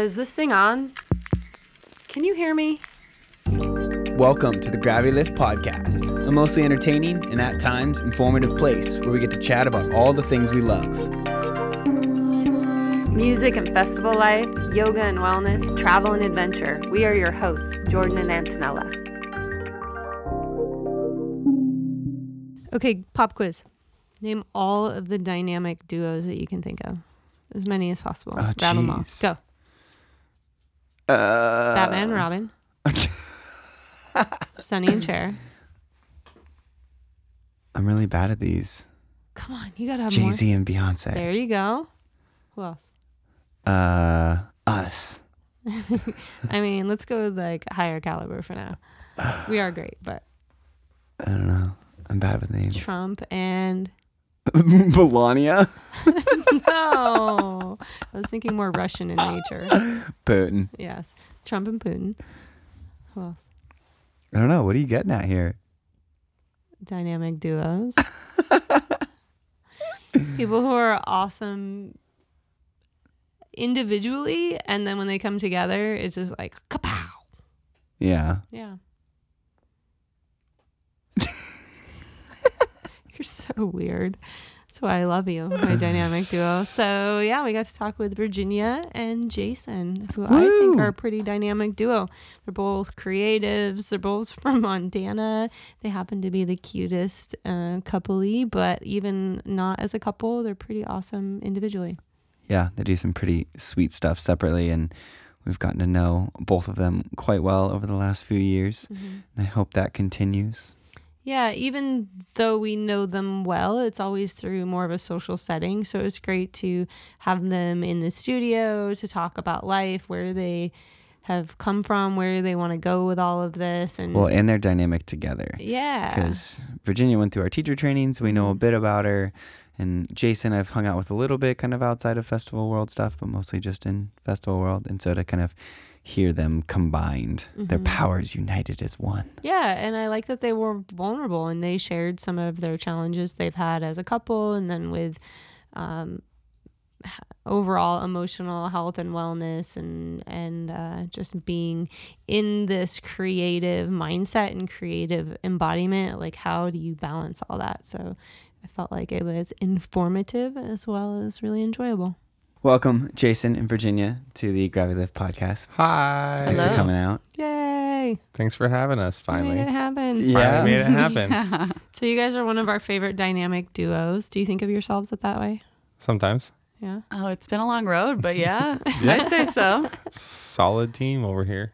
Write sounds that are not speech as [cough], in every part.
Uh, is this thing on? Can you hear me? Welcome to the Gravity Lift Podcast, a mostly entertaining and at times informative place where we get to chat about all the things we love. Music and festival life, yoga and wellness, travel and adventure. We are your hosts, Jordan and Antonella. Okay, pop quiz. Name all of the dynamic duos that you can think of. As many as possible. Oh, Rattle them off. Go. Uh, Batman, Robin. [laughs] Sonny and Cher. I'm really bad at these. Come on, you gotta have Jay more. Z and Beyonce. There you go. Who else? Uh, us. [laughs] I mean, let's go with like higher caliber for now. We are great, but I don't know. I'm bad with names. Trump and [laughs] Melania. [laughs] no, I was thinking more Russian in nature. Putin. Yes, Trump and Putin. Who else? I don't know. What are you getting at here? Dynamic duos. [laughs] People who are awesome individually, and then when they come together, it's just like kapow. Yeah. Yeah. You're so weird. That's why I love you, my dynamic [laughs] duo. So yeah, we got to talk with Virginia and Jason, who I think are a pretty dynamic duo. They're both creatives. They're both [laughs] from Montana. They happen to be the cutest uh, coupley, but even not as a couple, they're pretty awesome individually. Yeah. They do some pretty sweet stuff separately, and we've gotten to know both of them quite well over the last few years. And I hope that continues. Yeah, even though we know them well, it's always through more of a social setting. So it's great to have them in the studio to talk about life, where they have come from, where they want to go with all of this. And Well, and they're dynamic together. yeah. because Virginia went through our teacher trainings. We know a mm-hmm. bit about her. And Jason, I've hung out with a little bit kind of outside of festival world stuff, but mostly just in festival world. And so to kind of hear them combined, their Mhm. powers united as one. Yeah, and I like that they were vulnerable and they shared some of their challenges they've had as a couple and then with um, overall emotional health and wellness and and uh, just being in this creative mindset and creative embodiment. Like, how do you balance all that? So I felt like it was informative as well as really enjoyable. Welcome, Jason and Virginia, to the Gravity Lift podcast. Hi. Thanks Hello. for coming out. Yay! Thanks for having us finally. Made it happen. Yeah. Finally made it happen. [laughs] So you guys are one of our favorite dynamic duos. Do you think of yourselves it that way? Sometimes. Yeah. Oh, it's been a long road, but yeah, Yeah. [laughs] [laughs] I'd say so. Solid team over here.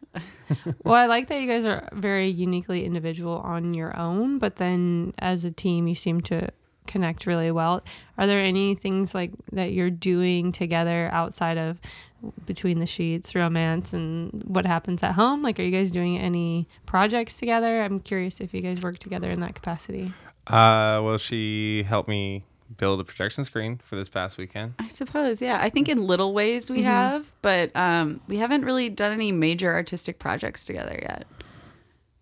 Well, I like that you guys are very uniquely individual on your own, but then as a team, you seem to connect really well. Are there any things like that you're doing together outside of between the sheets, romance, and what happens at home? Like, are you guys doing any projects together? I'm curious if you guys work together in that capacity. Uh, well, she helped me build a projection screen for this past weekend. I suppose, yeah. I think in little ways we have, but um, we haven't really done any major artistic projects together yet.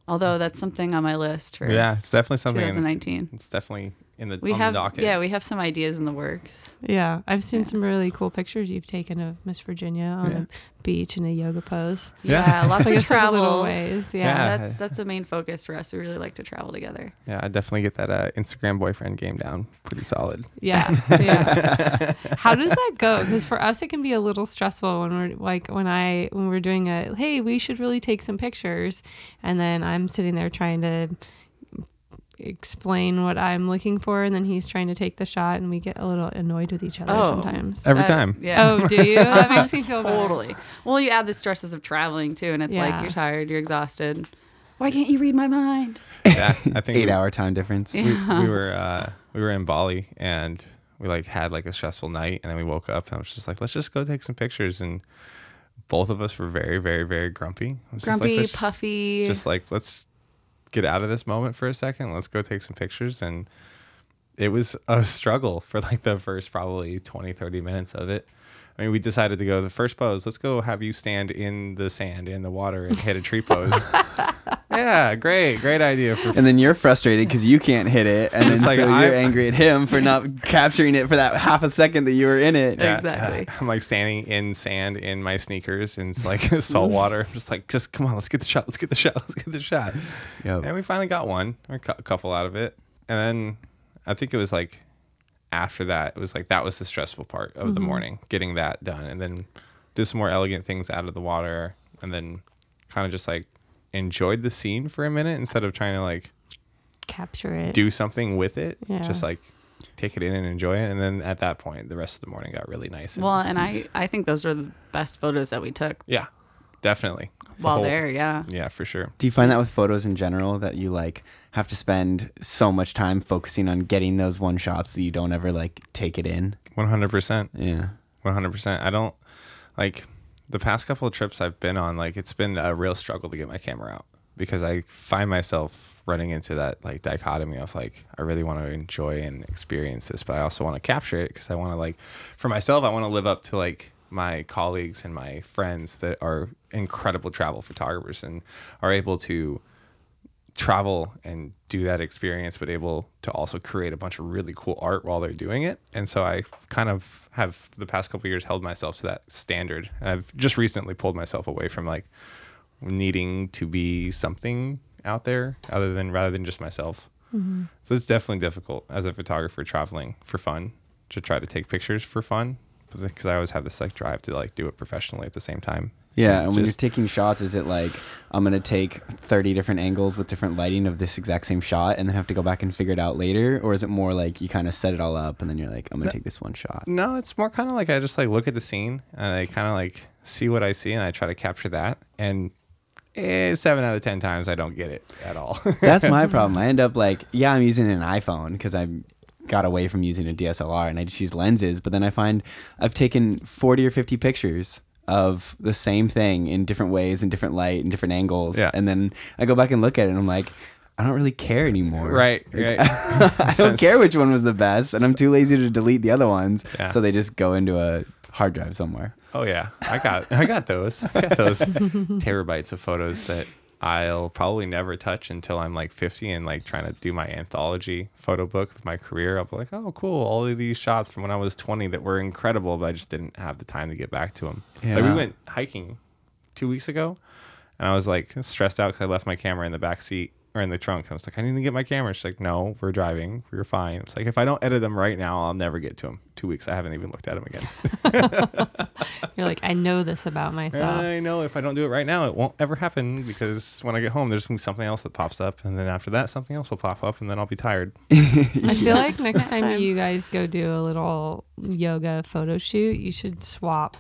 Although that's something on my list for Yeah, it's definitely something. 2019. It's definitely in the We on have, the docket. yeah, we have some ideas in the works. Yeah, I've seen Yeah. some really cool pictures you've taken of Miss Virginia on Yeah. a beach in a yoga pose. Yeah. Yeah, lots [laughs] of guess there's little travel. ways. Yeah. Yeah. That's that's a main focus for us. We really like to travel together. yeah, I definitely get that uh, Instagram boyfriend game down pretty solid. Yeah, [laughs] yeah. [laughs] How does that go? Because for us, it can be a little stressful when we're like when I when we're doing a hey, we should really take some pictures, and then I'm sitting there trying to explain what I'm looking for, and then he's trying to take the shot, and we get a little annoyed with each other Oh. sometimes. Every Uh, time. Yeah. Oh, do you? [laughs] That makes me feel better. Totally. Well, you add the stresses of traveling too, and it's Yeah. like you're tired, you're exhausted. Why can't you read my mind? Yeah, I think [laughs] Eight we, hour time difference. we, we were uh, we were in Bali and we like had like a stressful night and then we woke up and I was just like, let's just go take some pictures and both of us were very very very grumpy. I was just like, Grumpy, puffy. just like let's get out of this moment for a second. Let's go take some pictures. And it was a [laughs] struggle for like the first probably 20 30 minutes of it. I mean we decided to go the first pose let's go have you stand in the sand in the water and hit a tree pose [laughs] yeah, great, great idea for And then you're frustrated because you can't hit it, and then like, so I- you're angry at him for not [laughs] capturing it for that half a second that you were in it. Yeah, Exactly. [laughs] I'm like standing in sand in my sneakers and it's like [laughs] salt water. I'm just like, just come on, let's get the shot. Let's get the shot. Let's get the shot. Yep. And we finally got one or a couple out of it. And then I think it was like after that, it was like that was the stressful part of the mm-hmm. morning, getting that done. And then did some more elegant things out of the water. And then kind of just like enjoyed the scene for a minute instead of trying to like Capture it. do something with it. Yeah. Just like take it in and enjoy it. And then at that point, the rest of the morning got really nice. Well, and I, I think those were the best photos that we took Yeah, definitely. The while whole- there. Yeah. Yeah, for sure. Do you find that with photos in general that you like have to spend so much time focusing on getting those one shots that you don't ever like take it in? 100%. Yeah. 100%. I don't like the past couple of trips I've been on, like it's been a real struggle to get my camera out because I find myself running into that like dichotomy of like, I really want to enjoy and experience this, but I also want to capture it because I want to like, for myself, I want to live up to like my colleagues and my friends that are incredible travel photographers and are able to travel and do that experience, but able to also create a bunch of really cool art while they're doing it. And so I kind of have the past couple of years held myself to that standard. And I've just recently pulled myself away from like needing to be something out there other than rather than just myself. Mm-hmm. So it's definitely difficult as a photographer traveling for fun to try to take pictures for fun because I always have this like drive to like do it professionally at the same time. Yeah, and when you're Just- taking shots, is it like I'm gonna take 30 different angles with different lighting of this exact same shot, and then have to go back and figure it out later, or is it more like you kind of set it all up and then you're like, I'm gonna take this one shot? No, it's more kind of like I just like look at the scene and I kind of like see what I see and I try to capture that. And eh, seven out of ten times I don't get it at all. [laughs] That's my problem. I end up like, yeah, I'm using an iPhone because I got away from using a DSLR and I just use lenses. But then I find I've taken 40 or 50 pictures of the same thing in different ways, in different light, and different angles. Yeah. And then I go back and look at it and I'm like, I don't really care anymore. right, right. [laughs] I don't care which one was the best, and I'm too lazy to delete the other ones. Yeah. So they just go into a hard drive somewhere. Oh yeah, I got I got those. I got those [laughs] terabytes of photos that I'll probably never touch until I'm like 50 and like trying to do my anthology photo book of my career. I'll be like, oh cool, all of these shots from when I was 20 that were incredible, but I just didn't have the time to get back to them. Like we went hiking two weeks ago, and I was like stressed out because I left my camera in the back seat or in the trunk. I was like, I need to get my camera. She's like, No, we're driving. We're fine. It's like if I don't edit them right now, I'll never get to them. Two weeks, I haven't even looked at them again. [laughs] You're like, I know this about myself. I know if I don't do it right now, it won't ever happen because when I get home, there's gonna be something else that pops up, and then after that, something else will pop up, and then I'll be tired. [laughs] I feel like next time, Time. you guys go do a little yoga photo shoot, you should swap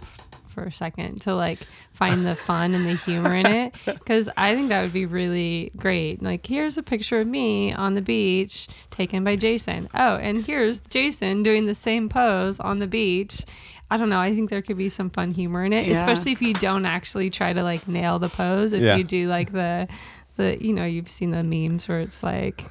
for a second to like find the fun and the humor in it [laughs] because I think that would be really great. Like, here's a picture of me on the beach taken by Jason. Oh, and here's Jason doing the same pose on the beach. I don't know. I think there could be some fun humor in it, Yeah. especially if you don't actually try to like nail the pose. If Yeah. you do like the, the you know, you've seen the memes where it's like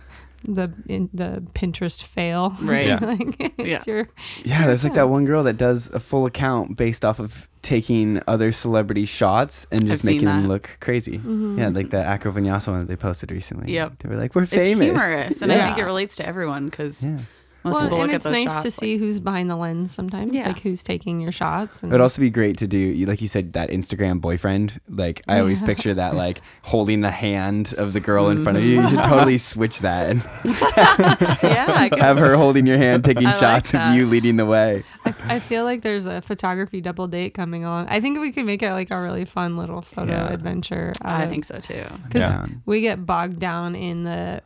the in the Pinterest fail, [laughs] Right. Yeah. like [laughs] it's Yeah. your Yeah, there's like that one girl that does a full account based off of taking other celebrity shots and just I've making them look crazy. Mm-hmm. Yeah, like the acro vinyasa one that they posted recently. Yep. They were like, we're famous. It's famous. humorous, and I think it relates to everyone because Yeah. Most well, people and look it's at those nice shots. to like- see who's behind the lens sometimes, Yeah. like who's taking your shots. And It would also be great to do, like you said, that Instagram boyfriend. Like I always picture that, like [laughs] holding the hand of the girl in front of you. You should mm-hmm. totally switch that and [laughs] [laughs] yeah, have her holding your hand, taking I like shots of you leading the way. I, I feel like there's a photography double date coming on. I think we could make it like a really fun little photo Yeah. adventure. I of- think so too. because Yeah. we get bogged down in the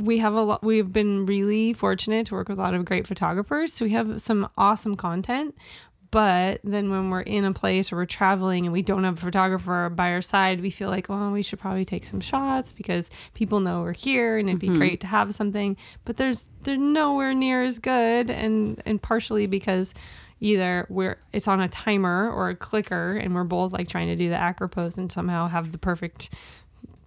we have a lot we've been really fortunate to work with a lot of great photographers so we have some awesome content. But then when we're in a place or we're traveling and we don't have a photographer by our side we feel like oh we should probably take some shots because people know we're here and it'd be mm-hmm. great to have something. But there's they're nowhere near as good and and partially because either we're it's on a timer or a clicker and we're both like trying to do the acro pose and somehow have the perfect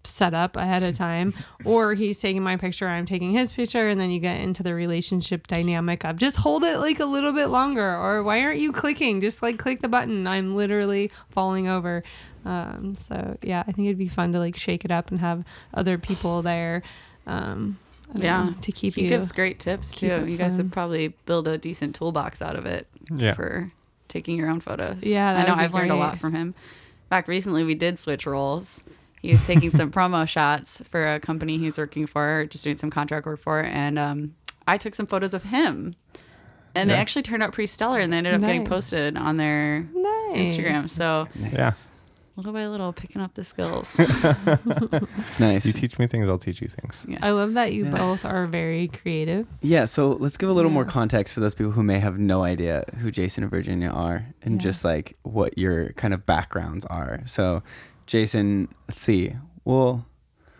set up ahead of time or he's taking my picture i'm taking his picture and then you get into the relationship dynamic of just hold it like a little bit longer or why aren't you clicking just like click the button i'm literally falling over um, so yeah i think it'd be fun to like shake it up and have other people there um, Yeah. know, to keep He you gives great tips too. it You guys fun. would probably build a decent toolbox out of it Yeah. for taking your own photos. Yeah, I know I've learned a lot from him. In fact, recently we did switch roles. He was taking some promo [laughs] shots for a company he was working for, just doing some contract work for, and um, I took some photos of him. And they actually turned out pretty stellar, and they ended up getting posted on their nice. Instagram. So Yeah. little by little, picking up the skills. [laughs] [laughs] Nice. You teach me things, I'll teach you things. Yes. I love that you Yeah. both are very creative. Yeah, so let's give a little more context for those people who may have no idea who Jason and Virginia are and Yeah. just like what your kind of backgrounds are. So, Jason, let's see. Well,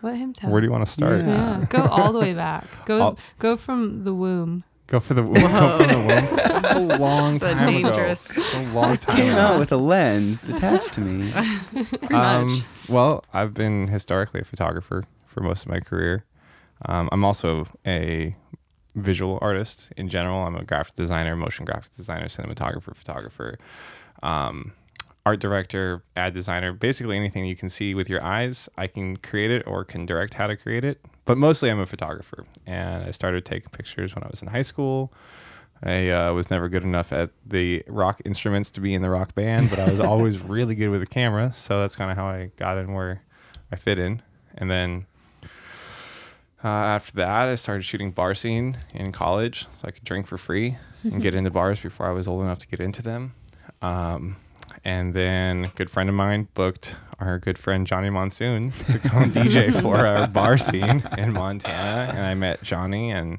Let him tell. Where do you want to start? Yeah. Yeah, go all the way back. [laughs] Go I'll- go from the womb. Go for the go for the womb. [laughs] a long It's a time dangerous- ago. A long [laughs] time came ago. out with a lens attached to me. Pretty Um, much. well, I've been historically a photographer for most of my career. Um, I'm also a visual artist in general. I'm a graphic designer, motion graphic designer, cinematographer, photographer, um, art director, ad designer. Basically, anything you can see with your eyes, I can create it or can direct how to create it. But mostly, I'm a photographer, and I started taking pictures when I was in high school. I uh, was never good enough at the rock instruments to be in the rock band, but I was always [laughs] really good with the camera. So that's kind of how I got in where I fit in. And then uh, after that, I started shooting bar scene in college so I could drink for free and get [laughs] into bars before I was old enough to get into them. Um, and then a good friend of mine booked our good friend Johnny Monsoon to come [laughs] DJ for our bar scene in Montana. And I met Johnny and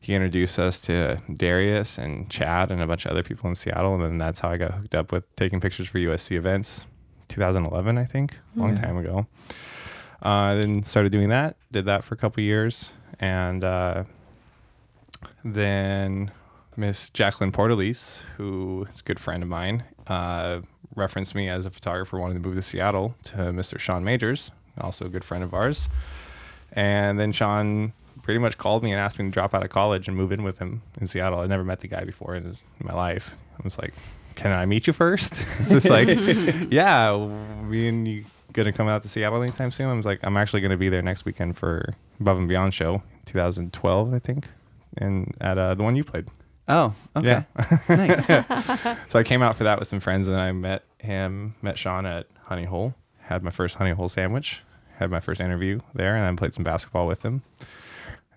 he introduced us to Darius and Chad and a bunch of other people in Seattle. And then that's how I got hooked up with taking pictures for USC events, 2011, I think, a long Yeah. time ago. Uh, then started doing that, did that for a couple years. And uh, then Miss Jacqueline Portalise, who is a good friend of mine, uh, referenced me as a photographer wanting to move to Seattle to Mr. Sean Majors, also a good friend of ours. And then Sean pretty much called me and asked me to drop out of college and move in with him in Seattle. I'd never met the guy before in, his, in my life. I was like, "Can I meet you first? [laughs] it's just like, [laughs] "Yeah, me and you gonna come out to Seattle anytime soon?" I was like, "I'm actually gonna be there next weekend for Above and Beyond show, 2012, I think, and at uh, the one you played." Oh, okay. Yeah. nice. [laughs] So I came out for that with some friends, and then I met him, met Sean at Honey Hole, had my first Honey Hole sandwich, had my first interview there, and then played some basketball with him.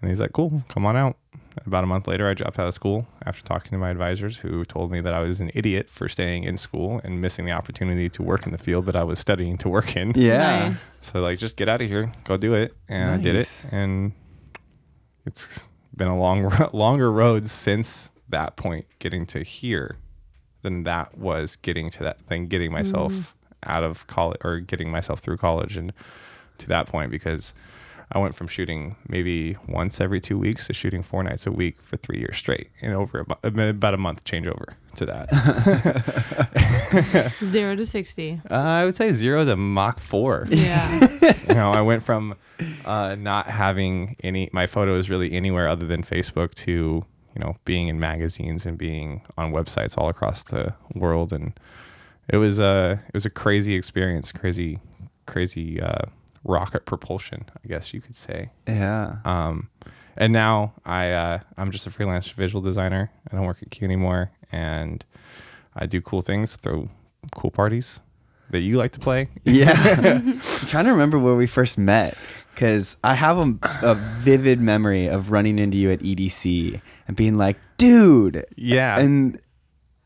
And he's like, "Cool, come on out." About a month later, I dropped out of school after talking to my advisors, who told me that I was an idiot for staying in school and missing the opportunity to work in the field that I was studying to work in. Yeah. Nice. So like, just get out of here, go do it, and I did it, and it's been a long, [laughs] longer road since that point getting to here than that was getting to that than getting myself out of college or getting myself through college and to that point because I went from shooting maybe once every two weeks to shooting four nights a week for three years straight and over a, about a month changeover to that. [laughs] [laughs] Zero to sixty. uh, I would say zero to Mach four. Yeah. [laughs] you know, I went from uh, not having any my photos really anywhere other than Facebook to you know being in magazines and being on websites all across the world, and it was a it was a crazy experience, crazy crazy uh, rocket propulsion, I guess you could say. Yeah. Um, and now I uh, I'm just a freelance visual designer. I don't work at Q anymore, and I do cool things, throw cool parties that you like to play. Yeah. [laughs] I'm trying to remember where we first met because I have a, a vivid memory of running into you at EDC and being like, dude. Yeah, And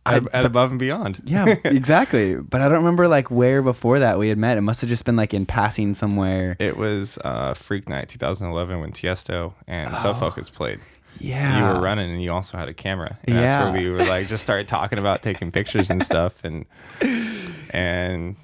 I, at, at above and beyond. yeah, [laughs] exactly. But I don't remember like where before that we had met. It must have just been like in passing somewhere. It was uh, Freak Night 2011 when Tiesto and Sub Focus played. Yeah. You were running and you also had a camera. And that's Yeah. where we were like just started talking about taking pictures and stuff and [laughs] and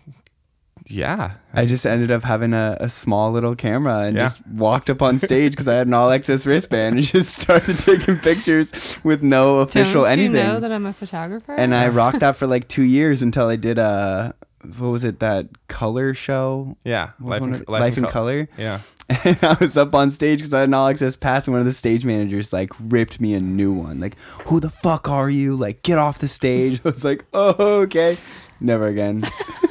yeah. I just ended up having a, a small little camera and Yeah. just walked up on stage because I had an all access wristband and [laughs] just started taking pictures with no official Don't anything. you know that I'm a photographer? and I [laughs] rocked that for like two years until I did a what was it that color show? Yeah, What was life, one in, of- Life in Col- Color. Yeah, [laughs] And I was up on stage because I had an all access pass, and one of the stage managers like ripped me a new one. Like, who the fuck are you? Like, get off the stage. I was like, oh, okay. Never again.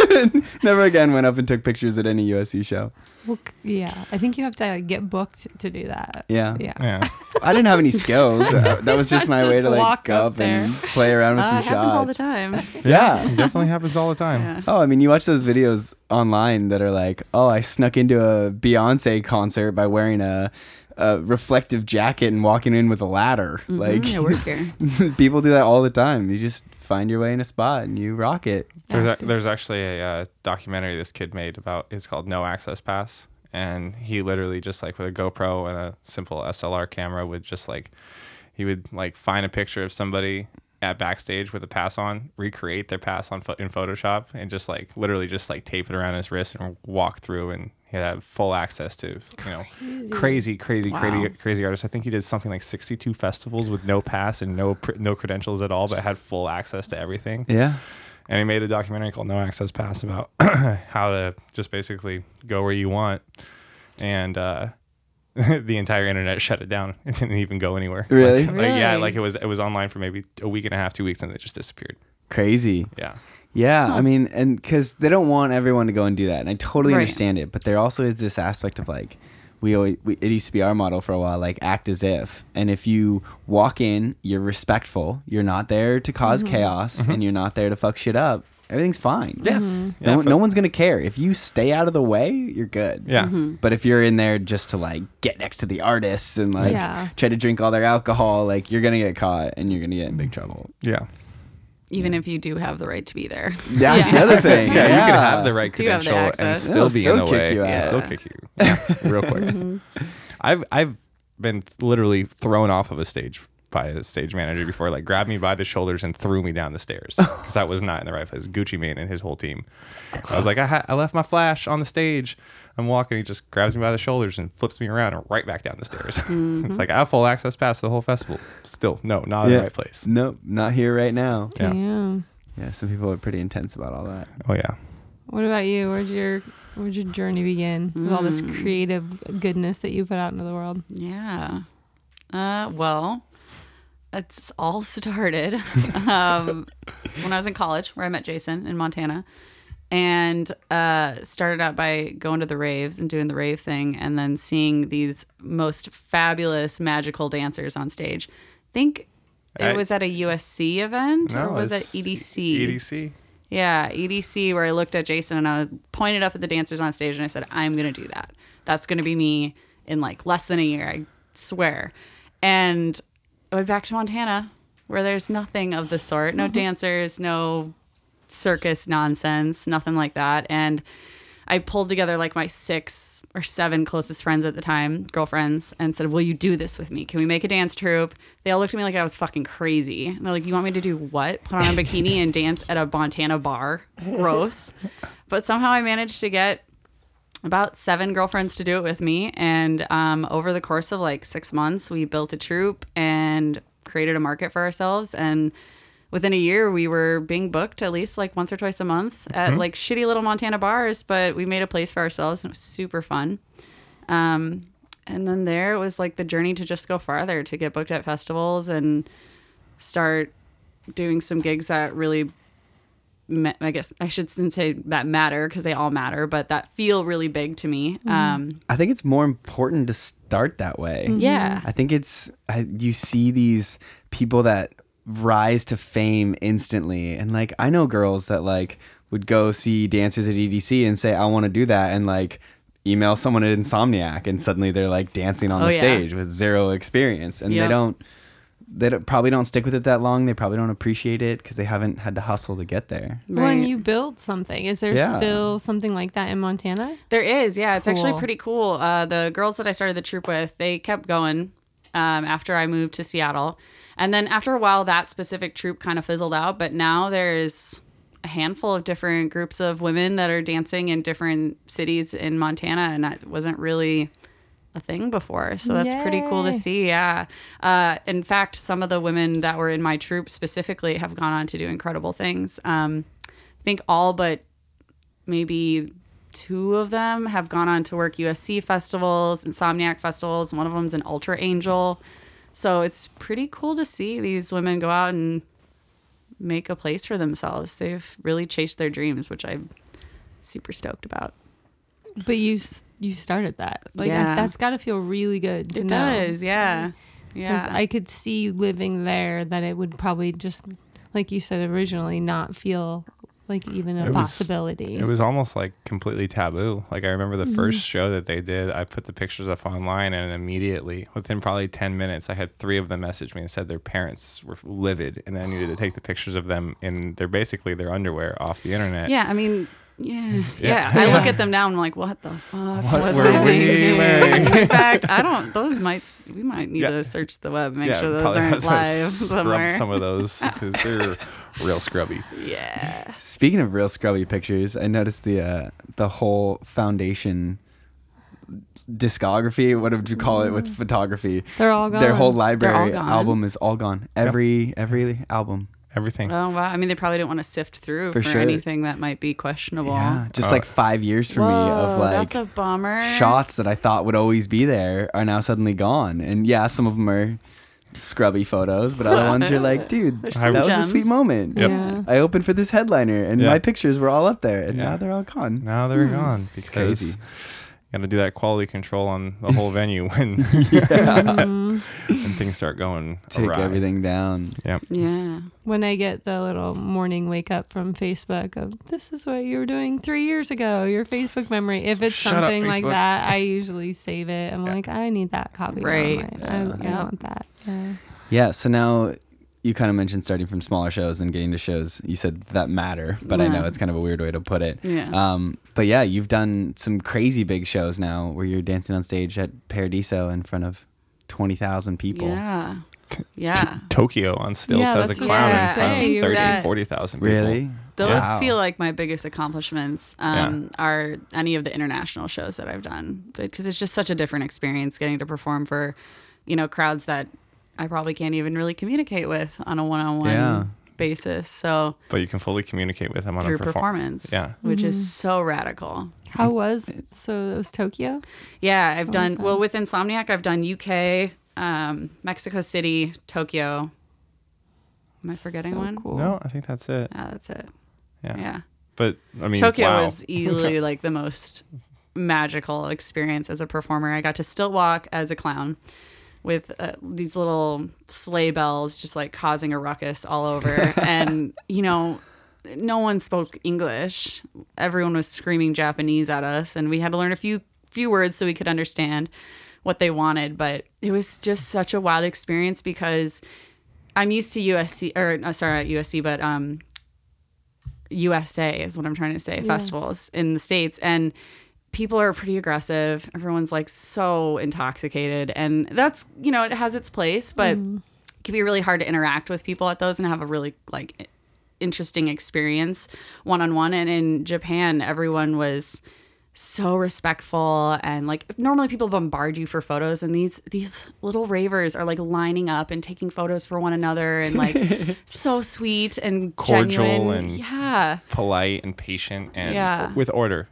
[laughs] Never again went up and took pictures at any USC show. Well, yeah, I think you have to like, get booked to do that. Yeah. Yeah. yeah. [laughs] I didn't have any skills. [laughs] Uh, that was just my way to like walk go up up and play around with Uh, some it happens shots. all the time. Yeah. It definitely happens all the time. Yeah. Oh, I mean, you watch those videos online that are like, oh, I snuck into a Beyonce concert by wearing a, a reflective jacket and walking in with a ladder. Like, Mhm, I work here. people do that all the time. You just find your way in a spot and you rock it. There's, a, there's actually a uh, documentary this kid made about. It's called No Access Pass, and he literally just like with a GoPro and a simple SLR camera would just like he would like find a picture of somebody at backstage with a pass on, recreate their pass on pho- in Photoshop, and just like literally just like tape it around his wrist and walk through and he had full access to you know crazy crazy Wow. crazy crazy artists. I think he did something like 62 festivals with no pass and no no credentials at all, but had full access to everything Yeah. and he made a documentary called No Access Pass about [coughs] how to just basically go where you want, and uh, [laughs] the entire internet shut it down. [laughs] It didn't even go anywhere. Really? Like, like, yeah, like it was it was online for maybe a week and a half, two weeks, and it just disappeared. Crazy. Yeah, Yeah, I mean, and because they don't want everyone to go and do that, and I totally Right. understand it. But there also is this aspect of like, we always we, it used to be our model for a while, like act as if. And if you walk in, you're respectful. You're not there to because mm-hmm. chaos, mm-hmm. and you're not there to fuck shit up. Everything's fine. yeah, Mm-hmm. yeah. No, one- no one's gonna care if you stay out of the way. You're good. yeah. Mm-hmm. But if you're in there just to like get next to the artists and like Yeah. try to drink all their alcohol, like you're gonna get caught and you're gonna get in big mm. trouble. yeah, Even if you do have the right to be there. That's the Yeah. [laughs] other thing. yeah, You can have the right Do you have the and still They'll be in the still kick way. you Yeah, still kick you. Yeah, real quick. Mm-hmm. I've I've been literally thrown off of a stage by a stage manager before, like grabbed me by the shoulders and threw me down the stairs [laughs] because I was not in the right place. Gucci Mane and his whole team. I was like, I, ha- I left my flash on the stage. I'm walking. He just grabs me by the shoulders and flips me around and right back down the stairs. [laughs] it's like I have full access pass to the whole festival. Still, no, not in Yeah. the right place. Nope, not here right now. Yeah. Damn. Yeah, some people are pretty intense about all that. Oh yeah. What about you? Where'd your where'd your journey begin with all this creative goodness that you put out into the world? Yeah. Uh, well, it's all started [laughs] um, when I was in college, where I met Jason in Montana, and uh, started out by going to the raves and doing the rave thing, and then seeing these most fabulous magical dancers on stage. I think it I- was at a USC event, or No, was it EDC? EDC. Yeah, EDC, where I looked at Jason and I was pointed up at the dancers on stage and I said, I'm going to do that. That's going to be me in like less than a year, I swear. And I went back to Montana where there's nothing of the sort no [laughs] dancers, no circus nonsense, nothing like that. And I pulled together like my six or seven closest friends at the time, girlfriends, and said, Will you do this with me? Can we make a dance troupe? They all looked at me like I was fucking crazy. And they're like, You want me to do what? Put on a bikini and dance at a Montana bar? Gross. but somehow I managed to get about seven girlfriends to do it with me. And um, over the course of like six months, we built a troupe and created a market for ourselves. And within a year, we were being booked at least like once or twice a month at like shitty little Montana bars, but we made a place for ourselves and it was super fun. Um, and then there it was like the journey to just go farther, to get booked at festivals and start doing some gigs that really ma- I guess I shouldn't say that matter because they all matter, but that feel really big to me. Um, I think it's more important to start that way. yeah. I think it's I, you see these people that rise to fame instantly, and like I know girls that like would go see dancers at EDC and say I want to do that, and like email someone at Insomniac, and suddenly they're like dancing on Oh, the yeah. stage with zero experience, and they don't. They don't, probably don't stick with it that long. They probably don't appreciate it because they haven't had to hustle to get there. When you build something, is there Yeah. still something like that in Montana? There is, yeah. It's actually pretty cool. Uh, the girls that I started the troupe with, they kept going um, after I moved to Seattle. And then after a while, that specific troupe kind of fizzled out. But now there's a handful of different groups of women that are dancing in different cities in Montana. And that wasn't really a thing before. So that's pretty cool to see. Yeah. Uh, in fact, some of the women that were in my troupe specifically have gone on to do incredible things. Um, I think all but maybe two of them have gone on to work USC festivals, Insomniac festivals. One of them's an Ultra Angel. So it's pretty cool to see these women go out and make a place for themselves. They've really chased their dreams, which I'm super stoked about. But you you started that. Like Yeah. that's got to feel really good to It know. does, yeah. Yeah. I could see living there that it would probably just like you said originally not feel like even a It was- possibility. It was almost like completely taboo. Like I remember the Mm-hmm. first show that they did, I put the pictures up online and immediately within probably 10 minutes I had 3 of them message me and said their parents were livid and I needed to take the pictures of them in their basically their underwear off the internet. yeah, I mean, yeah. [laughs] Yeah. Yeah. I look at them now and I'm like, what the fuck was were I we [laughs] thinking? wearing? In fact, I don't, those might, we might need Yeah. to search the web, make Yeah, sure those aren't [laughs] have to live scrub somewhere. some of those because they're [laughs] real scrubby. yeah. Speaking of real scrubby pictures, I noticed the uh, the whole foundation discography. What would you call it with photography? They're all gone. Their whole library gone. album is all gone. Every every album. Everything. Oh, wow. I mean, they probably didn't want to sift through For for, sure. anything that might be questionable. Yeah, just Uh, like five years for me of Whoa, like that's a bummer. shots that I thought would always be there are now suddenly gone. And yeah, some of them are scrubby photos, but other ones you're like, [laughs] dude, There's that some was a sweet moment. Yep. Yeah. I opened for this headliner, and Yeah. my pictures were all up there, and Yeah. now they're all gone. Now they're hmm. gone because crazy. You got to do that quality control on the whole [laughs] venue when [laughs] Mhm. when things start going Take awry. everything down. Yep. Yeah. when I get the little morning wake up from Facebook of this is what you were doing three years ago, your Facebook memory. If it's Shut up, something like that, I usually save it. I'm Yeah. like, I need that copy. Right. Right. I, I want that. Yeah. Yeah. So now you kind of mentioned starting from smaller shows and getting to shows. You said that matter, but I know it's kind of a weird way to put it. Yeah. Um, but yeah, you've done some crazy big shows now where you're dancing on stage at Paradiso in front of 20,000 people. Yeah. [laughs] Yeah. Tokyo on stilts Yeah, as a that's what clown I in was front of 30, that- 40,000 people. Really? Those Wow. feel like my biggest accomplishments um, are any of the international shows that I've done because it's just such a different experience getting to perform for, you know, crowds that I probably can't even really communicate with on a one-on-one Yeah. basis. So But you can fully communicate with them on through a perform- performance, Yeah. which Mm-hmm. is so radical. How was so? It was Tokyo. Yeah, I've was done well with Insomniac. I've done UK, um, Mexico City, Tokyo. Am I forgetting So one? Cool. No, I think that's it. Yeah, that's it. Yeah. Yeah. But I mean, Tokyo wow. was [laughs] easily like the most magical experience as a performer. I got to still walk as a clown with uh, these little sleigh bells just like causing a ruckus all over. [laughs] and, you know, no one spoke English. Everyone was screaming Japanese at us, and we had to learn a few few words so we could understand what they wanted. But it was just such a wild experience because I'm used to USC or uh, sorry, not USC, but um, USA is what I'm trying to say. Festivals in the states and people are pretty aggressive. Everyone's like so intoxicated, and that's you know it has its place, but mm. it can be really hard to interact with people at those and have a really like interesting experience one on one. And in Japan, everyone was so respectful and like normally people bombard you for photos and these these little ravers are like lining up and taking photos for one another and like [laughs] so sweet and Cordial genuine. and- yeah polite and patient and Yeah. with order.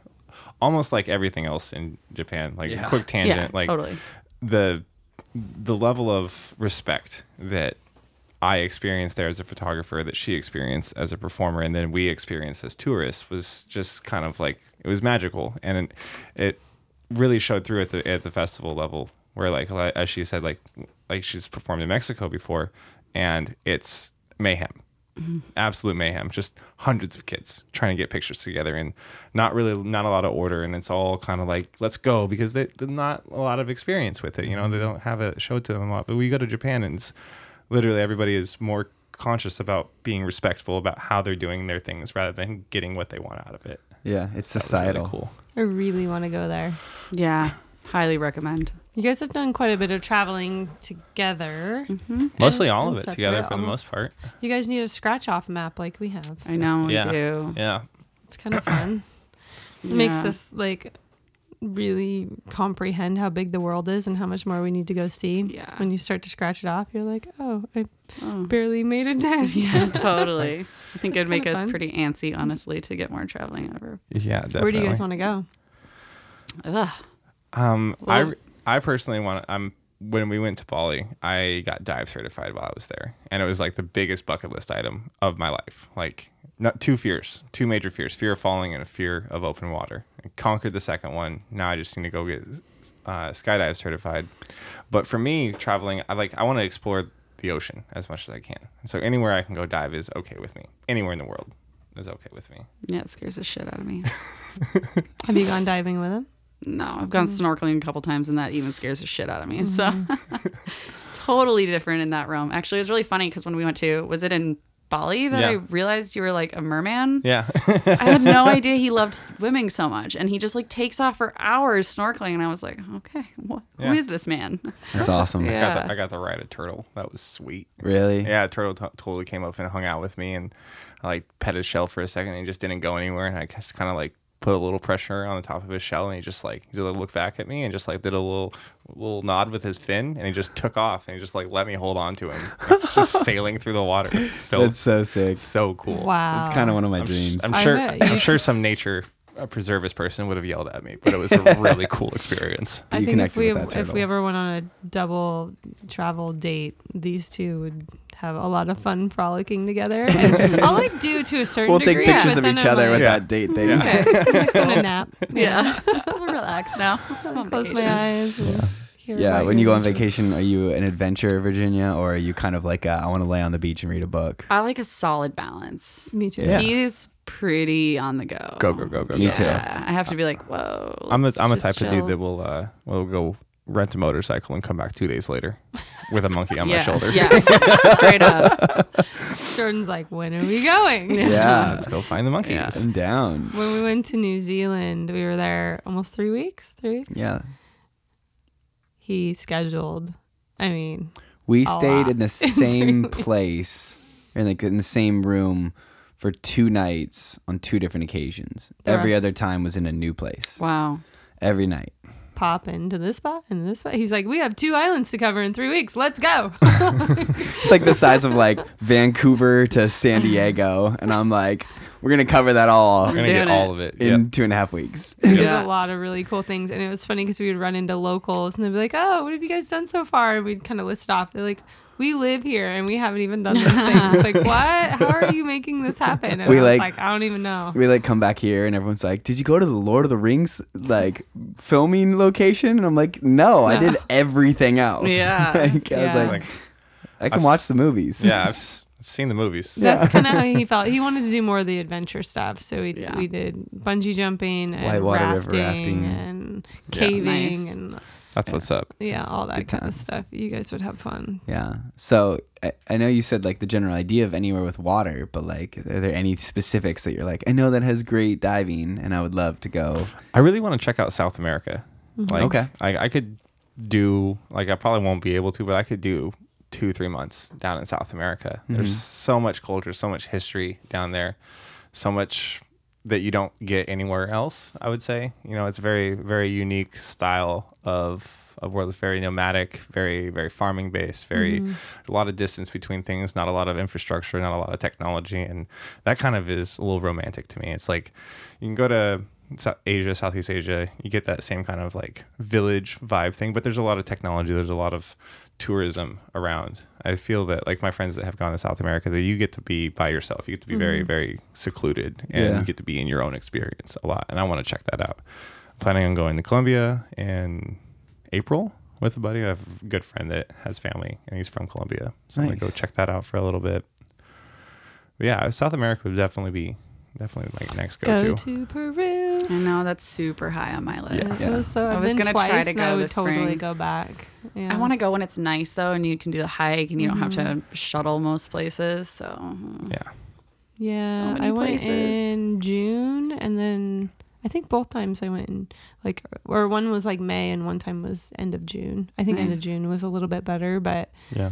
Almost like everything else in Japan. Like Yeah. quick tangent. yeah like totally the the level of respect that I experienced there as a photographer, that she experienced as a performer, and then we experienced as tourists was just kind of like it was magical, and it, it really showed through at the at the festival level, where like as she said, like like she's performed in Mexico before, and it's mayhem, absolute mayhem, just hundreds of kids trying to get pictures together, and not really not a lot of order, and it's all kind of like let's go because they, they're not a lot of experience with it, you know, they don't have it showed to them a lot, but we go to Japan and it's literally everybody is more conscious about being respectful about how they're doing their things rather than getting what they want out of it. Yeah, it's That was really societal. cool. I really want to go there. yeah highly recommend You guys have done quite a bit of traveling together. Mm-hmm. Mostly And- all of it together separate for the most part. You guys need a scratch off map like we have. i know we Yeah. do Yeah. It's kind of fun. It makes Yeah. this like really comprehend how big the world is and how much more we need to go see. Yeah. When you start to scratch it off, you're like, oh, I Oh. barely made a dent. [laughs] Yeah, totally. I think it'd make us fun. pretty antsy, honestly, to get more traveling ever. Yeah, definitely. Where do you guys want to go? Ugh. Um, Well- I personally want. I'm when we went to Bali, I got dive certified while I was there, and it was like the biggest bucket list item of my life. Like, not two fears, two major fears: fear of falling and a fear of open water. I conquered the second one. Now I just need to go get uh, skydive certified. But for me, traveling, I like I want to explore the ocean as much as I can. And so anywhere I can go dive is okay with me. Anywhere in the world is okay with me. Yeah, it scares the shit out of me. [laughs] Have you gone diving with him? No, I've gone mm. snorkeling a couple times and that even scares the shit out of me. So mm-hmm. [laughs] [laughs] totally different in that realm. Actually, it was really funny because when we went to, was it in Bali that I realized you were like a merman? Yeah. I had no [laughs] idea he loved swimming so much. And he just like takes off for hours snorkeling. And I was like, okay, wh- Yeah. who is this man? That's awesome. I, got Yeah. to, I got to ride a turtle. That was sweet. Really? Yeah, a turtle t- totally came up and hung out with me, and I like pet his shell for a second, and he just didn't go anywhere, and I just kind of like put a little pressure on the top of his shell, and he just like he just looked back at me and just like did a little little nod with his fin, and he just took off, and he just like let me hold on to him, like, just [laughs] sailing through the water. It So That's so sick. so cool. Wow. It's kind of one of my I'm, sh- dreams. I'm sure. I'm you sure some nature preservist person would have yelled at me, but it was a really [laughs] cool experience. I You think if we if we ever went on a double travel date, these two would have a lot of fun frolicking together. [laughs] And I'll like do to a certain we'll take degree. pictures but of each I'm other with Yeah. that date thing. Okay, just gonna [laughs] nap. Yeah. [laughs] Relax now. I'm on Close my eyes. and hear Yeah, when you go on vacation, are you an adventure, Virginia, or are you kind of like a, I want to lay on the beach and read a book? I like a solid balance. Me too. Yeah. He's pretty on the go. Go go go go. Me go. too. I have to be like, whoa. I'm the I'm a just type of dude that will uh will go rent a motorcycle and come back two days later with a monkey on [laughs] yeah, my shoulder. Yeah, straight up. [laughs] Jordan's like, when are we going? [laughs] Yeah, Let's go find the monkeys. Yeah. I'm down. When we went to New Zealand, we were there almost three weeks. Three weeks. Yeah. He scheduled. I mean, We A stayed lot. in the same place, in like in the same room for two nights on two different occasions. The Every rest- other time was in a new place. Wow. Every night. Pop into this spot and this spot. He's like, we have two islands to cover in three weeks. Let's go. [laughs] It's like the size of like Vancouver to San Diego, and I'm like, we're gonna cover that all We're gonna get Doing all of it. in Yep. two and a half weeks. [laughs] We did Yeah. a lot of really cool things, and it was funny because we would run into locals, and they'd be like, "Oh, what have you guys done so far?" And we'd kind of list off. They're like, "We live here, and we haven't even done this thing." It's like, [laughs] what? How are you making this happen? And We I was like- like, I don't even know. We like come back here, and everyone's like, "Did you go to the Lord of the Rings like filming location?" And I'm like, "No, I did everything [laughs] else." Yeah. [laughs] like, I was like, Like, I can I've watch s- the movies. yeah, I've, s- I've seen the movies. That's kind of how he felt. He wanted to do more of the adventure stuff, so we Yeah. we did bungee jumping and Whitewater rafting, river rafting. and Yeah. caving Nice. and That's what's up. yeah, all that Good kind of stuff. You guys would have fun. Yeah. So I, I know you said like the general idea of anywhere with water, but like, are there any specifics that you're like, I know that has great diving, and I would love to go. I really want to check out South America. Mm-hmm. Like, Okay. I, I could do like I probably won't be able to, but I could do two three months down in South America. There's mm-hmm. so much culture, so much history down there, so much that you don't get anywhere else. I would say, you know, it's a very very unique style of of world. It's very nomadic, very very farming based, very mm-hmm. a lot of distance between things, not a lot of infrastructure, not a lot of technology, and that kind of is a little romantic to me. It's like you can go to Asia, Southeast Asia, you get that same kind of like village vibe thing, but there's a lot of technology, there's a lot of tourism around. I feel that like my friends that have gone to South America, that you get to be by yourself. You get to be very, mm-hmm. very secluded and Yeah. you get to be in your own experience a lot. And I want to check that out. I'm planning on going to Colombia in April with a buddy. I have a good friend that has family and he's from Colombia. So I'm gonna go check that out for a little bit. But yeah, South America would definitely be definitely my next go Go to. to Peru. I know that's super high on my list. Yeah. So I I've was been gonna twice, try to go I would this totally spring. go back. Yeah. I want to go when it's nice though, and you can do the hike, and you don't have to Mm-hmm. shuttle most places. So mm. Yeah. Yeah, so many I went places. in June, and then I think both times I went in like, or one was like May, and one time was end of June. I think end of June was a little bit better, but Yeah.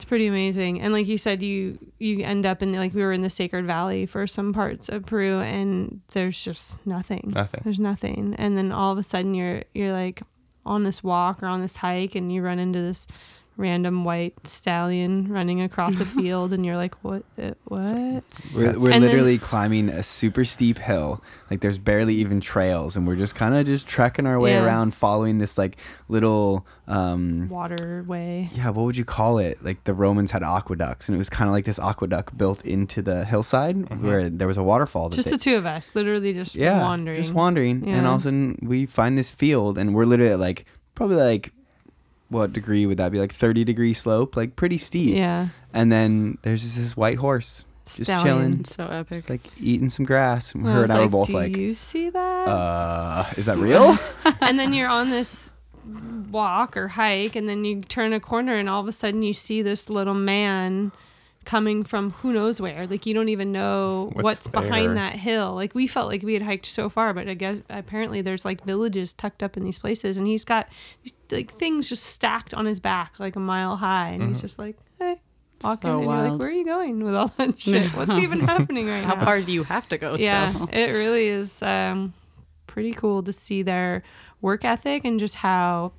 It's pretty amazing. And like you said, you you end up in like we were in the Sacred Valley for some parts of Peru and there's just nothing. Nothing. There's nothing. And then all of a sudden you're you're like on this walk or on this hike and you run into this random white stallion running across a [laughs] field and you're like what what We're, we're And then- literally climbing a super steep hill. Like there's barely even trails, and we're just kind of just trekking our way Yeah. around, following this like little, um, waterway yeah, what would you call it? Like the Romans had aqueducts, and it was kind of like this aqueduct built into the hillside where there was a waterfall. Just they- the two of us literally just yeah, wandering just wandering, and all of a sudden we find this field, and we're literally like probably like what degree would that be? Like thirty degree slope, like pretty steep. yeah And then there's just this white horse just Stallion. chilling, so epic. just like eating some grass. And I her and I were like, both do like, you see that uh, is that [laughs] real? and then you're on this walk or hike and then you turn a corner and all of a sudden you see this little man coming from who knows where like you don't even know what's, What's behind that hill like we felt like we had hiked so far but i guess apparently there's like villages tucked up in these places and he's got like things just stacked on his back like a mile high and he's just like hey walking So and you're like where are you going with all that [laughs] shit what's even happening right How now How far do you have to go? yeah, Still? it really is um, pretty cool to see their work ethic and just how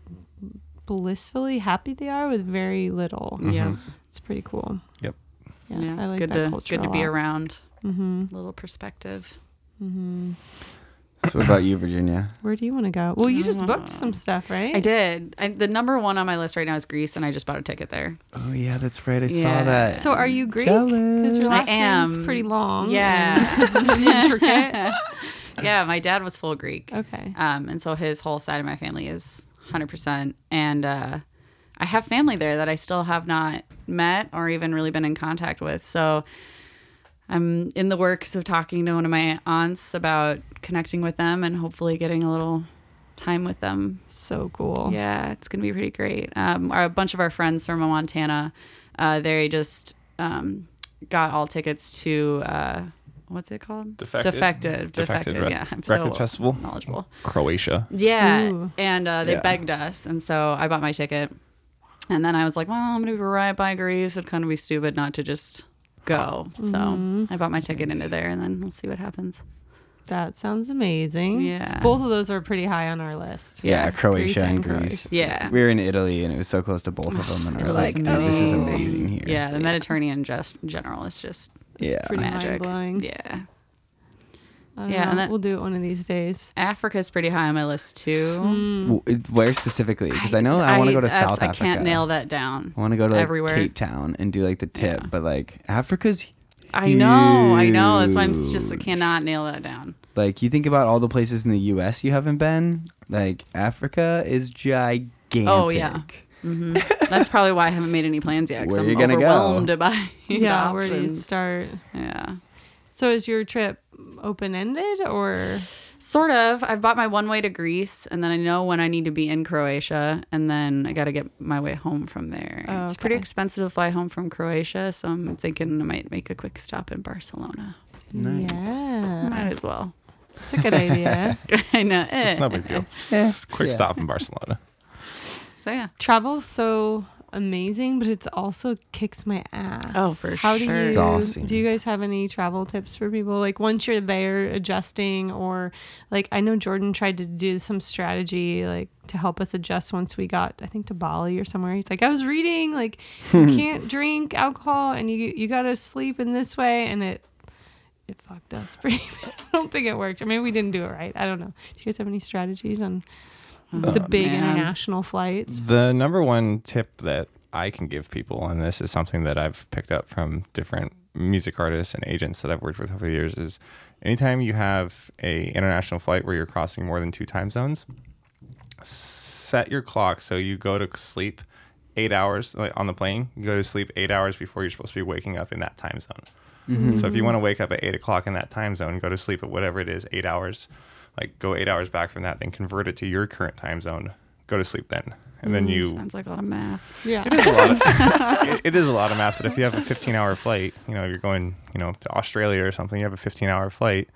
blissfully happy they are with very little. Yeah. It's pretty cool. Yep. Yeah, Yeah, it's like good that to good to be around. Mm-hmm. Little perspective. Mm-hmm. so what about you, Virginia? Where do you want to go? Well, you just booked some stuff, right? I did. I, the number one on my list right now is Greece, and I just bought a ticket there. Oh yeah, that's right. I saw that. So are you Greek? Because Jealous. your I last name's am. pretty long. Yeah. and [laughs] [laughs] intricate. [laughs] yeah, my dad was full Greek. Okay. Um, and so his whole side of my family is 100%. And uh, I have family there that I still have not met or even really been in contact with. So I'm in the works of talking to one of my aunts about connecting with them and hopefully getting a little time with them. So cool. Yeah, it's gonna be pretty great. Um, our, a bunch of our friends from Montana, uh, they just um, got all tickets to uh, what's it called? Defected. Defected. Defected Defected. Yeah, I'm Records so Festival. knowledgeable. Croatia. Yeah, Ooh. and uh, they Yeah. begged us, and so I bought my ticket. And then I was like, well, I'm gonna be right by Greece. It'd kind of be stupid not to just go. So Mm-hmm. I bought my ticket into there, and then we'll see what happens. That sounds amazing. Yeah. Both of those are pretty high on our list. yeah, Yeah, Croatia Greece and and Greece. Croatia. Yeah. We were in Italy and it was so close to both of them, and [sighs] I It was was like, amazing. oh, "This is amazing here." Yeah, the Mediterranean just in general is just yeah. pretty magic. mind-blowing. Yeah. I don't Yeah, know. and that- we'll do it one of these days. Africa's pretty high on my list too. W- it- Where specifically? Because I, know I, want to go to South Africa. I can't nail that down. I want to go to like everywhere. Cape Town and do like the tip, Yeah. but like Africa's I know, I know. That's why I'm just I cannot nail that down. like you think about all the places in the U.S. you haven't been. Like Africa is gigantic. Oh, yeah. hmm That's probably why I haven't made any plans yet. 'cause Where I'm you gonna go? overwhelmed by [laughs] yeah, where do you start? Yeah. So is your trip open ended or Sort of. I've bought my one way to Greece, and then I know when I need to be in Croatia, and then I got to get my way home from there. Oh, It's pretty expensive to fly home from Croatia, so I'm thinking I might make a quick stop in Barcelona. Nice. Yeah, Might as well. it's a good idea. [laughs] I know. It's no big deal. Just quick Yeah. stop in Barcelona. So yeah. Travel's so amazing, but it's also kicks my ass. Oh, for How do you Exhausting. do? You guys have any travel tips for people? Like once you're there, adjusting, or like I know Jordan tried to do some strategy like to help us adjust once we got I think to Bali or somewhere. He's like, I was reading like [laughs] you can't drink alcohol and you you got to sleep in this way, and it it fucked us [laughs] pretty. bad. I don't think it worked. I mean we didn't do it right. I don't know. Do you guys have any strategies on the big man. international flights? The number one tip that I can give people, and this is something that I've picked up from different music artists and agents that I've worked with over the years, is anytime you have a international flight where you're crossing more than two time zones, set your clock so you go to sleep eight hours like on the plane. You go to sleep eight hours before you're supposed to be waking up in that time zone. Mm-hmm. So if you want to wake up at eight o'clock in that time zone, go to sleep at whatever it is, eight hours. Like go eight hours back from that, then convert it to your current time zone. Go to sleep then, and then mm, you. Sounds like a lot of math. Yeah. It is a lot. Of, [laughs] it, it is a lot of math, but if you have a 15-hour flight, you know you're going, you know, to Australia or something. You have a 15-hour flight.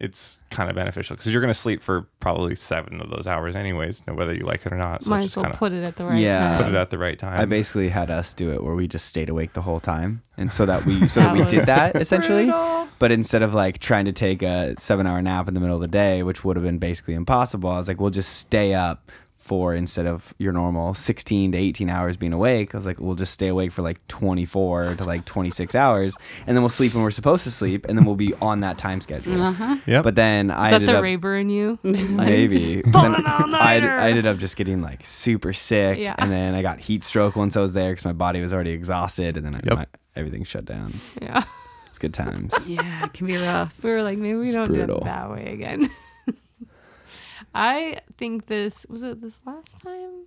It's kind of beneficial because you're going to sleep for probably seven of those hours anyways, no- whether you like it or not. So Might just as well put it at the right Yeah. time. put it at the right time. I basically had us do it where we just stayed awake the whole time, and so that we [laughs] so that, That we did that essentially. Brutal. But instead of like trying to take a seven hour nap in the middle of the day, which would have been basically impossible, I was like, we'll just stay up for instead of your normal 16 to 18 hours being awake. I was like, we'll just stay awake for like 24 to like 26 hours, and then we'll sleep when we're supposed to sleep, and then we'll be on that time schedule. Uh-huh. Yep. But then I Is that ended the up raver in you? [laughs] maybe [laughs] then I. I ended up just getting like super sick, Yeah. and then I got heat stroke once I was there because my body was already exhausted, and then I, my, everything shut down. Yeah. It's good times. [laughs] Yeah, it can be rough. We were like, maybe we It's don't do brutal. it that way again. I think this was it this last time.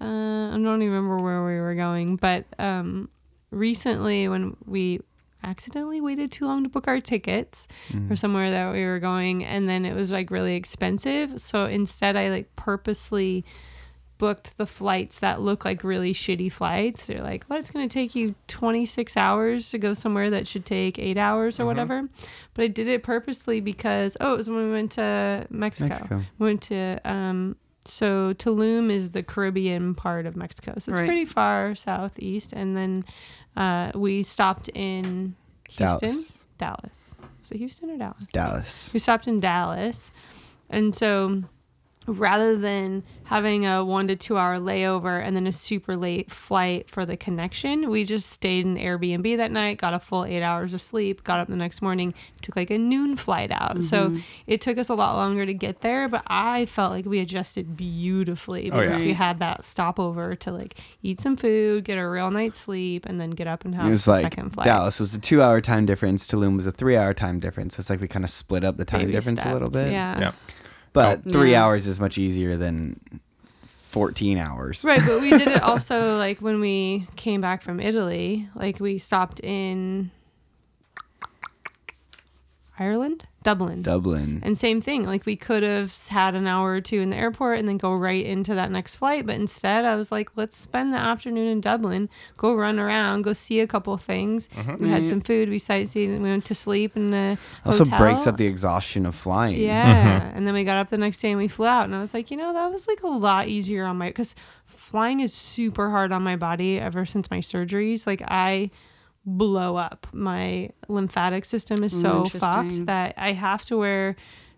Uh, I don't even remember where we were going, but um, recently when we accidentally waited too long to book our tickets Mm. for somewhere that we were going, and then it was like really expensive. So instead, I like purposely booked the flights that look like really shitty flights. They're like, well, it's going to take you 26 hours to go somewhere that should take eight hours or whatever. But I did it purposely because, oh, it was when we went to Mexico. Mexico. We went to, um, so Tulum is the Caribbean part of Mexico. So it's Right. pretty far southeast. And then uh, we stopped in Houston, Dallas. Dallas. Is it Houston or Dallas? Dallas. we stopped in Dallas. And so rather than having a one to two hour layover and then a super late flight for the connection, we just stayed in Airbnb that night, got a full eight hours of sleep, got up the next morning, took like a noon flight out. So mm-hmm. it took us a lot longer to get there, but I felt like we adjusted beautifully Oh, yeah. because we had that stopover to like eat some food, get a real night's sleep, and then get up and have It was the like second flight. Dallas was a two hour time difference. Tulum was a three hour time difference. So it's like we kind of split up the time Baby difference a little bit. Yeah. yeah. But Oh. three Yeah. hours is much easier than 14 hours. Right, but we did it [laughs] also like when we came back from Italy, like we stopped in Ireland, Dublin. Dublin. and same thing, like we could have had an hour or two in the airport and then go right into that next flight, but instead I was like, let's spend the afternoon in Dublin, go run around, go see a couple things. Mm-hmm. We had some food, we sightseeing, we went to sleep in the also hotel. breaks up the exhaustion of flying. Yeah. Mm-hmm. And then we got up the next day and we flew out. And I was like, you know, that was like a lot easier on my, because flying is super hard on my body ever since my surgeries. Like, I blow up. My lymphatic system is mm, so Interesting. fucked that I have to wear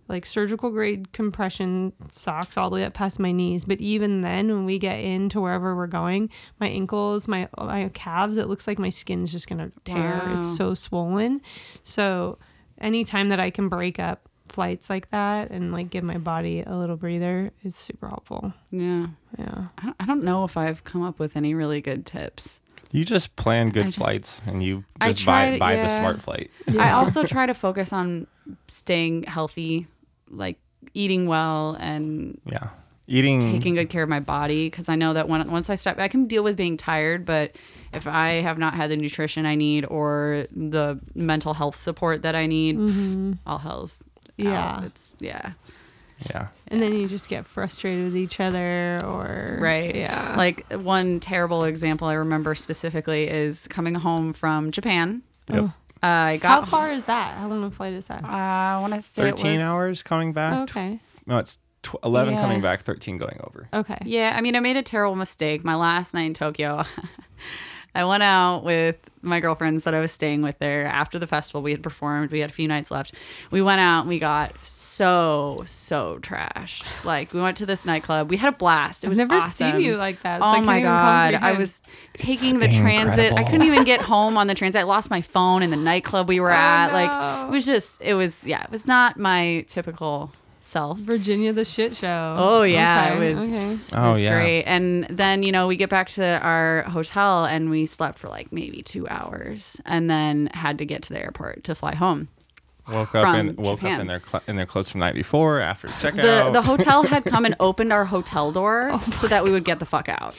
like surgical grade compression socks all the way up past my knees. But even then, when we get into wherever we're going, my ankles, my my calves, it looks like my skin's just gonna tear. Wow. It's so swollen. So anytime that I can break up flights like that and like give my body a little breather is super helpful. Yeah. Yeah. I I don't know if I've come up with any really good tips. You just plan good I- flights and you I just buy tried- buy the smart flight. I also try to focus on staying healthy, like eating well and Yeah. Eating taking good care of my body because I know that when once I step, I can deal with being tired, but if I have not had the nutrition I need or the mental health support that I need, pff, all hell's Mm-hmm. Yeah. out. It's yeah. Yeah. And then you just get frustrated with each other or Right. Yeah. Like one terrible example I remember specifically is coming home from Japan. Yep. Oh. I How far is that? How long a flight is that? Uh, I want to say it 13 was- hours coming back. Oh, okay. No, it's tw- 11 Yeah. coming back, 13 going over. Okay. Yeah, I mean, I made a terrible mistake. My last night in Tokyo, [laughs] I went out with my girlfriends that I was staying with there after the festival. We had performed, we had a few nights left. We went out and we got so, so trashed. Like, we went to this nightclub. We had a blast. It I've was never awesome. seen you like that. so oh I Oh can't my god! I was taking the transit. I couldn't even get home on the transit. I lost my phone in the nightclub we were oh, at. Like it was just, it was yeah, it was not my typical self. Virginia the shit show. Oh yeah, Okay, it was. Okay. Oh, it Oh, was yeah. great. And then you know we get back to our hotel and we slept for like maybe two hours, and then had to get to the airport to fly home. Woke up and woke Japan. up in their cl- in their clothes from the night before after The checkout. the [laughs] hotel had come and opened our hotel door [laughs] oh so that we would get the fuck out.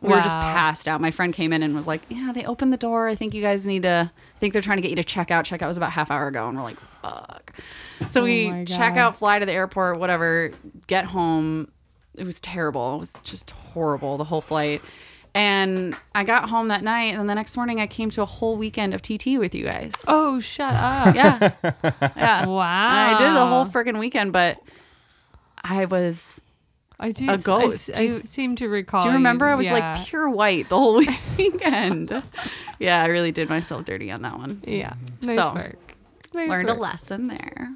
We were just passed out. My friend came in and was like, "Yeah, they opened the door. I think you guys need to. I think they're trying to get you to check out. Check out was about half hour ago." And we're like, "Fuck." So Oh we check out, fly to the airport, whatever. Get home. It was terrible. It was just horrible the whole flight. And I got home that night, and the next morning I came to a whole weekend of TT with you guys. Oh, shut up. Yeah, [laughs] yeah. Wow. I did the whole freaking weekend, but I was. I do. a I- ghost. I, Do you- seem to recall. Do you remember? I was yeah. like pure white the whole [laughs] weekend. yeah, I really did myself dirty on that one. Yeah. Nice So, work. Nice Learned a lesson there.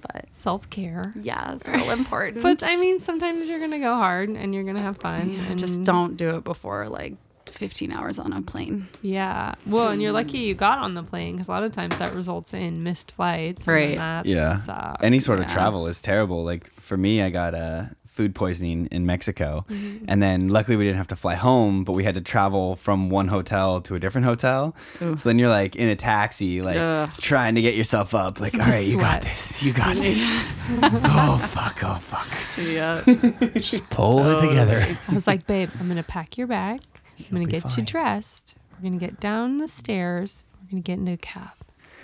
But Self care. yeah, it's [laughs] real important. But I mean, sometimes you're gonna go hard and you're gonna have fun. Yeah, and just don't do it before like 15 hours on a plane. Yeah. Well, and you're lucky you got on the plane because a lot of times that results in missed flights. and Right. that Yeah. sucks. Any sort of travel is terrible. Like for me, I got uh, food poisoning in Mexico. Mm-hmm. And then luckily we didn't have to fly home, but we had to travel from one hotel to a different hotel. So then you're like in a taxi, like Ugh. trying to get yourself up. Like, all right, you got this. You got [laughs] this. oh, fuck. Oh, fuck. Yeah. Just pull it together. I was like, babe, I'm gonna pack your bag. I'm gonna be get you dressed. We're gonna get down the stairs. We're gonna get into a cab.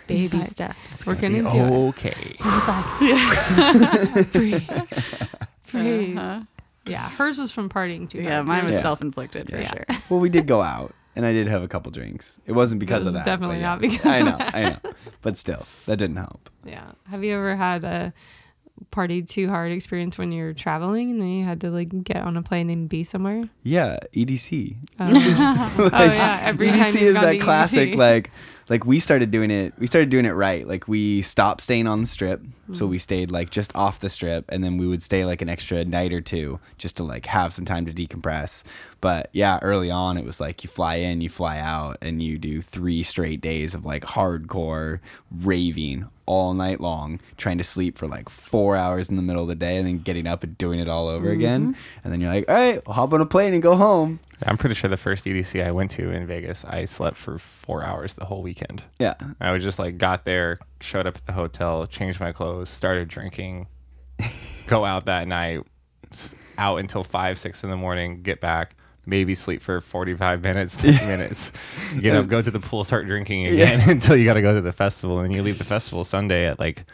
Baby like, steps. We're gonna do it. okay. He's like, [laughs] breathe, [laughs] breathe. Uh-huh. [laughs] Yeah, hers was from partying too. Yeah, hard. mine was Yeah. self-inflicted for Yeah. sure. [laughs] Well, we did go out. And I did have a couple drinks. It wasn't because It of that. definitely yeah. not because I know, I know. But still, that didn't help. Yeah. Have you ever had a party too hard experience when you're traveling and then you had to like get on a plane and be somewhere? Yeah, EDC. Oh, [laughs] oh yeah, every time EDC you've is that to classic EDC. like like we started doing it we started doing it right. Like we stopped staying on the strip. Mm-hmm. so we stayed like just off the strip and then we would stay like an extra night or two just to like have some time to decompress. But yeah early on it was like you fly in you fly out and you do three straight days of like hardcore raving all night long trying to sleep for like four hours in the middle of the day and then getting up and doing it all over again. Mm-hmm. and then you're like all right I'll hop on a plane and go home I'm pretty sure the first EDC I went to in Vegas, I slept for four hours the whole weekend. yeah I was just like got there, showed up at the hotel, changed my clothes, started drinking, [laughs] go out that night, out until five, six in the morning, get back, maybe sleep for 45 minutes, 50 [laughs] minutes, get up, go to the pool, start drinking again [laughs] until you got to go to the festival. And then you leave the festival Sunday at like,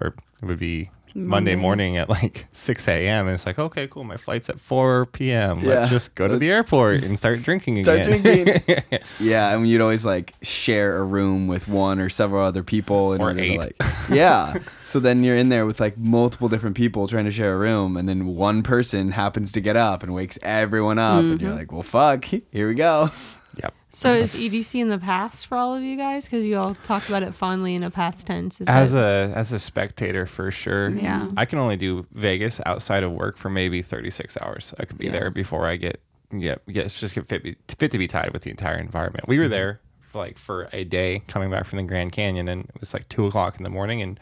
or it would be Monday, morning at like 6 a.m. And it's like, okay, cool. My flight's at 4 p.m. Yeah, Let's just go to the let's- airport and start drinking Start again. drinking. [laughs] Yeah, and you'd always like share a room with one or several other people in Or order eight. to like Yeah. [laughs] So then you're in there with like multiple different people trying to share a room and then one person happens to get up and wakes everyone up and you're mm-hmm. like, "Well, fuck. Here we go." So is EDC in the past for all of you guys? Because you all talked about it fondly in a past tense. As it- a as a spectator for sure Yeah. i can only do vegas outside of work for maybe 36 hours i could be there before i get yeah get it's just get fit, fit to be tied with the entire environment we were mm-hmm. there for like for a day coming back from the grand canyon and it was like two o'clock in the morning and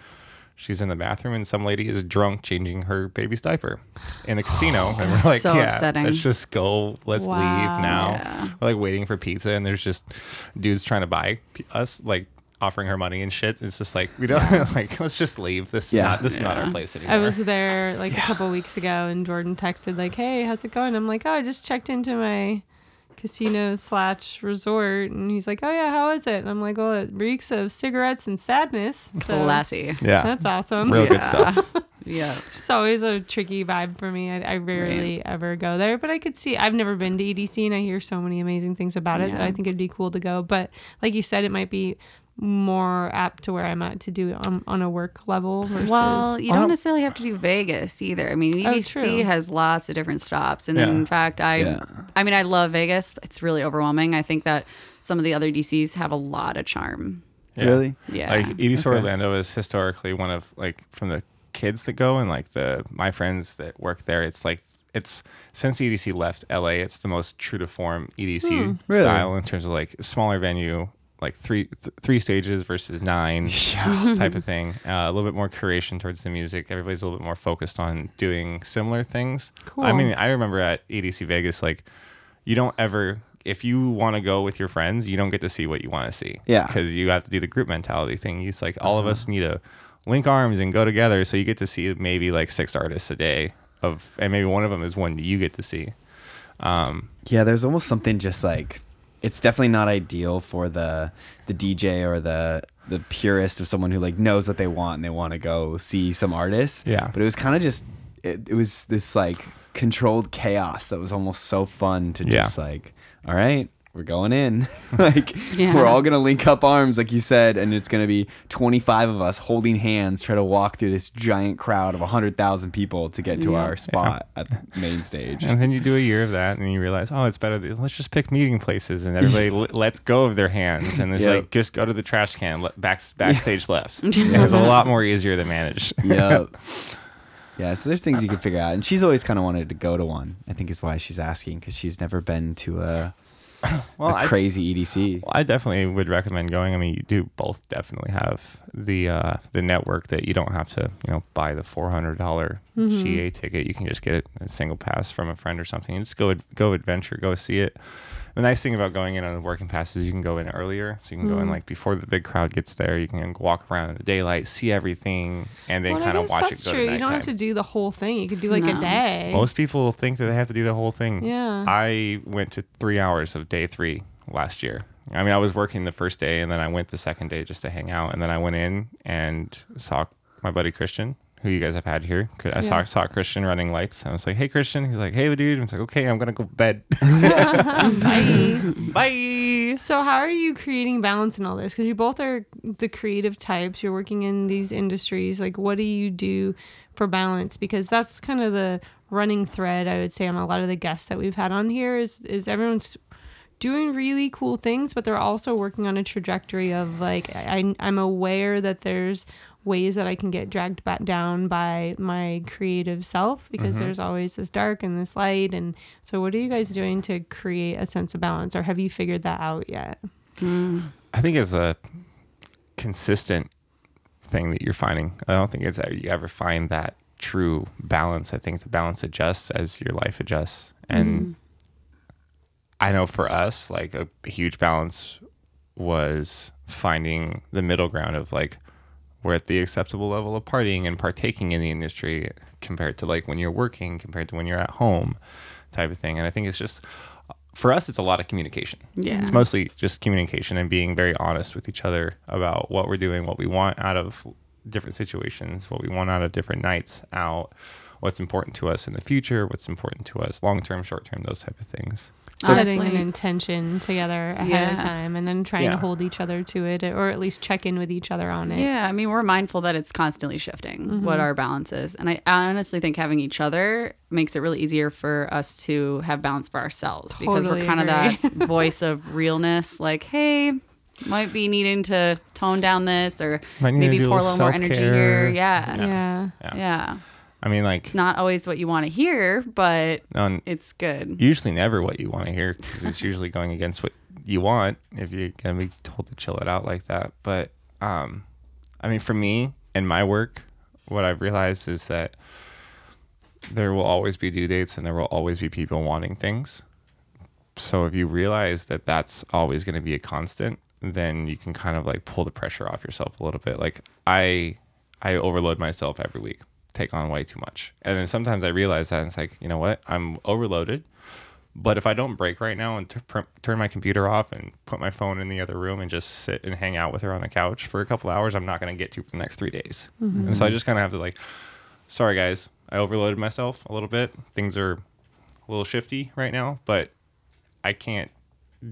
she's in the bathroom and some lady is drunk changing her baby's diaper in the casino [sighs] and we're like So yeah upsetting. let's just go let's Wow. leave now Yeah. we're like waiting for pizza and there's just dudes trying to buy us like offering her money and shit it's just like we don't [laughs] like let's just leave this Yeah. is not this is not our place anymore I was there like a couple weeks ago, and Jordan texted like, "Hey, how's it going?" I'm like, "Oh, I just checked into my casino slash resort," and he's like, "Oh yeah, how is it?" And I'm like, "Well, it reeks of cigarettes and sadness." So Classy. yeah That's awesome. real good Yeah. stuff [laughs] Yeah. It's always a tricky vibe for me. I, I rarely ever go there, but I could see. I've never been to EDC, and I hear so many amazing things about it. that Yeah. I think it'd be cool to go. But like you said, it might be more apt to where I'm at to do it on, on a work level versus. Well, you don't necessarily have to do Vegas either. I mean, Oh, EDC has lots of different stops, and Yeah. in fact, I, Yeah. I mean, I love Vegas. but It's really overwhelming. I think that some of the other DCs have a lot of charm. Yeah. Really? Yeah. like EDC Okay. Orlando is historically one of like from the kids that go and like the my friends that work there it's like it's since EDC left LA it's the most true to form EDC Hmm. Really? style in terms of like smaller venue like three th- three stages versus nine [laughs] type of thing. Uh, a little bit more curation towards the music. Everybody's a little bit more focused on doing similar things. I mean I remember at EDC Vegas like you don't ever if you want to go with your friends you don't get to see what you want to see. Yeah. because you have to do the group mentality thing. It's like all of us need to link arms and go together so you get to see maybe like six artists a day of and maybe one of them is one that you get to see. Um Yeah, there's almost something just like it's definitely not ideal for the the DJ or the the purist of someone who like knows what they want and they want to go see some artists. Yeah. But it was kind of just it, it was this like controlled chaos that was almost so fun to Yeah. just like, all right, we're going in. [laughs] like Yeah. we're all gonna link up arms, like you said, and it's gonna be 25 of us holding hands, try to walk through this giant crowd of 100,000 people to get to Yeah. our spot at the main stage. And then you do a year of that, and you realize, oh, it's better. that- Let's just pick meeting places, and everybody [laughs] l- lets go of their hands, and it's Yep. like just go to the trash can, le- back backstage left. It's a [laughs] lot more easier to manage. yep. Yeah, so there's things you can figure out, and she's always kind of wanted to go to one. I think is why she's asking because she's never been to a, [coughs] Well, a I, crazy EDC. well, I definitely would recommend going. I mean, you do both definitely have the uh, the network that you don't have to, you know, buy the four hundred dollar GA ticket. You can just get it a single pass from a friend or something, and just go go adventure, go see it. The nice thing about going in on the working pass is you can go in earlier, so you can go in hmm. like before the big crowd gets there. You can walk around in the daylight, see everything, and then Well, kind of guess watch it that's go true. to You don't have to do the whole thing. You could do like a day. Most people think that they have to do the whole thing. Yeah. I went to three hours of day three last year. I mean, I was working the first day and then I went the second day just to hang out. And then I went in and saw my buddy Christian, who you guys have had here. I saw, Yeah. saw Christian running lights. I was like, hey, Christian. He's like, hey, dude. I was like, okay, I'm going to go to bed. [laughs] [laughs] Bye. Bye. So how are you creating balance in all this? Because you both are the creative types. You're working in these industries. Like, what do you do for balance? Because that's kind of the running thread I would say on a lot of the guests that we've had on here. Is is everyone's doing really cool things, but they're also working on a trajectory of like I, I'm aware that there's ways that I can get dragged back down by my creative self because mm-hmm. there's always this dark and this light. And so, what are you guys doing to create a sense of balance, or have you figured that out yet? Mm. I think it's a consistent thing that you're finding. I don't think it's that you ever find that true balance. I think the balance adjusts as your life adjusts. And mm-hmm. I know for us, like a huge balance was finding the middle ground of like we're at the acceptable level of partying and partaking in the industry compared to like when you're working compared to when you're at home type of thing. And I think it's just for us it's a lot of communication. Yeah. It's mostly just communication and being very honest with each other about what we're doing, what we want out of different situations, what we want out of different nights out, what's important to us in the future, what's important to us long term, short term, those type of things. Setting an intention together ahead of time and then trying Yeah. to hold each other to it or at least check in with each other on it. Yeah, I mean, we're mindful that it's constantly shifting what mm-hmm. our balance is. And I honestly think having each other makes it really easier for us to have balance for ourselves because we're Totally kind of that [laughs] voice of realness like, hey, might be needing to tone down this or Might need to maybe pour a little little more energy self-care. here. Yeah. Yeah. yeah. Yeah. I mean, like, It's not always what you want to hear, but no, it's good. usually never what you want to hear because it's usually going against what you want if you're gonna be told to chill it out like that. But um, I mean, for me and my work, what I've realized is that there will always be due dates and there will always be people wanting things. So if you realize that that's always going to be a constant, then you can kind of like pull the pressure off yourself a little bit. Like I, I overload myself every week, take on way too much, and then sometimes I realize that and it's like, you know what, I'm overloaded. But if I don't break right now and t- pr- turn my computer off and put my phone in the other room and just sit and hang out with her on the couch for a couple hours, I'm not going to get to for the next three days. Mm-hmm. And so I just kind of have to like, sorry guys, I overloaded myself a little bit. Things are a little shifty right now, but I can't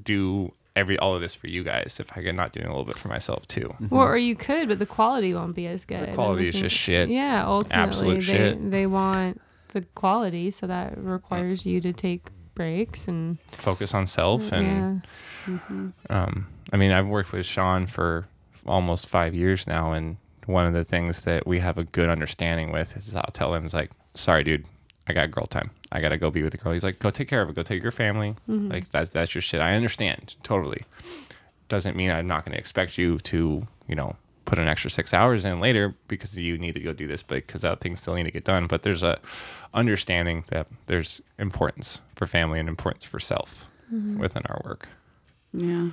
do every all of this for you guys if I'm not doing a little bit for myself too. Well, or you could, but the quality won't be as good. The quality is just shit. Yeah, ultimately, Absolute they shit. they want the quality, so that requires you to take breaks and Focus on self and yeah. um, I mean, I've worked with Sean for almost five years now, and one of the things that we have a good understanding with is I'll tell him, "Is like, sorry, dude, I got girl time. I gotta go be with the girl." He's like, "Go take care of it. Go take your family. Like that's that's your shit. I understand totally. Doesn't mean I'm not gonna expect you to, you know." Put an extra six hours in later because you need to go do this, but because that things still need to get done. But there's a understanding that there's importance for family and importance for self within our work. Yeah.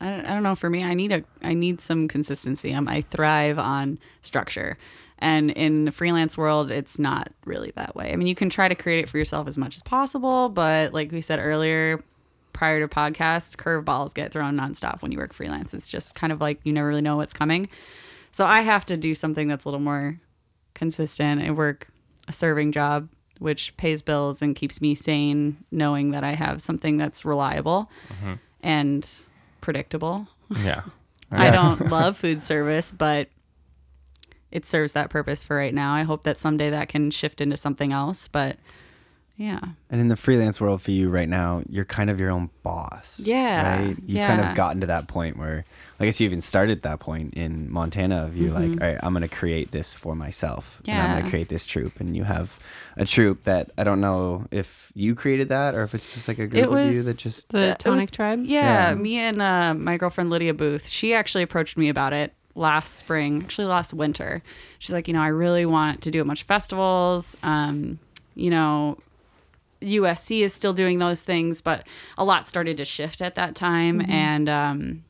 I don't, I don't know. For me, I need a I need some consistency. Um, I thrive on structure, and in the freelance world, it's not really that way. I mean, you can try to create it for yourself as much as possible, but like we said earlier, prior to podcast, curveballs get thrown nonstop when you work freelance. It's just kind of like you never really know what's coming. So I have to do something that's a little more consistent. I work a serving job, which pays bills and keeps me sane, knowing that I have something that's reliable mm-hmm. and predictable. Yeah. [laughs] I don't [laughs] love food service, but it serves that purpose for right now. I hope that someday that can shift into something else. But yeah, And in the freelance world for you right now, you're kind of your own boss. Yeah, Right? You've kind of gotten to that point where, I guess you even started that point in Montana of you like, all right, I'm going to create this for myself. And I'm going Mm-hmm. Yeah. to create this troop. And you have a troop that I don't know if you created that or if it's just like a group It of you that just. The Uh, Tonic was- Tribe. Yeah, Yeah. me and uh, my girlfriend Lydia Booth, she actually approached me about it last spring, actually last winter. She's like, you know, I really want to do a bunch of festivals. Um, you know, USC is still doing those things, but a lot started to shift at that time. And um,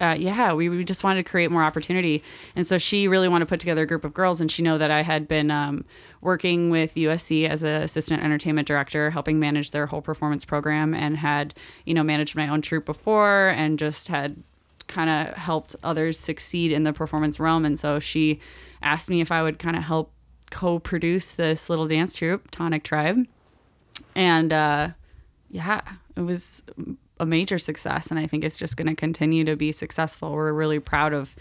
uh, yeah, we, we just wanted to create more opportunity. And so she really wanted to put together a group of girls. And she know that I had been um, working with USC as an assistant entertainment director, helping manage their whole performance program, and had you know managed my own troupe before, and just had kind of helped others succeed in the performance realm. And so she asked me if I would kind of help co-produce this little dance troupe, Tonic Tribe, and uh, yeah, it was a major success, and I think it's just going to continue to be successful. We're really proud of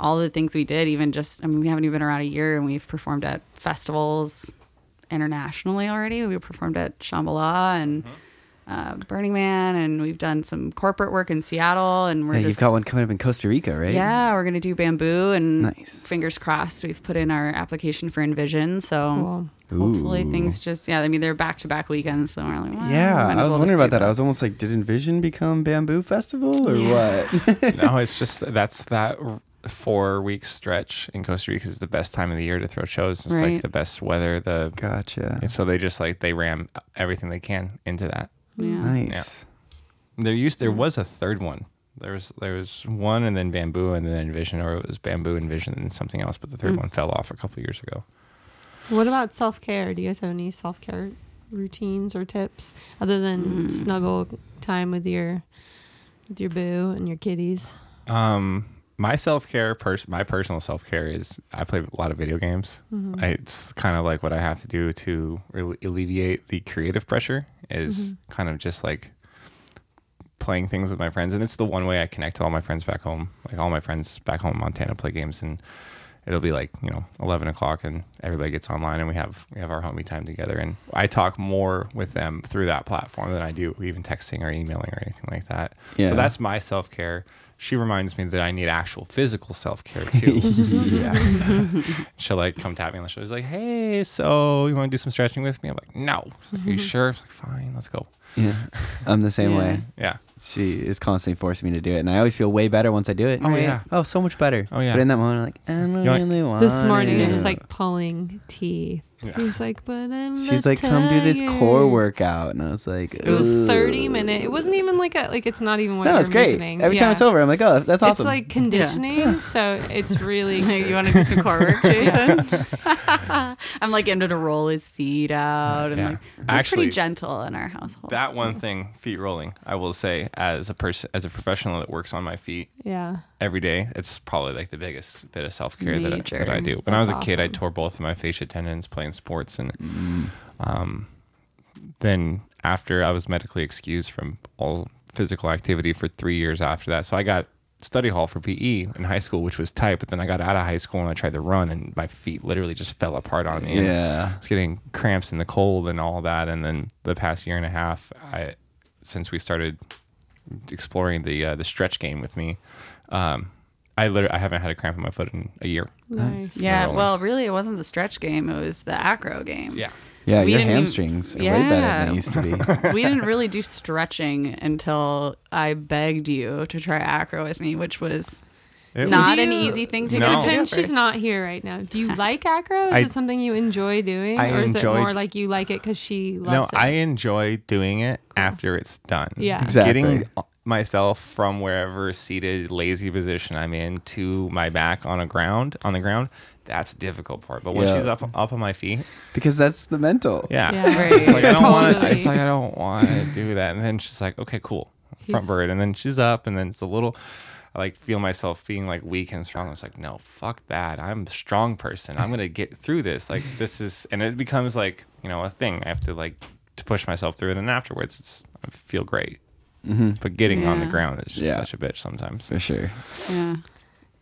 all the things we did. Even just, I mean, we haven't even been around a year, and we've performed at festivals internationally already. We performed at Shambhala and uh, Burning Man, and we've done some corporate work in Seattle, and we're Yeah, just you've got one coming up in Costa Rica, right? yeah, we're gonna do bamboo, and Nice. fingers crossed. We've put in our application for Envision, so Cool. hopefully Ooh. things just yeah. I mean, they're back to back weekends, so we're like, well, Yeah, might I was well wondering about that. I was almost like, did Envision become Bamboo Festival or Yeah. what? [laughs] no, it's just that's that four week stretch in Costa Rica is the best time of the year to throw shows. It's Right. like the best weather. The gotcha. and so they just like they ram everything they can into that. Yeah. Nice. There used there was a third one. There was there was one and then bamboo and then envision or it was bamboo and vision and something else, but the third one fell off a couple years ago. What about self care? Do you guys have any self care routines or tips other than snuggle time with your with your boo and your kitties? Um, my self care, pers- my personal self care is I play a lot of video games. I, it's kind of like what I have to do to re- alleviate the creative pressure is mm-hmm. kind of just like playing things with my friends, and it's the one way I connect to all my friends back home. Like all my friends back home in Montana play games, and it'll be like you know eleven o'clock, and everybody gets online, and we have we have our homie time together. And I talk more with them through that platform than I do even texting or emailing or anything like that. Yeah. So that's my self care. She reminds me that I need actual physical self care too. [laughs] yeah. She'll like come tap me on the shoulder. She's like, "Hey, so you want to do some stretching with me?" I'm like, "No." Like, Are you mm-hmm. sure? I was like, "Fine, let's go." yeah. I'm the same Yeah. way. [laughs] Yeah. She is constantly forcing me to do it, and I always feel way better once I do it. Oh Right. yeah. Oh, so much better. Oh, yeah. But in that moment, I'm like, I don't You really want. This morning it was like pulling teeth. Yeah. He was like, but I'm She's not like, come do this core workout, and I was like, It was 30 minute. It wasn't even like a like it's not even what No, you're it's great. envisioning. Every time it's over, I'm like, oh, that's awesome. It's like conditioning, so it's [laughs] really [laughs] you want to do some core work, Jason? [laughs] I'm like him to roll his feet out, and Yeah. like we're Actually, pretty gentle in our household. That one thing, feet rolling, I will say, as a person, as a professional that works on my feet yeah. Every day, it's probably like the biggest bit of self care that, I- that I do. When I was a kid, I awesome. tore both of my fascia tendons playing sports, and Mm. um, then after I was medically excused from all physical activity for three years after that, so I got study hall for PE in high school, which was tight. But then I got out of high school and I tried to run, and my feet literally just fell apart on me. and yeah. I was getting cramps in the cold and all that. And then the past year and a half, I since we started exploring the uh, the stretch game with me, um, I literally I haven't had a cramp in my foot in a year. Nice. yeah, Rolling. well, really, it wasn't the stretch game; it was the acro game. Yeah. Yeah, We your didn't even- hamstrings are way better than Yeah. they used to be. [laughs] we didn't really do stretching until I begged you to try acro with me, which was It not was- an you- easy thing to No. get. Pretend she's not here right now. Do you [laughs] like acro? Is I- it something you enjoy doing, I or is it more like you like it because she loves it? no, I enjoy doing it after it's done. Yeah. Exactly. Getting myself from wherever seated lazy position I'm in to my back on a ground on the ground, that's the difficult part. But when Yeah. she's up up on my feet, because that's the mental. yeah. Yeah, Right. It's like I don't want to. It's like I don't want to do that. And then she's like, okay, cool, front He's- bird. And then she's up, and then it's a little. I like feel myself being like weak and strong. I was like, no, fuck that. I'm the strong person. I'm gonna get through this. Like this is, and it becomes like you know a thing. I have to like to push myself through it, and afterwards, it's I feel great. Mm-hmm. But getting on the ground is just Yeah. such a bitch sometimes. For sure. Yeah.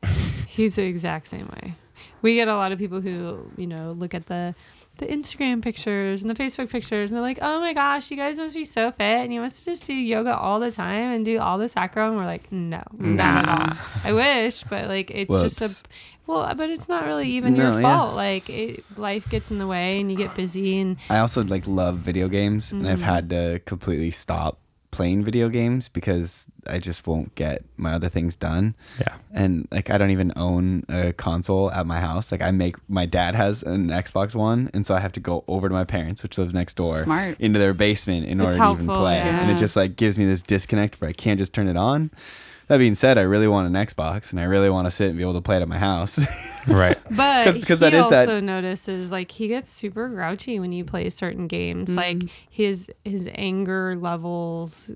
[laughs] He's the exact same way. We get a lot of people who, you know, look at the the Instagram pictures and the Facebook pictures and they're like, "Oh my gosh, you guys must be so fit and you must just do yoga all the time and do all this acro." And we're like, "No, not at all. I wish, but like it's just a well, but it's not really even No, your yeah. fault. Like it, life gets in the way and you get busy and I also like love video games, and I've had to completely stop playing video games because I just won't get my other things done. Yeah. And like I don't even own a console at my house. Like I make my dad has an Xbox One, and so I have to go over to my parents, which live next door, Smart. into their basement in It's order to even helpful, play. And it just like gives me this disconnect where I can't just turn it on. That being said, I really want an Xbox, and I really want to sit and be able to play it at my house. [laughs] Right. But 'Cause- 'cause he that is also that- notices like he gets super grouchy when you play certain games. Mm-hmm. Like his his anger levels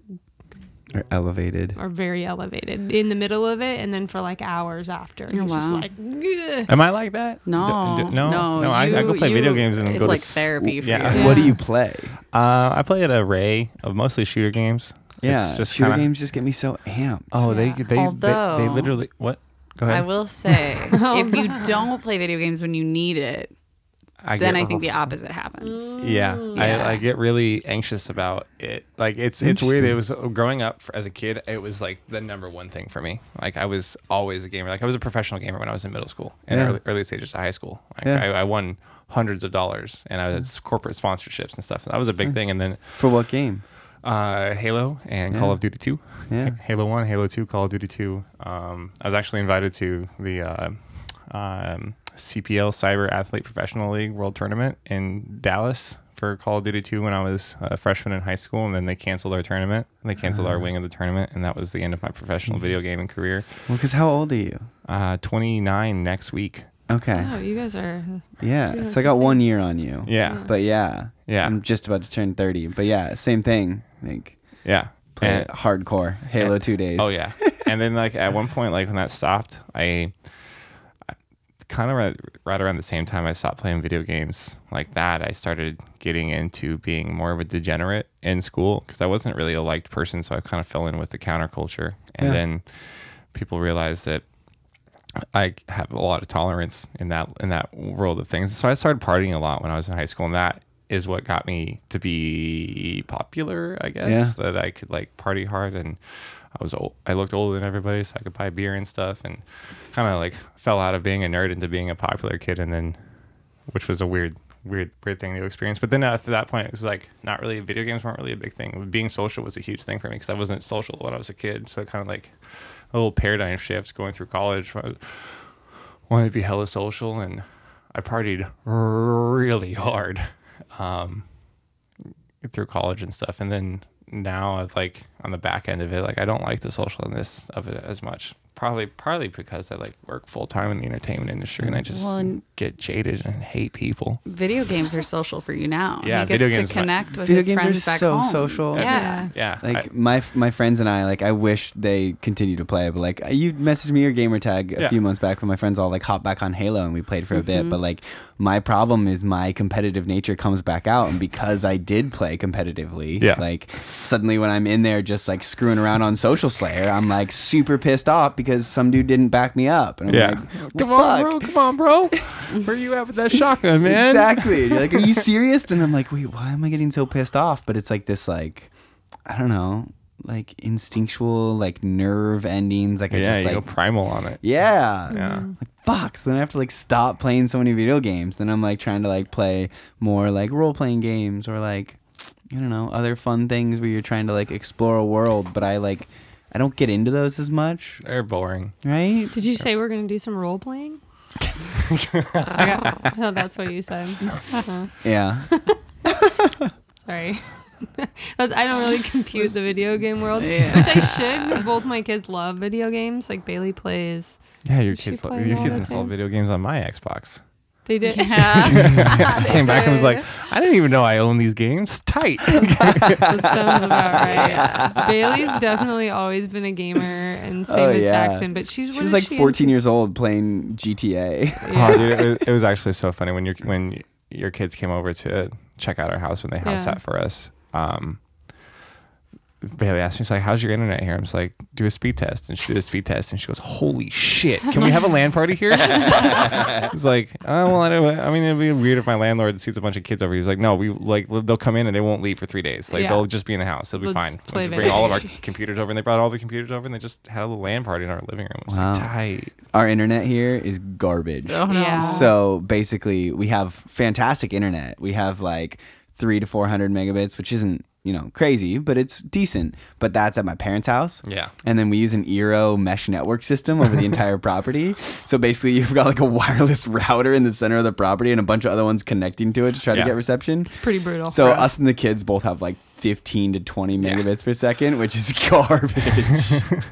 are elevated. are very elevated in the middle of it, and then for like hours after, Oh, he's just like, "Ugh." Am I like that? No, D- d- no, no, no. I, I go you- play video games and then it's go to like s- therapy for yeah. you. What do you play? Uh, I play an array of mostly shooter games. Yeah, It's just shooter kinda- games just get me so amped. Oh, they Yeah. they, they they Although- literally what? Go ahead. I will say, [laughs] if you don't play video games when you need it, I then get- I think the opposite happens. Yeah, Yeah. I, I get really anxious about it. Like it's it's weird. It was growing up for, as a kid. It was like the number one thing for me. Like I was always a gamer. Like I was a professional gamer when I was in middle school and Yeah. early, early stages of high school. Like Yeah. I, I won hundreds of dollars and I was corporate sponsorships and stuff. That was a big thing. And then For what game? Uh, Halo and Call of Duty Two. Yeah. [laughs] Halo One, Halo Two, Call of Duty Two. Um, I was actually invited to the uh, um, CPL Cyber Athlete Professional League World Tournament in Dallas for Call of Duty Two when I was a freshman in high school, and then they canceled our tournament. They canceled Ah. our wing of the tournament, and that was the end of my professional Mm-hmm. video gaming career. Well, because how old are you? Uh, Twenty nine next week. Okay. "Oh, you guys are." Yeah. Yeah, so I got one year on you. Yeah, But yeah. Yeah. I'm just about to turn 30. But yeah, same thing. Like, yeah. play And- hardcore. Halo 2 days. Oh yeah. and then like at one point, like when that stopped, I, I kind of right, right around the same time I stopped playing video games like that, I started getting into being more of a degenerate in school because I wasn't really a liked person, so I kind of fell in with the counterculture, and Yeah. then people realized that. I have a lot of tolerance in that in that world of things. So I started partying a lot when I was in high school, and that is what got me to be popular. I guess Yeah. that I could like party hard, and I was old. I looked older than everybody, so I could buy beer and stuff, and kind of like fell out of being a nerd into being a popular kid, and then, which was a weird, weird, weird thing to experience. But then after that point, it was like not really. Video games weren't really a big thing. Being social was a huge thing for me because I wasn't social when I was a kid. So it kind of like a little paradigm shift going through college. I wanted to be hella social, and I partied really hard um, through college and stuff. And then now, I've like on the back end of it, like I don't like the socialness of it as much. Probably, partly because I like work full time in the entertainment industry, and I just Well, and- get jaded and hate people. Video games are social for you now. Yeah, he gets video to games- connect with Video his games are friends back so home. social. Yeah. yeah. Like I- my my friends and I, like I wish they continue to play, but like you messaged me your gamer tag a Yeah. few months back when my friends all like hop back on Halo and we played for a bit. Mm-hmm. But like my problem is my competitive nature comes back out, and because I did play competitively, Yeah. like suddenly when I'm in there just like screwing around on Social Slayer, I'm like super pissed off because some dude didn't back me up, and I'm yeah. like, well, come on, fuck. bro. Come on, bro. Where you at with that shotgun, man? Exactly. You're like, are you [laughs] serious? Then I'm like, wait, why am I getting so pissed off? But it's like this, like, I don't know, like instinctual, like nerve endings. Like I Yeah, just you like, go primal on it. yeah, Yeah. Mm-hmm. like fuck. So then I have to like stop playing so many video games. Then I'm like trying to like play more like role playing games or like I don't know other fun things where you're trying to like explore a world. But I like I don't get into those as much, They're boring. right? Did you say we're gonna do some role playing? I, [laughs] got, I thought that's what you said. Uh-huh. Yeah. [laughs] Sorry. [laughs] That's, I don't really compute the video game world, Yeah. which I should because both my kids love video games. Like Bailey plays. Yeah, your She kids, plays your all kids install time. video games on my Xbox. They did. [laughs] Yeah. [laughs] Came back and was like, I didn't even know I own these games. Tight. [laughs] that sounds about right. Bailey's definitely always been a gamer, and same Oh, with yeah. Jackson. But she's She was like she 14 into? years old playing GTA. Oh, dude, it, was- it was actually so funny when your when your kids came over to check out our house when they house Yeah. sat for us. Um, Bailey asked me, she's like, "How's your internet here?" I'm just like, "Do a speed test," and she did a speed test, and she goes, "Holy shit! Can we have a LAN party here?" [laughs] it's like, oh well, I, don't, I mean, it'd be weird if my landlord sees a bunch of kids over. Here. He's like, "No, we like they'll come in and they won't leave for three days. Like Yeah. they'll just be in the house. It'll be Let's fine. play Like, bring all of our [laughs] computers over, and they brought all the computers over, and they just had a little LAN party in our living room. It was Wow. like tight. Our internet here is garbage. Oh, no. Yeah. So basically, we have fantastic internet. We have like three to 400 megabits, which isn't, you know, crazy, but it's decent. But that's at my parents' house. Yeah. And then we use an Eero mesh network system over the entire [laughs] property. So basically, you've got like a wireless [laughs] router in the center of the property and a bunch of other ones connecting to it to try Yeah. to get reception. It's pretty brutal. So us and the kids both have like 15 to 20 megabits per second, which is [laughs] garbage.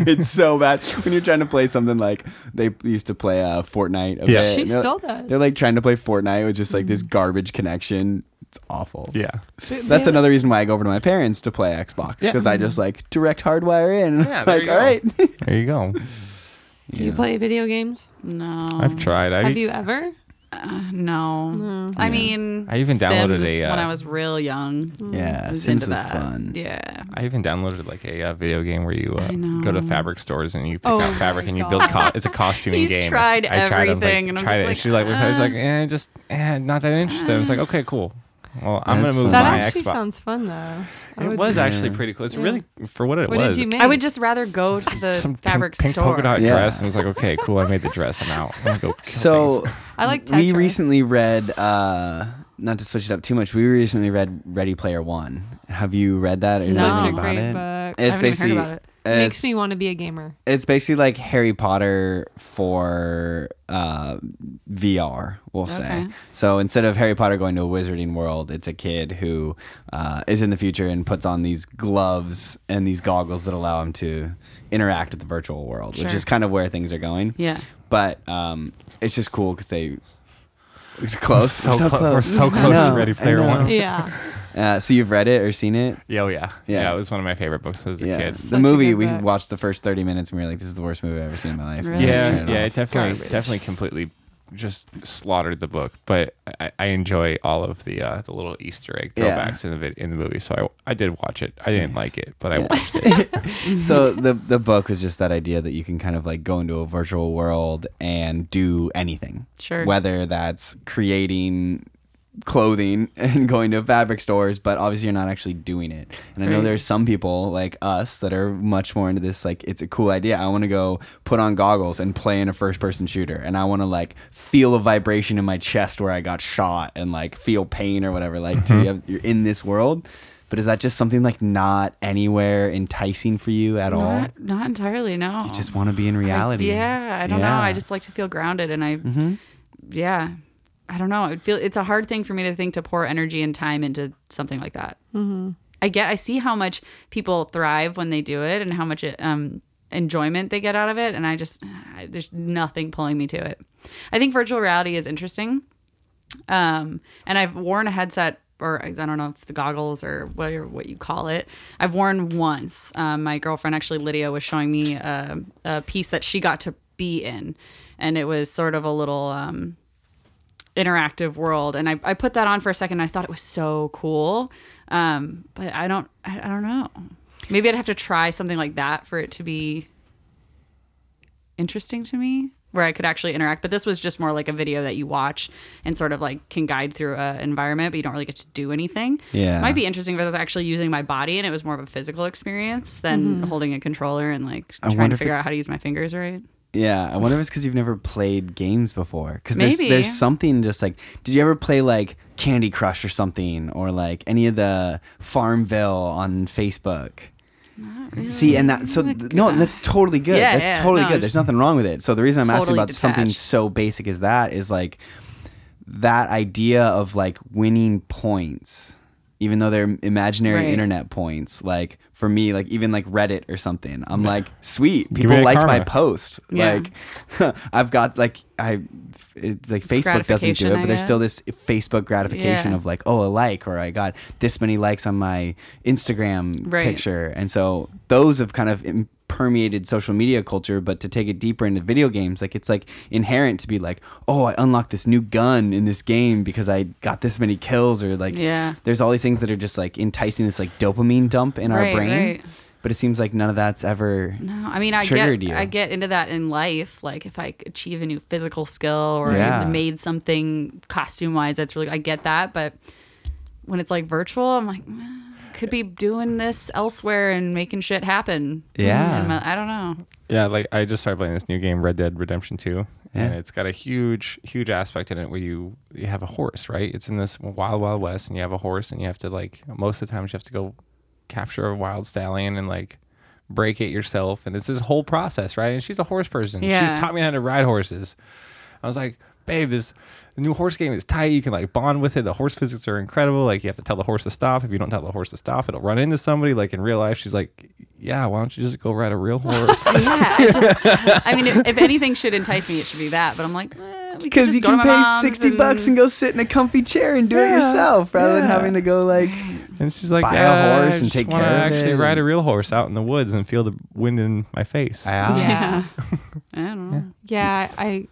it's so bad when you're trying to play something like they used to play uh, Fortnite. a Yeah. She and they're- still does. They're like trying to play Fortnite with just like this garbage connection. It's awful. Yeah. That's another reason why I go over to my parents to play Xbox Yeah. because I just like direct hardwire in. Yeah, there [laughs] like, you all go. right. [laughs] [laughs] There you go. Do you play video games? No. I've tried. I, Have you ever? Uh, no. No. I mean, I even downloaded Sims a, uh, when I was real young. Yeah, I was Sims into was that. fun. Yeah. I even downloaded like a uh, video game where you uh, I go to fabric stores and you pick Oh out fabric my and you build. God. Co- it's a costuming He's game. tried I tried, I everything, like, and I'm tried just it. like, She's like, I was uh. like, eh, just eh, not that interested. I was like, okay, cool. Well, I'm That's gonna move fun. That actually Xbox. sounds fun though. I it would- was actually Yeah. pretty cool. It's Yeah. really for what it What was. did you make? I would just rather go to [laughs] the Some fabric pink, pink store. polka dot Yeah. dress and was like, okay, cool. I made the dress. I'm out. I'm gonna go. [laughs] Kill So things. I like we recently read, uh, not to switch it up too much, we recently read Ready Player One. Have you read that or know Such anything a about great it? book. I It's haven't even heard basically about it. Makes me want to be a gamer. it's basically like Harry Potter for uh, VR, we'll say. Okay. So instead of Harry Potter going to a wizarding world, it's a kid who uh, is in the future and puts on these gloves and these goggles that allow him to interact with the virtual world, which is kind of where things are going. Yeah. But um, it's just cool because they. It's close. so, We're close. We're so I close to [laughs] know, Ready I Player. One. Yeah. Uh, so you've read it or seen it? Yeah, oh yeah. Yeah. yeah, It was one of my favorite books as a yeah. kid. The Such a movie we book. watched the first thirty minutes and we were like, "This is the worst movie I've ever seen in my life." Really? Yeah, it yeah, it definitely, Garbage. definitely, completely just slaughtered the book. But I, I enjoy all of the uh, the little Easter egg Yeah. throwbacks in the vid- in the movie. So I, I did watch it. I didn't Nice. like it, but I watched it. [laughs] so the the book was just that idea that you can kind of like go into a virtual world and do anything. Sure. Whether that's creating clothing [laughs] and going to fabric stores, but obviously you're not actually doing it. And I know Right. there's some people like us that are much more into this like it's a cool idea. I want to go put on goggles and play in a first person shooter and I want to like feel a vibration in my chest where I got shot and like feel pain or whatever like to you have, you're in this world. But is that just something like not anywhere enticing for you at all? Not, not entirely. No. You just want to be in I- reality. yeah. I don't know. I just like to feel grounded, and I. hmm Yeah. I don't know. It feel it's a hard thing for me to think to pour energy and time into something like that. Mm-hmm. I get. I see how much people thrive when they do it, and how much it, um, enjoyment they get out of it. And I just I, there's nothing pulling me to it. I think virtual reality is interesting. Um, and I've worn a headset or I don't know if the goggles or whatever what you call it. I've worn once. Um, my girlfriend actually Lydia was showing me a, a piece that she got to be in, and it was sort of a little um, interactive world. And I, I put that on for a second. And I thought it was so cool, um, but I don't I, I don't know. Maybe I'd have to try something like that for it to be interesting to me where I could actually interact. But this was just more like a video that you watch and sort of like can guide through a environment, but you don't really get to do anything. Yeah. It might be interesting if I was actually using my body and it was more of a physical experience than holding a controller and like I trying to figure out how to use my fingers right. Yeah, I wonder if it's because you've never played games before. Because there's Maybe. there's something just like, did you ever play like Candy Crush or something, or like any of the Farmville on Facebook? See, and that so th- no, that's totally good. Yeah, that's yeah, totally no, good. There's nothing wrong with it. So the reason I'm asking totally about something detached. so basic as that is like that idea of like winning points even though they're imaginary Right. internet points. Like for me, like even like Reddit or something, I'm like, sweet, people that liked my post. Yeah. Like [laughs] I've got like I it, like Facebook doesn't do it, I but there's still this Facebook gratification Yeah. of like, oh, a like, or I got this many likes on my Instagram Right. picture, and so those have kind of im- permeated social media culture. But to take it deeper into video games, like it's like inherent to be like, oh, I unlocked this new gun in this game because I got this many kills, or like, Yeah. there's all these things that are just like enticing this like dopamine dump in our brain. right. But it seems like none of that's ever. No, I mean I get you. I get into that in life. Like if I achieve a new physical skill or Yeah. I made something costume wise, that's really I get that. But when it's like virtual, I'm like, "Eh, could be doing this elsewhere and making shit happen. Yeah. And uh, I don't know. Yeah, like I just started playing this new game, Red Dead Redemption 2, and Yeah. it's got a huge, huge aspect in it where you you have a horse, right? It's in this wild, wild west, and you have a horse, and you have to like most of the times you have to go capture a wild stallion and like break it yourself, and it's this whole process, right? And she's a horse person. Yeah. She's taught me how to ride horses. I was like, babe, this the new horse game is tight. You can like bond with it. The horse physics are incredible. Like you have to tell the horse to stop. If you don't tell the horse to stop, it'll run into somebody. Like in real life, she's like, yeah, why don't you just go ride a real [laughs] horse? Yeah, I just I mean if, if [laughs] anything should entice me, it should be that. But I'm like, eh, we could Because just you go can my pay mom's sixty bucks and go sit in a comfy chair and do it yourself, rather than having to go like. And she's like, Buy a yeah, horse I and just take wanna care of actually it ride a real horse out in the woods and feel the wind in my face. Yeah. Yeah. [laughs] I don't know. Yeah, I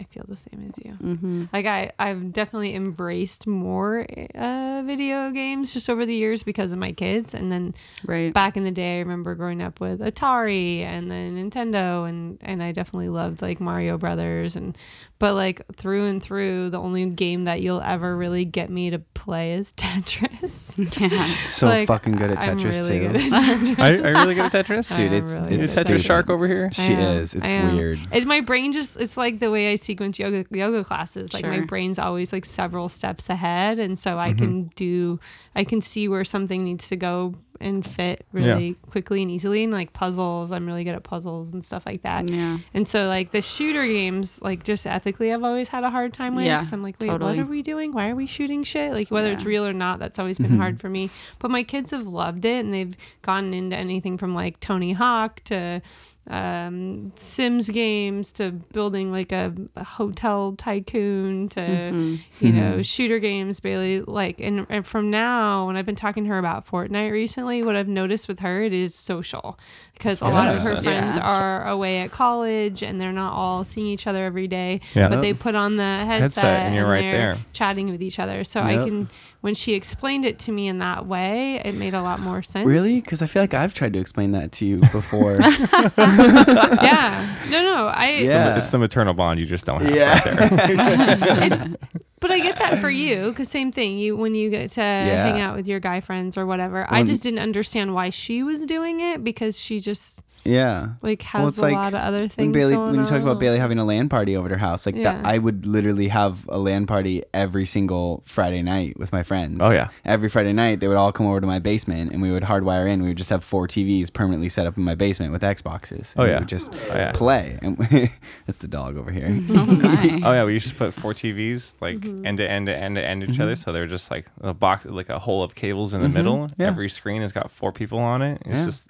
I feel the same as you. Mm-hmm. Like I I've definitely embraced more uh, video games just over the years because of my kids, and then Right. back in the day, I remember growing up with Atari and then Nintendo, and and I definitely loved like Mario Brothers, and but like through and through, the only game that you'll ever really get me to play is [laughs] Tetris. Yeah. [laughs] So Like, fucking good at I'm Tetris really too. good at [laughs] Tetris. Are, are you really good at Tetris? Dude, it's- really it's Is good at Tetris. Shark over here? She is. It's weird. It's my brain just it's like the way I sequence yoga yoga classes. Like my brain's always like several steps ahead and so I Mm-hmm. can do I can see where something needs to go and fit really quickly and easily and like puzzles. I'm really good at puzzles and stuff like that. Yeah. And so like the shooter games, like just ethically I've always had a hard time with Yeah, because I'm like, wait, totally. what are we doing? Why are we shooting shit? Like whether it's real or not, that's always been Mm-hmm. hard for me. But my kids have loved it and they've gotten into anything from like Tony Hawk to um, Sims games to building like a, a hotel tycoon to Mm-hmm. you know shooter games. Bailey like and, and from now when I've been talking to her about Fortnite recently, what I've noticed with her it is social because a lot of her friends Yeah. are away at college and they're not all seeing each other every day. Yeah. But they put on the headset, Headset and you're right they're there. chatting with each other. So I can when she explained it to me in that way, it made a lot more sense. Really? Because I feel like I've tried to explain that to you before. [laughs] [laughs] [laughs] yeah. No, no. I Yeah. It's the maternal bond you just don't have Yeah. right there. [laughs] it's, but I get that for you because same thing. You when you get to hang out with your guy friends or whatever. I just didn't understand why she was doing it because she just yeah. like Well, has it's a like lot of other When things. Bailey, going when you talk on. about Bailey having a LAN party over at her house, like Yeah. that, I would literally have a LAN party every single Friday night with my friends. Oh, yeah. Every Friday night, they would all come over to my basement, and we would hardwire in. We would just have four TVs permanently set up in my basement with Xboxes. Oh, and we yeah. would just Oh, yeah. play. And [laughs] that's the dog over here. [laughs] Oh my. [laughs] Oh yeah, we used to put four TVs like Mm-hmm. end to end to end to end each other, so they're just like a box, like a hole of cables in the middle. yeah. Every screen has got four people on it. It's Yeah. just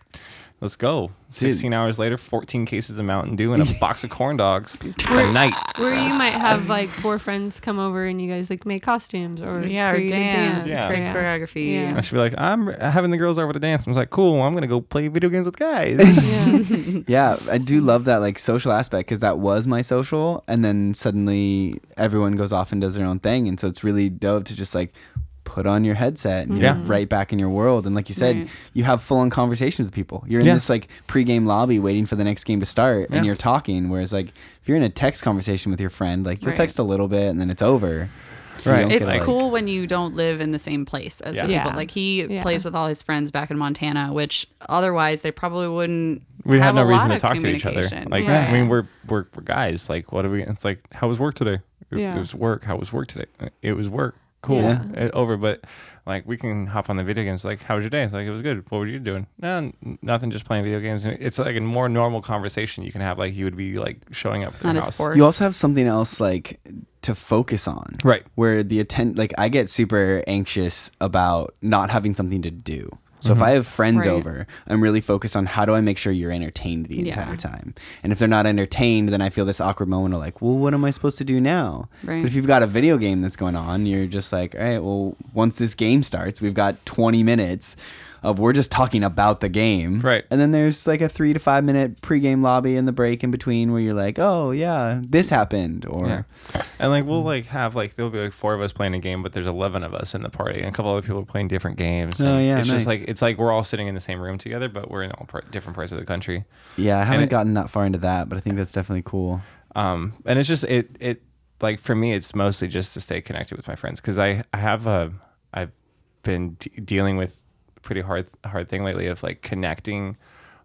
let's go. Sixteen hours later, fourteen cases of Mountain Dew and a [laughs] box of corn dogs a night. Where you might have like four friends come over and you guys like make costumes or Yeah, or create a dance, Yeah. like Yeah. choreography. Yeah. I should be like, I'm having the girls over to dance. I was like, cool. I'm gonna go play video games with guys. [laughs] [laughs] Yeah. yeah, I do love that like social aspect because that was my social, and then suddenly everyone goes off and does their own thing, and so it's really dope to just like put on your headset and Yeah. you're right back in your world. And like you said, Right. you have full on conversations with people. You're in Yeah. this like pre-game lobby waiting for the next game to start, and Yeah. you're talking. Whereas like if you're in a text conversation with your friend, like you'll Right. text a little bit and then it's over. Right. don't get, It's like- cool when you don't live in the same place as Yeah. the people. Yeah. Like he Yeah. plays with all his friends back in Montana, which otherwise they probably wouldn't. we have have no a reason to talk to each other. Like, Yeah. I mean, we're, we're we're guys. Like, what are we? It's like, how was work today? It, Yeah. it was work. How was work today? It was work. Cool Yeah. uh, over but like we can hop on the video games like how was your day like it was good what were you doing no n- nothing just playing video games it's like a more normal conversation you can have like you would be like showing up at their Not house forced. You also have something else like to focus on. right Where the attend like I get super anxious about not having something to do. So Mm-hmm. if I have friends Right. over, I'm really focused on how do I make sure you're entertained the Yeah. entire time. And if they're not entertained, then I feel this awkward moment of like, well, what am I supposed to do now? Right. But if you've got a video game that's going on, you're just like, all right, well, once this game starts, we've got 20 minutes of we're just talking about the game. Right. And then there's like a three to five minute pregame lobby in the break in between where you're like, oh, yeah, this happened. Or, Yeah. And like we'll like have like there'll be like four of us playing a game, but there's eleven of us in the party, and a couple other people are playing different games. Oh, yeah, it's just like it's like we're all sitting in the same room together, but we're in all par- different parts of the country. yeah, I haven't it- gotten that far into that, but I think that's definitely cool. Um, and it's just it it like for me, it's mostly just to stay connected with my friends because I I have a I've been d- dealing with pretty hard hard thing lately of like connecting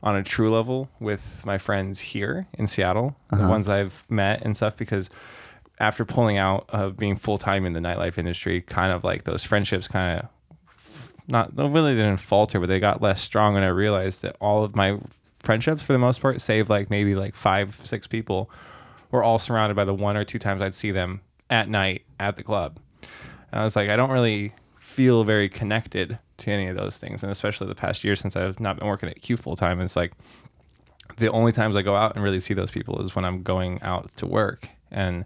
on a true level with my friends here in Seattle, the Uh-huh. ones I've met and stuff because after pulling out of being full time in the nightlife industry, kind of like those friendships kind of not they really didn't falter, but they got less strong. And I realized that all of my friendships, for the most part, save like maybe like five, six people, were all surrounded by the one or two times I'd see them at night at the club. And I was like, I don't really feel very connected to any of those things, and especially the past year since I've not been working at Q full time. It's like the only times I go out and really see those people is when I'm going out to work. And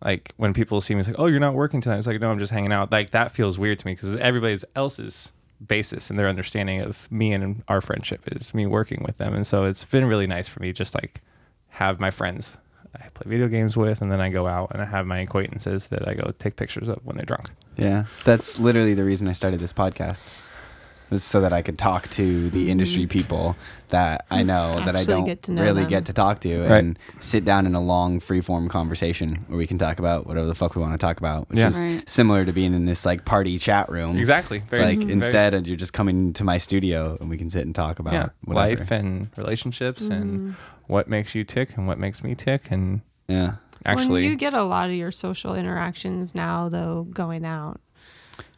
like when people see me it's like oh you're not working tonight. It's like no i'm just hanging out. Like that feels weird to me because everybody else's basis and their understanding of me and our friendship is me working with them. And so it's been really nice for me just like have my friends i play video games with and then i go out and i have my acquaintances that i go take pictures of when they're drunk Yeah, that's literally the reason I started this podcast. Was so that I could talk to the industry people that I know that I Actually don't get to know really them. get to talk to, Right. and sit down in a long free form conversation where we can talk about whatever the fuck we want to talk about, which Yeah. is Right. similar to being in this like party chat room. exactly It's Very- like very- instead, you're just coming to my studio and we can sit and talk about yeah whatever. life and relationships Mm-hmm. and what makes you tick and what makes me tick and yeah. Actually when you get a lot of your social interactions now, though, going out.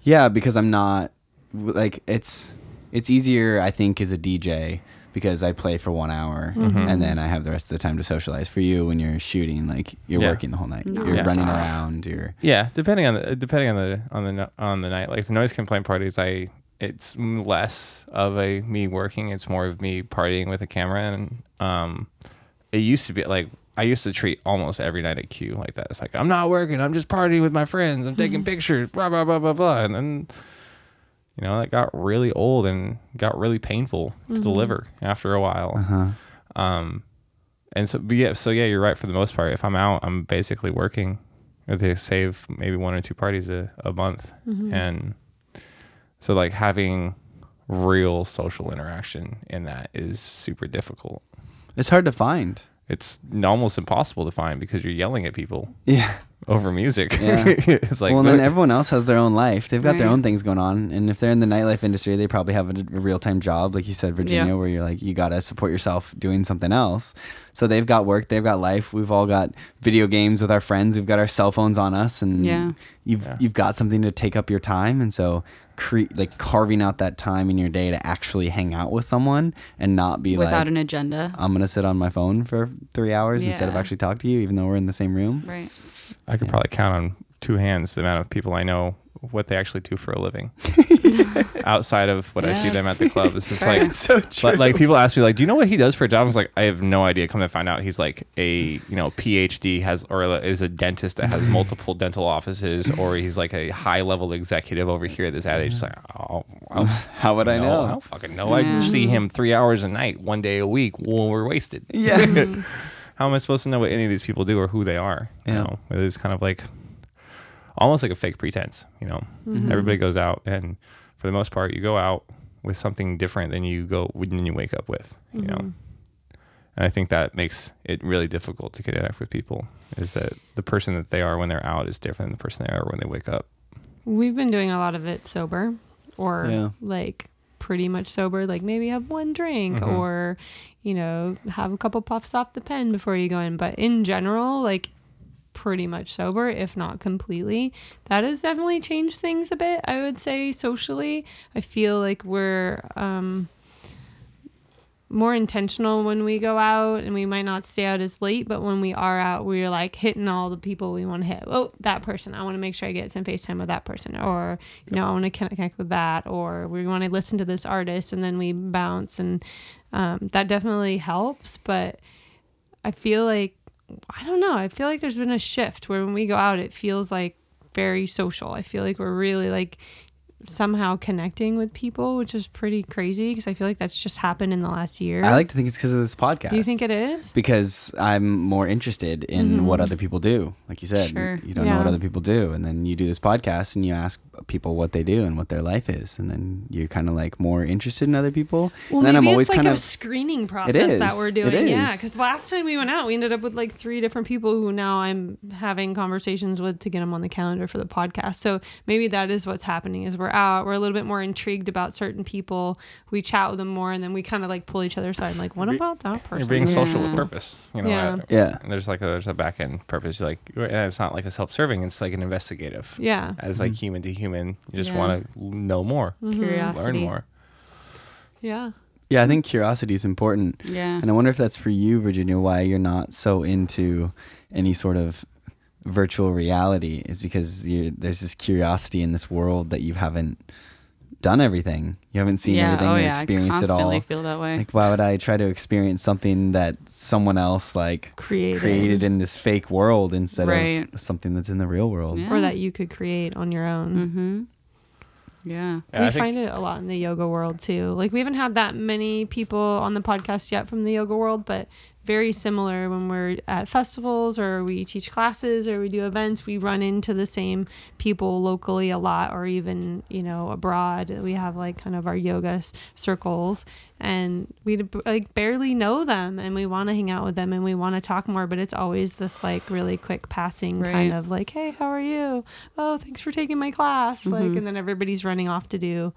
Yeah, because I'm not like it's it's easier I think as a DJ because I play for one hour Mm-hmm. and then I have the rest of the time to socialize. For you, when you're shooting, like you're Yeah. working the whole night, No, you're it's running around. You're Yeah, depending on the depending on the on the no- on the night, like the noise complaint parties, I it's less of a me working. It's more of me partying with a camera, and um, it used to be like I used to treat almost every night at Q like that. It's like I'm not working. I'm just partying with my friends. I'm taking pictures. Blah blah blah blah blah, and then. You know, that got really old and got really painful to the liver after a while. uh-huh. Um, and so, but yeah, so yeah, you're right for the most part. If I'm out, I'm basically working. They save maybe one or two parties a, a month, and so like having real social interaction in that is super difficult. It's hard to find. It's almost impossible to find because you're yelling at people Yeah. over music. Yeah. [laughs] it's like well, then everyone else has their own life. They've got their own things going on, and if they're in the nightlife industry, they probably have a, a real time job, like you said, Virginia, Yeah. where you're like you gotta support yourself doing something else. So they've got work, they've got life. We've all got video games with our friends. We've got our cell phones on us, and Yeah. you've Yeah. you've got something to take up your time, and so. Cre- like carving out that time in your day to actually hang out with someone and not be like without like an agenda. I'm gonna sit on my phone for three hours instead of actually talk to you, even though we're in the same room. Right. I could Yeah. probably count on two hands the amount of people I know what they actually do for a living [laughs] outside of what I see them at the club. It's just [laughs] like so Like, like people ask me like, do you know what he does for a job? I was like, I have no idea. Come to find out, he's like a you know PhD has or is a dentist that has [laughs] multiple dental offices, or he's like a high level executive over here at this ad age. It's like, oh, I How would I know? I don't fucking know. I Yeah. see him three hours a night, one day a week when we're wasted. Yeah. How am I supposed to know what any of these people do or who they are? You Yeah. know, it is kind of like almost like a fake pretense. You know, everybody goes out, and for the most part, you go out with something different than you go than you wake up with. You know, and I think that makes it really difficult to connect with people. Is that the person that they are when they're out is different than the person they are when they wake up. We've been doing a lot of it sober or Yeah. like pretty much sober, like maybe have one drink Mhm. or, you know, have a couple puffs off the pen before you go in. But in general, like pretty much sober, if not completely. That has definitely changed things a bit, I would say, socially. I feel like we're um, more intentional when we go out and we might not stay out as late, but when we are out, we're like hitting all the people we want to hit. Oh, that person. I want to make sure I get some FaceTime with that person. Or, you know, I want to connect with that. Or we want to listen to this artist and then we bounce. And um, that definitely helps. But I feel like, I don't know, I feel like there's been a shift where when we go out, it feels like very social. I feel like we're really like somehow connecting with people, which is pretty crazy because I feel like that's just happened in the last year. I like to think it's because of this podcast. Do you think it is? because I'm more interested in mm-hmm. what other people do. Like you said, Sure. you don't know what other people do, and then you do this podcast and you ask people what they do and what their life is, and then you're kind of like more interested in other people. Well, and then maybe I'm always it's like kind a of screening process that we're doing. Yeah, because last time we went out, we ended up with like three different people who now I'm having conversations with to get them on the calendar for the podcast. So maybe that is what's happening. Is we're out, we're a little bit more intrigued about certain people. We chat with them more, and then we kind of like pull each other aside. Like, what You're- about that person? You're being social with purpose. You know, Yeah. uh, yeah. and there's like a, there's a back end purpose. You're like and it's not like a self serving. It's like an investigative. yeah. As like human to human, you just Yeah. want to know more, Mhm. Curiosity. learn more. Yeah. Yeah, I think curiosity is important. Yeah. And I wonder if that's for you, Virginia, why you're not so into any sort of virtual reality is because you there's this curiosity in this world that you haven't done everything. You haven't seen yeah. everything Oh or yeah. Experienced it constantly all. feel that way. Like why would I try to experience something that someone else like Created. created in this fake world instead Right. of something that's in the real world? Yeah. Or that you could create on your own. Mm-hmm. Yeah. Yeah, we I think- find it a lot in the yoga world too. Like we haven't had that many people on the podcast yet from the yoga world, but very similar when we're at festivals or we teach classes or we do events, we run into the same people locally a lot or even, you know, abroad. We have like kind of our yoga circles and we like barely know them and we want to hang out with them and we want to talk more, but it's always this like really quick passing kind of like, "Hey, how are you?" "Oh, thanks for taking my class." Like mm-hmm. and then everybody's running off to do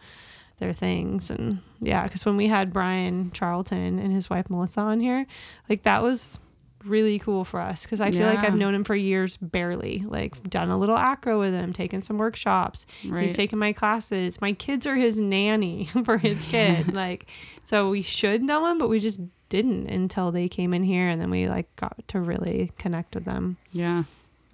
their things. And yeah because when we had brian charlton and his wife melissa on here like that was really cool for us because i feel like i've known him for years barely like done a little acro with him taken some workshops. Right. he's taken my classes. My kids are his nanny [laughs] for his kid [laughs] like so we should know him but we just didn't until they came in here and then we like got to really connect with them. Yeah.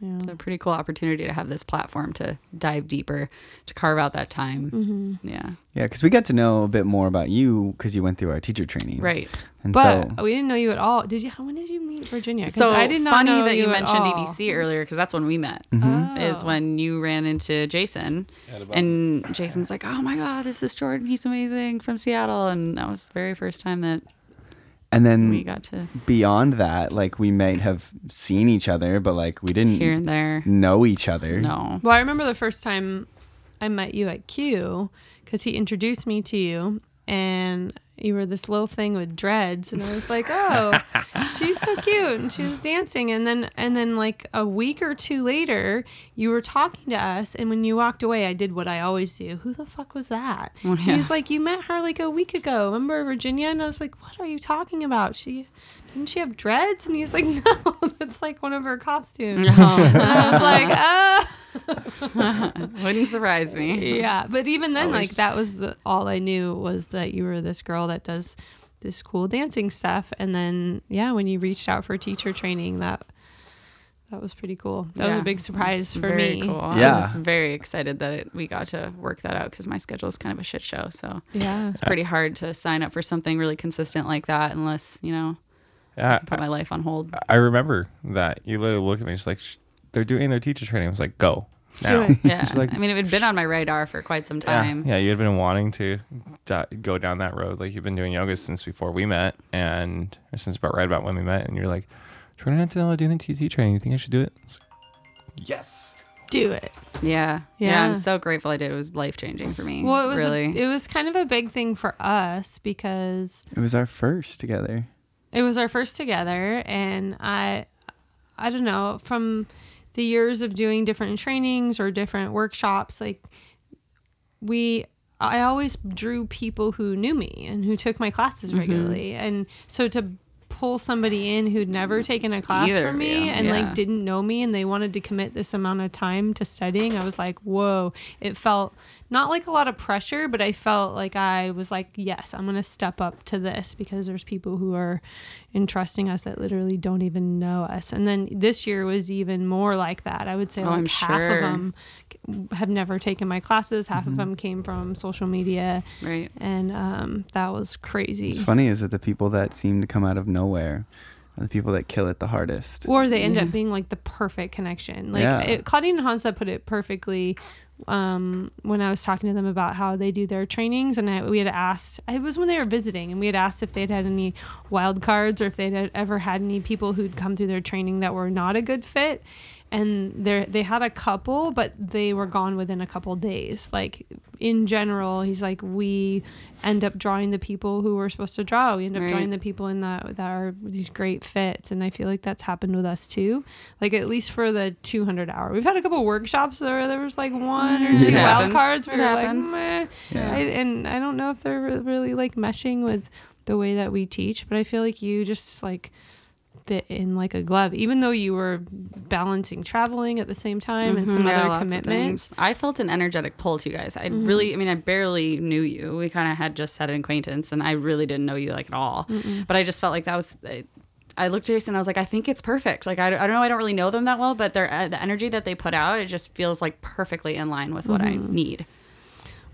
Yeah It's a pretty cool opportunity to have this platform to dive deeper, to carve out that time. mm-hmm. Yeah. Yeah, because we got to know a bit more about you because you went through our teacher training, Right. And but so we didn't know you at all did you when did you meet Virginia? So i did not funny know that you, at mentioned all. EDC earlier because that's when we met. Mhm. Is Oh. when you ran into Jason, and Jason's like, "Oh my God, this is Jordan. He's amazing from Seattle." And that was the very first time that and then we got to beyond that, like we might have seen each other, but like we didn't here and there. know each other. No. Well, I remember the first time I met you at Q because he introduced me to you, and you were this little thing with dreads, and I was like, "Oh, [laughs] she's so cute," and she was dancing, and then and then like a week or two later, you were talking to us, and when you walked away, I did what I always do. Who the fuck was that? Oh, yeah. He's like, "You met her like a week ago. Remember Virginia?" And I was like, "What are you talking about? She." Didn't she have dreads? And he's like, [laughs] no, that's like one of her costumes. [laughs] And I was like, ah. [laughs] Wouldn't surprise me. yeah but even then like that was the all i knew was that you were this girl that does this cool dancing stuff and then yeah when you reached out for teacher training that that was pretty cool that was a big surprise for very me Cool. I Yeah. was very excited that it, we got to work that out because my schedule is kind of a shit show. So yeah it's pretty hard to sign up for something really consistent like that unless you know Yeah, put my life on hold. I remember that you literally looked at me. She's like, "They're doing their teacher training." I was like, "Go now." [laughs] Yeah, like- I mean, it had been on my radar for quite some time. yeah. You had been wanting to di- go down that road, like you've been doing yoga since before we met, and or since about right about when we met. And you're like, "Jordan Antonella doing the TT training. You think I should do it?" I was like, yes. do it Yeah. yeah, Yeah. I'm so grateful I did. It was life changing for me. well it was a- it was kind of a big thing for us because It was our first together. It was our first together and i i don't know from the years of doing different trainings or different workshops like we i always drew people who knew me and who took my classes mm-hmm. regularly and so to pull somebody in who'd never taken a class Either from me you, and yeah. like didn't know me and they wanted to commit this amount of time to studying, I was like, whoa. It felt not like a lot of pressure, but I felt like I was like, yes, I'm going to step up to this because there's people who are entrusting us that literally don't even know us. And then this year was even more like that. I would say Oh, like I'm half sure. of them have never taken my classes, half of them came from social media. Right. And um, that was crazy. What's funny is that the people that seem to come out of nowhere are the people that kill it the hardest. or they end Yeah. up being like the perfect connection. Like Yeah. it, Claudine and Hansa put it perfectly um, when I was talking to them about how they do their trainings, and I, we had asked. It was when they were visiting, and we had asked if they'd had any wild cards or if they'd ever had any people who'd come through their training that were not a good fit. And they they had a couple, but they were gone within a couple days. Like in general, he's like we end up drawing the people who we're supposed to draw. We end up Right. drawing the people in that that are these great fits, and I feel like that's happened with us too. Like at least for the 200 hour, we've had a couple workshops where there was like one or two wild happens. cards. We It were like, meh. Yeah. I, and I don't know if they're really like meshing with the way that we teach, but I feel like you just like fit in like a glove, even though you were balancing traveling at the same time and some Mhm, yeah, other commitments. I felt an energetic pull to you guys. I Mm-hmm. really, I mean, I barely knew you. We kind of had just had an acquaintance, and I really didn't know you like at all. But I just felt like that was. I, I looked at Jason. I was like, I think it's perfect. Like, I, I don't know. I don't really know them that well, but their uh, the energy that they put out, it just feels like perfectly in line with what Mm-hmm. I need.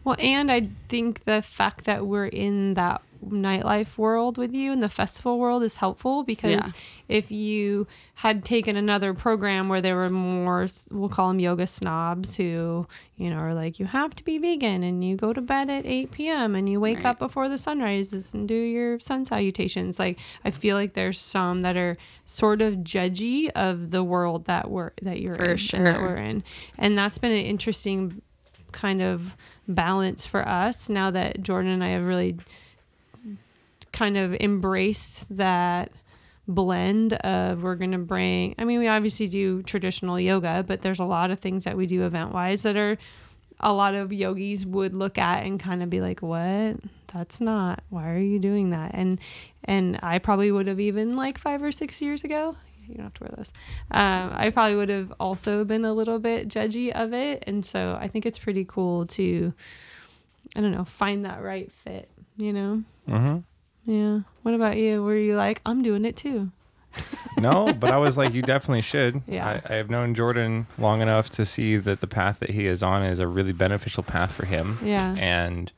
Well, and I think the fact that we're in that nightlife world with you and the festival world is helpful because Yeah. if you had taken another program where there were more we'll call them yoga snobs who you know are like you have to be vegan and you go to bed at 8 p.m and you wake Right. up before the sun rises and do your sun salutations like i feel like there's some that are sort of judgy of the world that we're that you're For in and that we're in and that's been an interesting kind of balance for us now that Jordan and I have really kind of embraced that blend of we're going to bring I mean we obviously do traditional yoga but there's a lot of things that we do event wise that are a lot of yogis would look at and kind of be like what? That's not why are you doing that? And and I probably would have even like 5 or 6 years ago you don't have to wear those. Um, I probably would have also been a little bit judgy of it, and so I think it's pretty cool to, I don't know, find that right fit. You know? Mm-hmm. Yeah. What about you? Were you like, I'm doing it too? [laughs] No, but I was like, you definitely should. Yeah. I, I have known Jordan long enough to see that the path that he is on is a really beneficial path for him. Yeah. And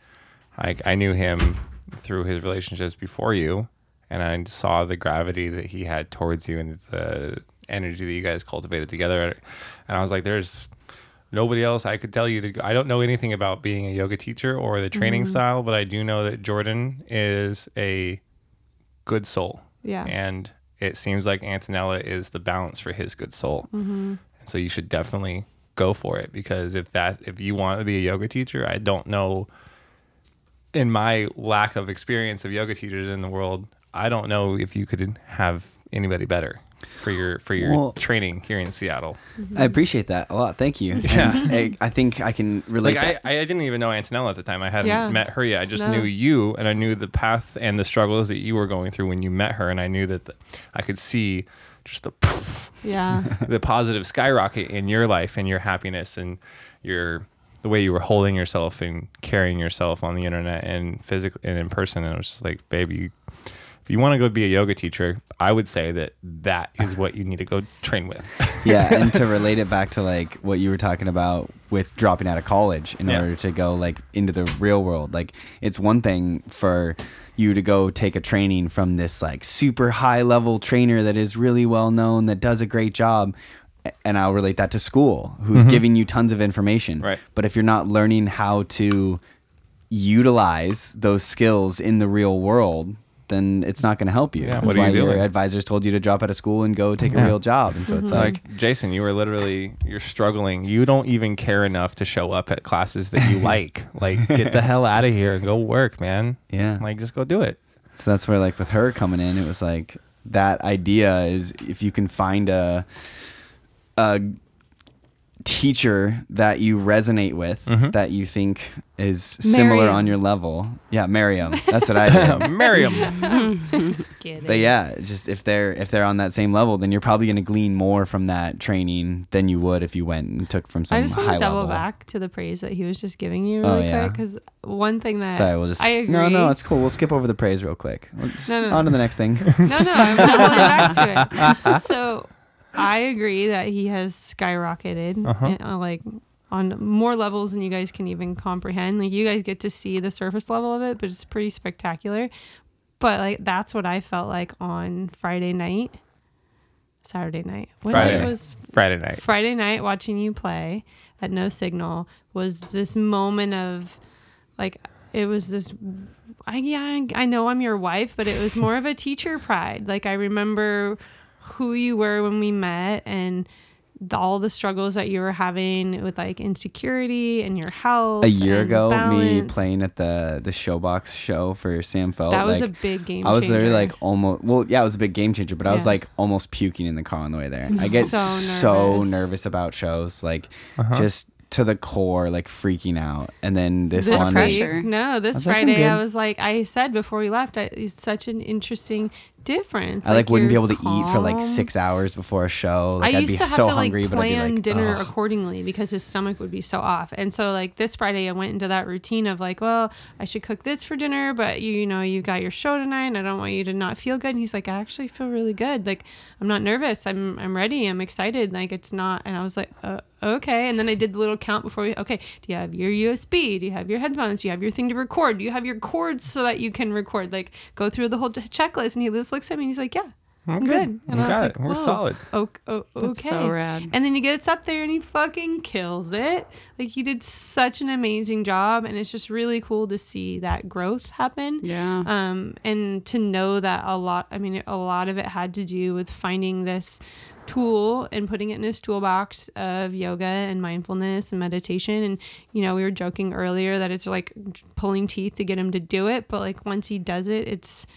I, I knew him through his relationships before you, and I saw the gravity that he had towards you and the energy that you guys cultivated together. And I was like, there's nobody else I could tell you to go. I don't know anything about being a yoga teacher or the training Mm-hmm. style, but I do know that Jordan is a good soul. Yeah. And it seems like Antonella is the balance for his good soul. Mm-hmm. And so you should definitely go for it because if that if you want to be a yoga teacher, I don't know in my lack of experience of yoga teachers in the world, I don't know if you could have anybody better for your for your Well- training here in Seattle. I appreciate that a lot. Thank you. Yeah. [laughs] I, I think I can relate. Like I, that. I didn't even know Antonella at the time. I hadn't Yeah. met her yet. I just No. knew you, and I knew the path and the struggles that you were going through when you met her, and I knew that the, I could see just the poof, [laughs] Yeah. the positive skyrocket in your life and your happiness and your the way you were holding yourself and carrying yourself on the internet and physically and in person. And I was just like, baby, if you want to go be a yoga teacher, I would say that that is what you need to go train with. [laughs] yeah, and to [laughs] relate it back to like what you were talking about with dropping out of college in Yeah. order to go like into the real world. Like it's one thing for you to go take a training from this like super high level trainer that is really well known that does a great job and I'll relate that to school who's mm-hmm. giving you tons of information. Right. But if you're not learning how to utilize those skills in the real world, then it's not going to help you. Yeah, That's what are why you your advisors told you to drop out of school and go take a real job. And so it's mm-hmm. like, like Jason, you were literally you're struggling. You don't even care enough to show up at classes that you [laughs] like. Like get the hell out of here and go work, man. yeah. Like just go do it. So that's where, like, with her coming in, it was like that idea is if you can find a a teacher that you resonate with Mm-hmm. that you think is similar on your level. Yeah, Miriam. That's what I [laughs] did. Miriam. [laughs] Just. But yeah, just if they're if they're on that same level, then you're probably gonna glean more from that training than you would if you went and took from some I just want high to double level. back to the praise that he was just giving you Oh, really yeah. quick because one thing that Sorry, we'll just I agree. no no it's cool. We'll skip over the praise real quick. We'll just No, no, no. on to the next thing. [laughs] no, no, I'm doubling back to it. So I agree that he has skyrocketed, Uh-huh. and, uh, like on more levels than you guys can even comprehend. Like you guys get to see the surface level of it, but it's pretty spectacular. But like that's what I felt like on Friday night, Saturday night. Night Friday. was Friday night. Friday night watching you play at No Signal was this moment of like it was this I yeah I know I'm your wife but it was more of a teacher pride like I remember who you were when we met and the, all the struggles that you were having with like insecurity and your health a year and ago, me playing at the the Showbox show for Sam Feldt. that was like, a big game I was changer. literally like almost well, yeah, it was a big game changer, but I was like almost puking in the car on the way there. I get So so nervous. nervous, about shows, like Uh-huh. just to the core, like freaking out. And then this, this one, week, pressure. no, this I'm Friday I was like, I said before we left, I, it's such an interesting difference. I like, wouldn't be able to eat for like six hours before a show. Like I used be to have so to like hungry, but I'd plan like, dinner "Ugh." accordingly because his stomach would be so off. And so like this Friday, I went into that routine of like, well, I should cook this for dinner, but you, you know, you got your show tonight, and I don't want you to not feel good. And he's like, I actually feel really good. Like I'm not nervous. I'm I'm ready. I'm excited. Like it's not. And I was like, uh, okay. And then I did the little count before we. Okay, do you have your USB? Do you have your headphones? Do you have your thing to record? Do you have your cords so that you can record? Like go through the whole t- checklist. And he just looks at me and he's like, yeah. I'm good. good. And We I was got like, it. We're solid." o- o- okay. That's so rad. And then he gets up there and he fucking kills it. Like he did such an amazing job, and it's just really cool to see that growth happen. Yeah. Um, and to know that a lot. I mean, a lot of it had to do with finding this tool and putting it in his toolbox of yoga and mindfulness and meditation. And you know we were joking earlier that it's like pulling teeth to get him to do it. But like once he does it it's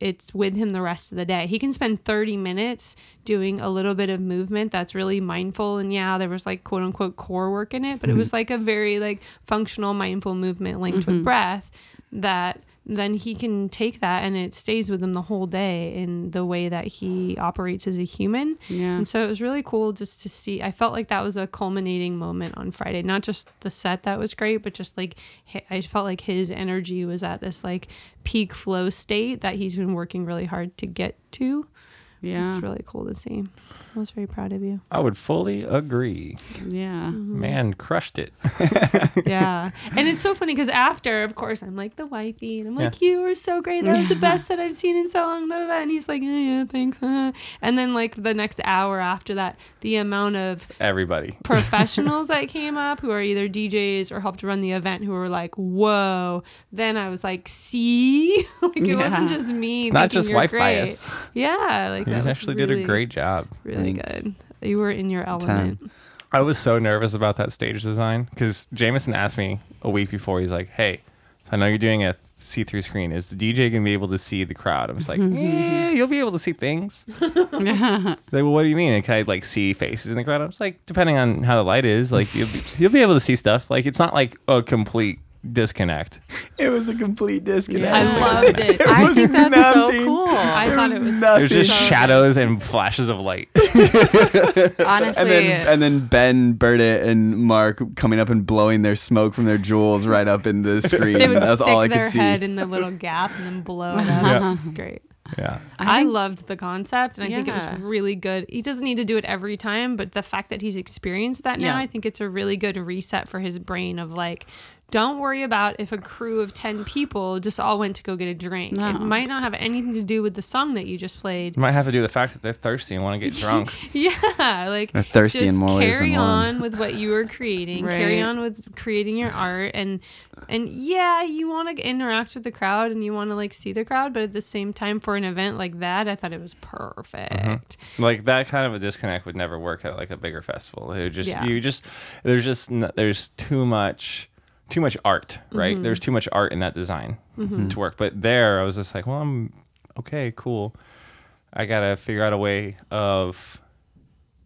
it's with him the rest of the day. He can spend 30 minutes doing a little bit of movement that's really mindful. And yeah, there was like quote unquote core work in it, but it mm-hmm. was like a very like functional mindful movement linked with mm-hmm. breath that then he can take that and it stays with him the whole day in the way that he operates as a human. Yeah. And so it was really cool just to see. I felt like that was a culminating moment on Friday. Not just the set that was great, but just like I felt like his energy was at this like peak flow state that he's been working really hard to get to. Yeah. It's really cool to see. I was very proud of you. I would fully agree. Yeah. Man, crushed it. [laughs] Yeah. [laughs] and it's so funny because after, of course, I'm like the wifey and I'm like, Yeah. you were so great. That was the best that I've seen in so long. da, da, da." And he's like, yeah, yeah, thanks. uh." And then, like, the next hour after that, the amount of Everybody. [laughs] professionals that came up who are either DJs or helped run the event who were like, whoa. Then I was like, see? like, it Yeah. wasn't just me. It's not just you're wife great. bias. Yeah. Like, You that was actually did a great job. Really Thanks. good. You were in your element. I was so nervous about that stage design because Jameson asked me a week before. He's like, "Hey, I know you're doing a see-through screen. Is the DJ gonna be able to see the crowd?" I was like, "Yeah, [laughs] you'll be able to see things." [laughs] [laughs] He's like, well, what do you mean? And can I like see faces in the crowd? I was like, depending on how the light is, like you'll be, you'll be able to see stuff. Like it's not like a complete disconnect. It was a complete disconnect. I loved [laughs] it. I was think that's so nothing. cool. I There thought was it was nothing. There's just so [laughs] shadows and flashes of light. [laughs] Honestly, and then and then Ben, Burdett, and Mark coming up and blowing their smoke from their Juuls right up in the screen. They would That's stick all I their could see. head in the little gap and then blow it up. Yeah. Great. yeah. I, think- loved the concept and I think it was really good. He doesn't need to do it every time, but the fact that he's experienced that now, Yeah. I think it's a really good reset for his brain of like, don't worry about if a crew of 10 people just all went to go get a drink. It might not have anything to do with the song that you just played. It might have to do with the fact that they're thirsty and want to get [laughs] drunk. Yeah, like They're thirsty just in more ways carry than on with what you are creating. Carry on with creating your art, and and yeah, you want to interact with the crowd and you want to like see the crowd, but at the same time, for an event like that, I thought it was mm-hmm. perfect. like that kind of a disconnect would never work at like a bigger festival. It would just Yeah. you just there's just there's too much too much art, right? Mm-hmm. There's too much art in that design mm-hmm. to work. But there, I was just like, well, I'm okay, cool. I gotta figure out a way of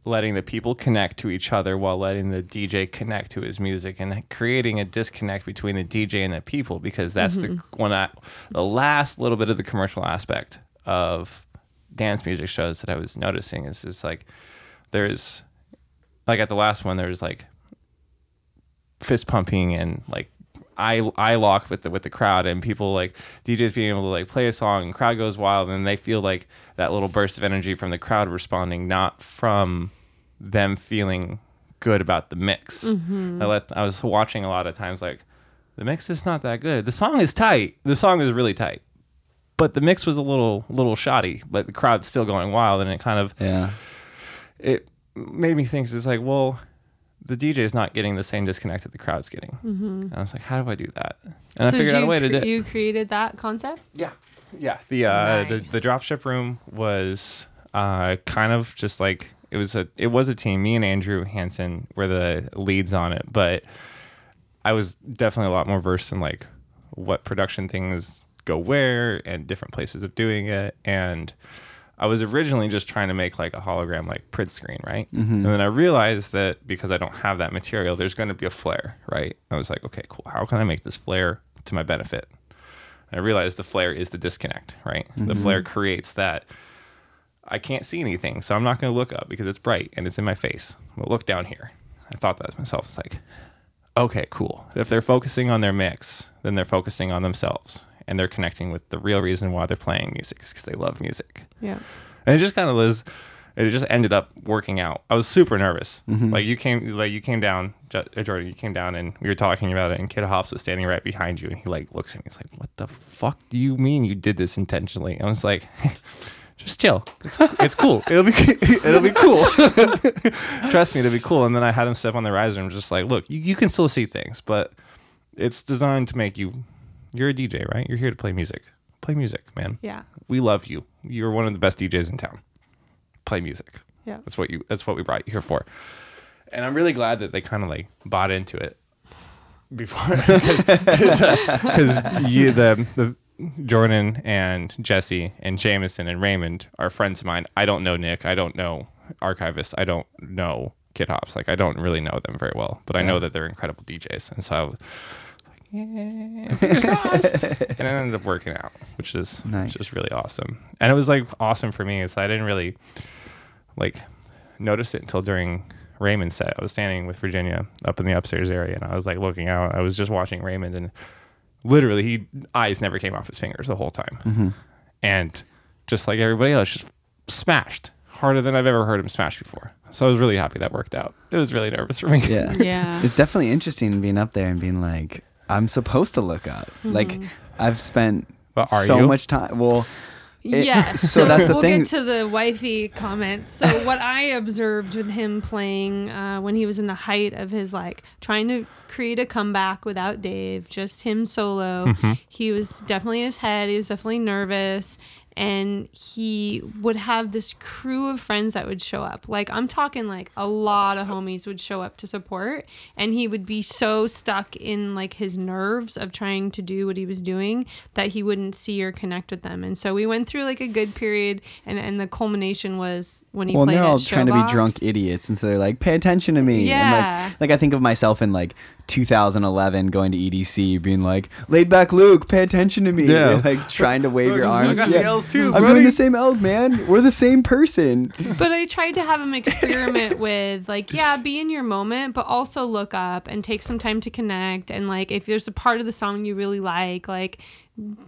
letting the people connect to each other while letting the DJ connect to his music and creating a disconnect between the DJ and the people because that's the mm-hmm. one I, the last little bit of the commercial aspect of dance music shows that I was noticing is just like there's like at the last one there's like fist pumping and like eye eye lock with the with the crowd and people like DJs being able to like play a song and crowd goes wild and they feel like that little burst of energy from the crowd responding not from them feeling good about the mix. Mm-hmm. I let I was watching a lot of times like the mix is not that good. The song is tight. The song is really tight. But the mix was a little little shoddy, but the crowd's still going wild and it kind of Yeah. it made me think it's like, well, the DJ is not getting the same disconnect that the crowd's getting. And I was like, how do I do that? And I figured out a you way to do it. You created that concept. Yeah, yeah. The uh, the Nice. the dropship room was uh kind of just like it was a it was a team. Me and Andrew Hansen were the leads on it, but I was definitely a lot more versed in like what production things go where and different places of doing it and. I was originally just trying to make like a hologram like print screen, right? Mm-hmm. And then I realized that because I don't have that material, there's going to be a flare, right? I was like, okay, cool. How can I make this flare to my benefit? I realized the flare is the disconnect, right? The mm-hmm. flare creates that I can't see anything, so I'm not going to look up because it's bright and it's in my face. Well, look down here. I thought that to myself. It's like, okay, cool. If they're focusing on their mix, then they're focusing on themselves and they're connecting with the real reason why they're playing music is because they love music. Yeah. And it just kind of was. It just ended up working out. I was super nervous. Like you came, like you came down, uh, Jordan. You came down, and we were talking about it. And Kid Hops was standing right behind you, and he like looks at me. He's like, "What the fuck do you mean you did this intentionally?" I was like, [laughs] "Just chill. It's it's cool. It'll be [laughs] it'll be cool. [laughs] Trust me, it'll be cool." And then I had him step on the riser and was just like, "Look, you, you can still see things, but it's designed to make you. You're a DJ, right? You're here to play music. Play music, man." Yeah. we love you. You're one of the best DJs in town. Play music. Yeah. That's what you that's what we brought you here for. And I'm really glad that they kind of like bought into it before [laughs] because you the the Jordan and Jesse and Jameson and Raymond are friends of mine. I don't know Nick. I don't know Archivist. I don't know Kid Hops. Like I don't really know them very well, but I know that they're incredible DJs. And so I yeah, fingers crossed. [laughs] and it ended up working out, which is Nice. which is really awesome. And it was like awesome for me. So I didn't really like notice it until during Raymond's set. I was standing with Virginia up in the upstairs area, and I was like looking out. I was just watching Raymond, and literally, he eyes never came off his fingers the whole time, mm-hmm. and just like everybody else, just smashed harder than I've ever heard him smash before. So I was really happy that worked out. It was really nervous for me. Yeah. Yeah. It's definitely interesting being up there and being like, I'm supposed to look up. Like, I've spent are so you? much time. Well, It- yes. [laughs] so So, that's the we'll thing. get to the wifey comment. So [laughs] what I observed with him playing uh, when he was in the height of his like trying to create a comeback without Dave, just him solo. Mm-hmm. He was definitely in his head. He was definitely nervous. And he would have this crew of friends that would show up. Like, I'm talking like a lot of homies would show up to support. And he would be so stuck in like his nerves of trying to do what he was doing that he wouldn't see or connect with them. And so we went through like a good period. And, and the culmination was when he well, played they're all trying to be drunk idiots, and so they're like, "Pay attention to me." And Yeah. like, like I think of myself in like 2011 going to EDC, being like, "Laidback Luke, pay attention to me." Yeah. And, [laughs] like trying to wave [laughs] your I arms. got the L's too, I'm buddy. doing the same L's, man. We're the same person. [laughs] but I tried to have him experiment with like, yeah, be in your moment, but also look up and take some time to connect. And like, if there's a part of the song you really like, like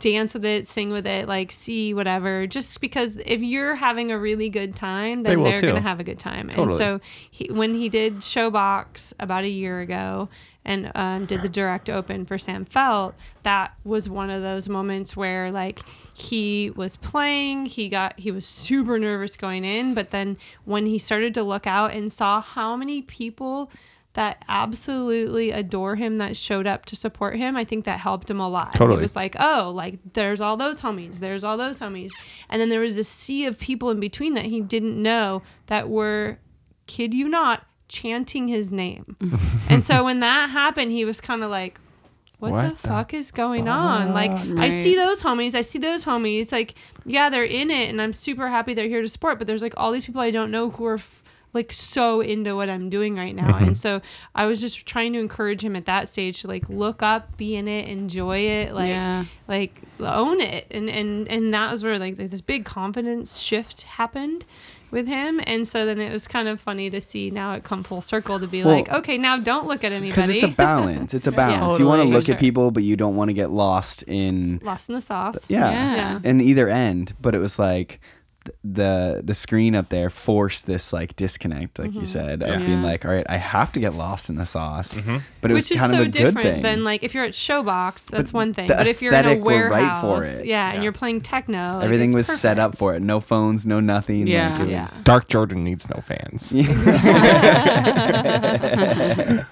dance with it, sing with it, like see whatever. Just because if you're having a really good time, then they're gonna have a good time. And so he, when he did Showbox about a year ago and um, did the direct open for Sam Feldt, that was one of those moments where like he was playing, he got he was super nervous going in, but then when he started to look out and saw how many people that absolutely adore him that showed up to support him, I think that helped him a lot. Totally. It was like, oh, like there's all those homies, there's all those homies. And then there was a sea of people in between that he didn't know that were, kid you not, chanting his name. [laughs] and so when that happened, he was kind of like, what, What the, the fuck is going on? Like, I see those homies, I see those homies. Like, yeah, they're in it, and I'm super happy they're here to support. But there's like all these people I don't know who are f- like so into what I'm doing right now. Mm-hmm. And so I was just trying to encourage him at that stage to like look up, be in it, enjoy it, like Yeah. like own it. And and and that was where like this big confidence shift happened with him. And so then it was kind of funny to see now it come full circle to be Well, like, okay, now don't look at anybody. Because it's a [laughs] balance. It's a balance. you want to look Sure. at people, but you don't want to get lost in Lost in the sauce. yeah, Yeah. in either end. But it was like th- the the screen up there forced this like disconnect, like Mm-hmm. you said, of Yeah. being like, all right, I have to get lost in the sauce. But it was Which is kind so of a good different thing. than like if you're at Showbox, that's But one thing. But if you're in a aesthetic were right warehouse, for it. yeah, Yeah. and you're playing techno, like, Everything it's was set up for it. No phones, no nothing. like, Yeah. it Yeah. was- Dark Jordan needs no fans. [laughs] [laughs]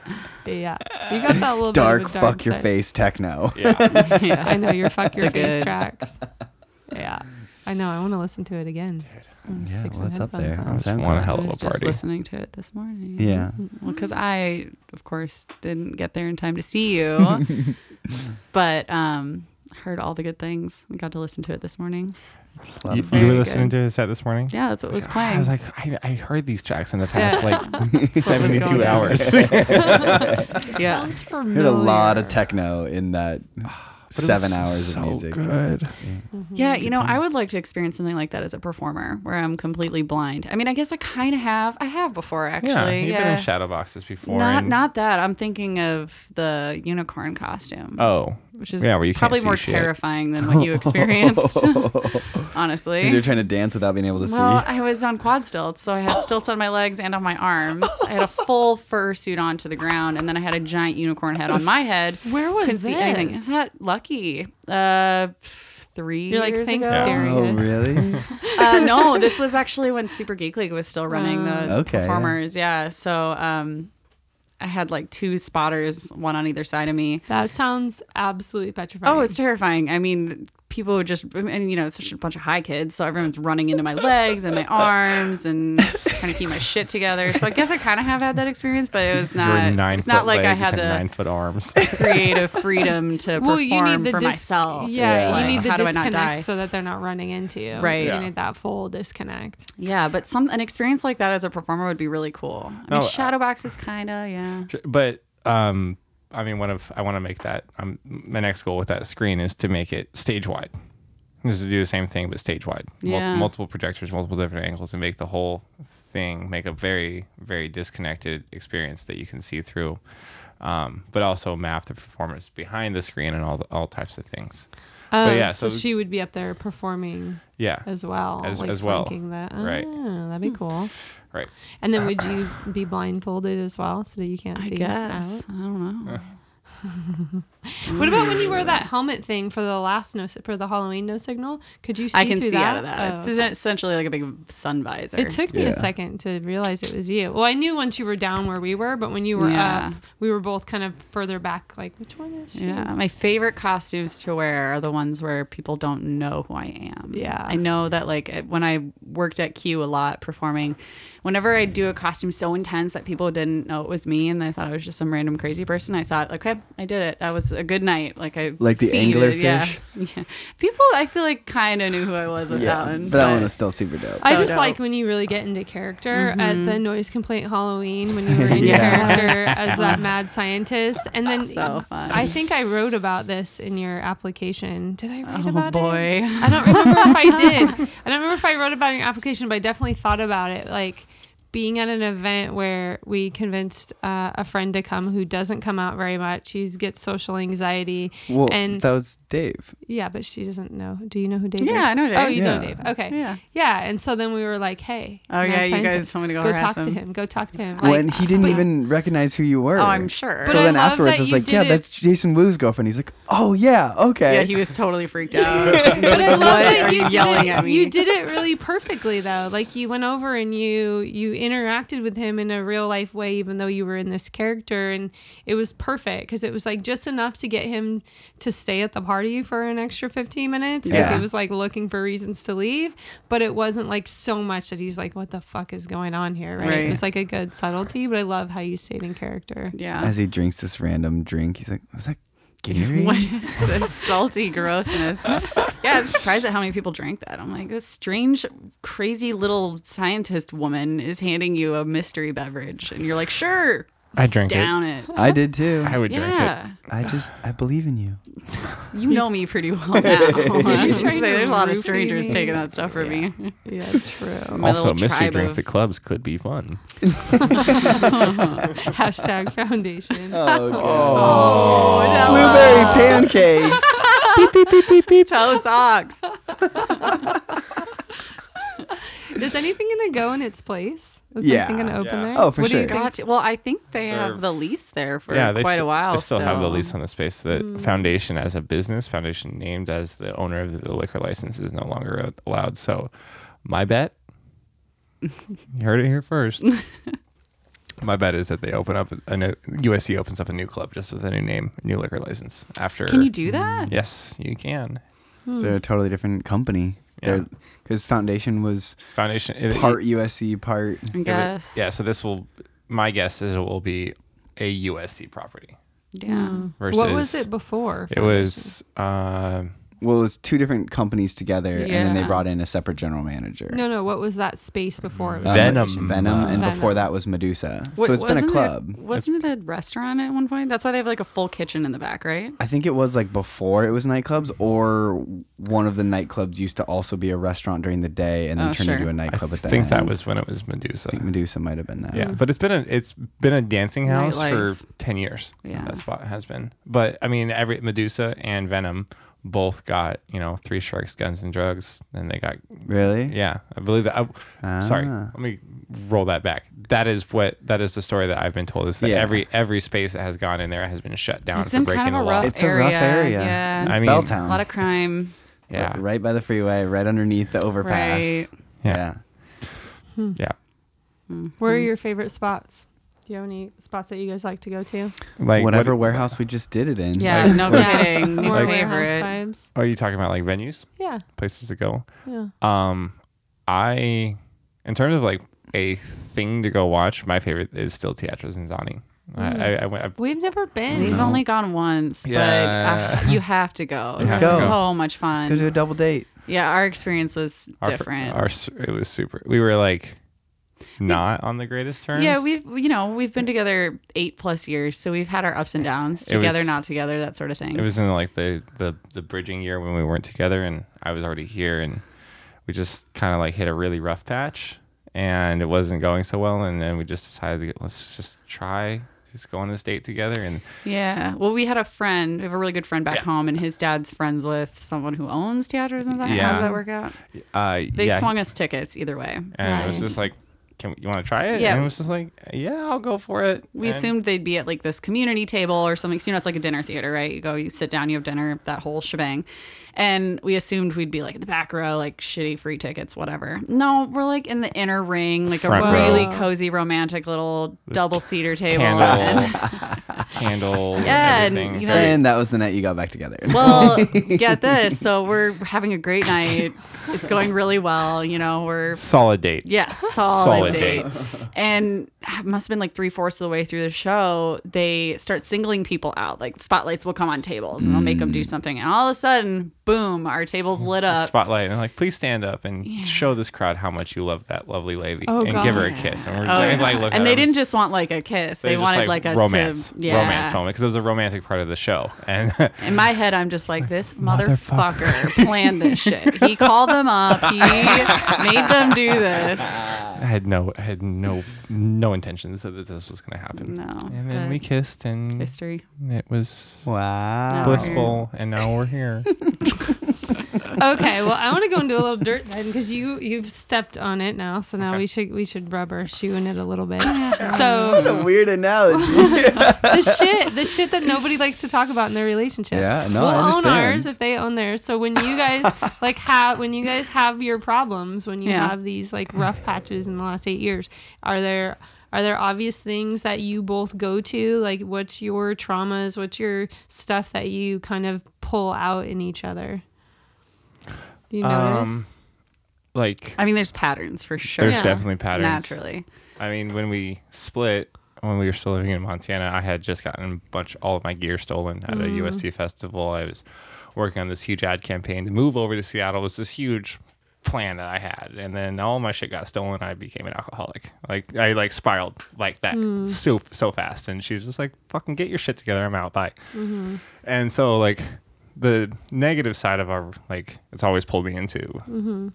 Yeah, you got that little Dark, bit dark fuck your face techno. [laughs] yeah. I know your fuck your The face goods. tracks. Yeah, I know. I want to listen to it again. I'm Yeah, stick some what's up there? on. How's that One going? hell of was a just listening to it this morning. Yeah. Well, because I, of course, didn't get there in time to see you, [laughs] [laughs] but um, heard all the good things. We got to listen to it this morning. It's a lot You, you were listening good. to his set this morning? Yeah, that's what was playing. I was like, I, I heard these tracks in the past Yeah. like [laughs] 72 hours. yeah, Sounds We had a lot of techno in that But [sighs] [sighs] it seven hours so of music. good. Mm-hmm. yeah. You know, I would like to experience something like that as a performer, where I'm completely blind. I mean, I guess I kind of have. I have before, actually. Yeah, actually. you've Yeah, been in shadow boxes before. not and- not that. I'm thinking of the unicorn costume, Oh, which is yeah, where you probably more shit. terrifying than what you [laughs] experienced. [laughs] honestly, Because you're trying to dance without being able to Well, see. I was on quad stilts, so I had stilts on my legs and on my arms. I had a full [laughs] fursuit onto the ground, and then I had a giant unicorn head on my head. Where was Couldn't see anything. this? Is that lucky? Uh, three You're like, years thanks, ago. Darius. Oh, really? Uh, no, this was actually when Super Geek League was still running the Oh. Okay, yeah. performers. Yeah, so um, I had like two spotters, one on either side of me. That sounds absolutely petrifying. Oh, it's terrifying. I mean, people would just, and you know, it's such a bunch of high kids, so everyone's running into my legs and my [laughs] arms and trying to keep my shit together. So I guess I kind of have had that experience, but it was not. It's not like I had the nine foot arms. [laughs] creative freedom to well, perform you need the for dis- myself. Yeah, Yeah. you need the how do I not disconnect so that they're not running into you. Right. You need that full disconnect. Yeah, but some an experience like that as a performer would be really cool. I mean, No, Shadowbox is kind of yeah. but um, I mean, one of I want to make that. Um, my next goal with that screen is to make it stage wide. Is to do the same thing but stage wide. Yeah. multiple projectors, multiple different angles, and make the whole thing make a very very disconnected experience that you can see through. Um, but also map the performance behind the screen and all the, all types of things. Um, yeah, so, so- she would be up there performing Yeah, as well, As- like as well. flanking That. Right. Oh, that'd be cool. right. And then would you be blindfolded as well so that you can't I see? guess out? I don't know. [laughs] [laughs] What about when you wear that mm. helmet thing for the last no for the Halloween no signal? Could you see I can through see that? out of that. Oh, it's okay. essentially like a big sun visor. It took me Yeah. a second to realize it was you. Well, I knew once you were down where we were, but when you were Yeah. up, we were both kind of further back. Like, which one is she? Yeah, my favorite costumes to wear are the ones where people don't know who I am. Yeah. I know that like when I worked at Q a lot performing, whenever I do a costume so intense that people didn't know it was me and they thought I was just some random crazy person, I thought, okay, I did it. That was a good night. Like I Like the succeeded. Yeah. anglerfish? [laughs] yeah. People, I feel like kind of knew who I was with yeah, that one. but that one was still super dope. I just dope. like when you really get into character at Mm-hmm. the noise complaint Halloween when you [laughs] were in Yes. character as that mad scientist, and then [laughs] So fun. I think I wrote about this in your application. Did I write Oh, about it? boy. I don't remember if I did. I don't remember if I wrote about it in your application, but I definitely thought about it. Like being at an event where we convinced uh, a friend to come who doesn't come out very much. She gets social anxiety. well, and that was Dave. yeah, but she doesn't know. Do you know who Dave is? Yeah, I know Dave. Oh, Dave. you know Dave. Okay. Yeah. Yeah. And so then we were like, hey. Oh, mad yeah, you guys told me to go go harass talk to him. him. Go talk to him. Like, when he didn't but- even recognize who you were. Oh, I'm sure. But So I then love afterwards, that I was like, "Yeah, it- that's Jason Woo's girlfriend." He's like, "Oh yeah, okay." Yeah, he was totally freaked [laughs] out. But I love that you, you did it. You did it really perfectly though. Like you went over and you you interacted with him in a real life way, even though you were in this character, and it was perfect because it was like just enough to get him to stay at the party for an extra fifteen minutes because Yeah. he was like looking for reasons to leave, but it wasn't like so much that he's like, "What the fuck is going on here?" Right? Right. It was like a good subtlety, but I love how you stayed in character. Yeah. As he drinks this random drink, he's like, "Was that Gary? What is this [laughs] salty grossness? Yeah, I was surprised at how many people drank that. I'm like, this strange, crazy little scientist woman is handing you a mystery beverage, and you're like, sure, I drank down it. I did too. I would drink it. I just I believe in you. [laughs] you know me pretty well now. I was gonna say, there's a lot of strangers me? taking that stuff from me. Yeah, [laughs] true. My Also, mystery tribe drinks of- at clubs could be fun. [laughs] Hashtag foundation. Oh, oh God. Oh, no. Blueberry pancakes. toe socks. Is anything gonna go in its place? Is Yeah. anything gonna open Yeah. there? Oh, for what do you sure. think? Got well, I think they They're- have the lease there for yeah, they quite s- a while. They still, have the lease on the space. The hmm. foundation as a business, foundation named as the owner of the liquor license is no longer allowed. So, my bet, you heard it here first. [laughs] my bet is that they open up a new, USC opens up a new club just with a new name, new liquor license. After Can you do that? Yes, you can. They're a totally different company. Yeah. Because Foundation was Foundation it- it- part USC, part. I it guess. yeah. So this will. My guess is it will be a USC property. Yeah. Versus What was it before? It was. um Well, it was two different companies together, and then they brought in a separate general manager. No, no. What was that space before? It was Um, Venom. Venom, and Venom. before that was Medusa. Wait, so it's been a wasn't club. It, wasn't it a restaurant at one point? That's why they have like a full kitchen in the back, right? I think it was like before it was nightclubs, or one of the nightclubs used to also be a restaurant during the day and then Oh, turn sure. into a nightclub at the think that was when it was Medusa. I think Medusa might have been that. Yeah, but it's been a it's been a dancing house Nightlife. for ten years. Yeah. that spot has been. But I mean, every Medusa and Venom both got you know three strikes, guns and drugs, and they got Really? yeah. I believe that. I, Sorry, Ah. let me roll that back. That is what that is the story that I've been told is that Yeah. every every space that has gone in there has been shut down It's for in breaking kind of a the law. rough It's a area. rough area. Yeah. It's I mean- Belltown. a lot of crime. yeah, Right by the freeway, right underneath the overpass. Right. yeah, Yeah. yeah. Where Hmm. are your favorite spots? Do you have any spots that you guys like to go to? Like Whatever what- warehouse we just did it in. Yeah, Like- no Yeah. kidding. [laughs] New More favorite. warehouse vibes. Are you talking about like venues, Yeah, places to go? yeah. Um, I, in terms of like a thing to go watch, my favorite is still Teatro ZinZanni. I, I, I went. I, We've never been. We've No. only gone once, Yeah. but uh, [laughs] you have to go. You It's have go. so much fun. Let's go do a double date. yeah, our experience was our, different. Our, s- it was super. We were like [laughs] not on the greatest terms. yeah, we've you know we've been together eight plus years, so we've had our ups and downs, It was- together, not together, that sort of thing. It was in like the the the bridging year when we weren't together, and I was already here, and we just kind of like hit a really rough patch, and it wasn't going so well, and then we just decided to get, let's just try. Just go on this date together, and Yeah. Well, we had a friend. We have a really good friend back Yeah. home, and his dad's friends with someone who owns theaters and stuff. How does that work out? uh, They yeah, swung us tickets either way. and it was just like, "Can you want to try it?" Yeah. and it was just like, "Yeah, I'll go for it." We And- assumed they'd be at like this community table or something. So, you know, it's like a dinner theater, right? You go, you sit down, you have dinner, that whole shebang. And we assumed we'd be like in the back row, like shitty free tickets, whatever. No, we're like in the inner ring, like Front a row. really cozy, romantic little double seater table. [laughs] candle, And- candle, Yeah, and, everything. you know, And that was the night you got back together. well, [laughs] get this. So we're having a great night. It's going really well. You know, we're solid date. Yes, [laughs] solid, Solid date. date. And it must have been like three fourths of the way through the show, they start singling people out. Like spotlights will come on tables and they'll make them do mm. something. And all of a sudden, boom, our table's lit up. spotlight and like please stand up and show this crowd how much you love that lovely lady Oh, and give her a kiss and we're Oh, just, yeah. like look and they them. didn't just want like a kiss; they, just, wanted like, us romance to yeah. romance moment because it was a romantic part of the show and [laughs] In my head, I'm just like, this motherfucker planned this shit. He called them up. He [laughs] made them do this. I had no I had no no intentions that this was going to happen No, and then we kissed and history. it was wow. blissful and now we're here [laughs] [laughs] okay, well, I want to go into a little dirt then because you you've stepped on it now, so now Okay. we should we should rubber shoe in it a little bit. [laughs] so What a weird analogy. [laughs] the shit, the shit that nobody likes to talk about in their relationships. Yeah, no, we'll I own ours if they own theirs. So when you guys like have when you guys have your problems, when you Yeah. have these like rough patches in the last eight years, are there are there obvious things that you both go to? Like, what's your traumas? What's your stuff that you kind of pull out in each other? Do you notice? um like I mean, there's patterns for sure. there's Yeah. definitely patterns Naturally. I mean when we split when we were still living in Montana, I had just gotten a bunch all of my gear stolen at a USC festival. I was working on this huge ad campaign to move over to Seattle. It was this huge plan that I had, and then all my shit got stolen. I became an alcoholic. Like I like spiraled like that hmm. so so fast. And she was just like, "Fucking get your shit together. I'm out. Bye." Mm-hmm. And so like the negative side of our like it's always pulled me into mm-hmm.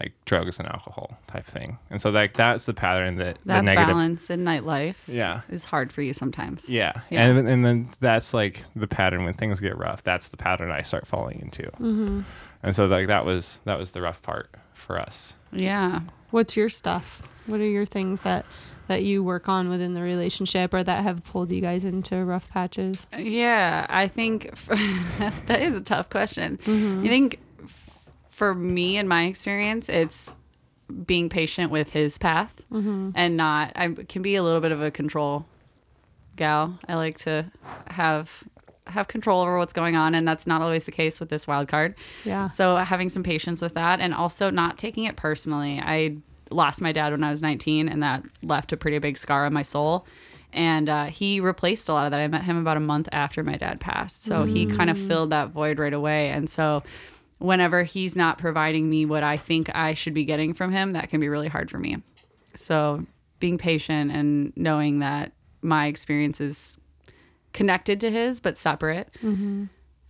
like drugs and alcohol type thing. And so like that's the pattern that the That negative balance in nightlife Yeah. is hard for you sometimes. Yeah. Yeah. And and then that's like the pattern when things get rough. That's the pattern I start falling into. Mm-hmm. And so like that was that was the rough part for us. Yeah. What's your stuff? What are your things that that you work on within the relationship or that have pulled you guys into rough patches? Yeah, I think [laughs] that is a tough question. Mm-hmm. I think f- for me and my experience, it's being patient with his path Mm-hmm. and not. I can be a little bit of a control gal. I like to have have control over what's going on, and that's not always the case with this wild card. Yeah. So having some patience with that, and also not taking it personally. I lost my dad when I was 19, and that left a pretty big scar on my soul. And uh, he replaced a lot of that. I met him about a month after my dad passed, so he kind of filled that void right away. And so, whenever he's not providing me what I think I should be getting from him, that can be really hard for me. So being patient and knowing that my experience is connected to his but separate mm-hmm.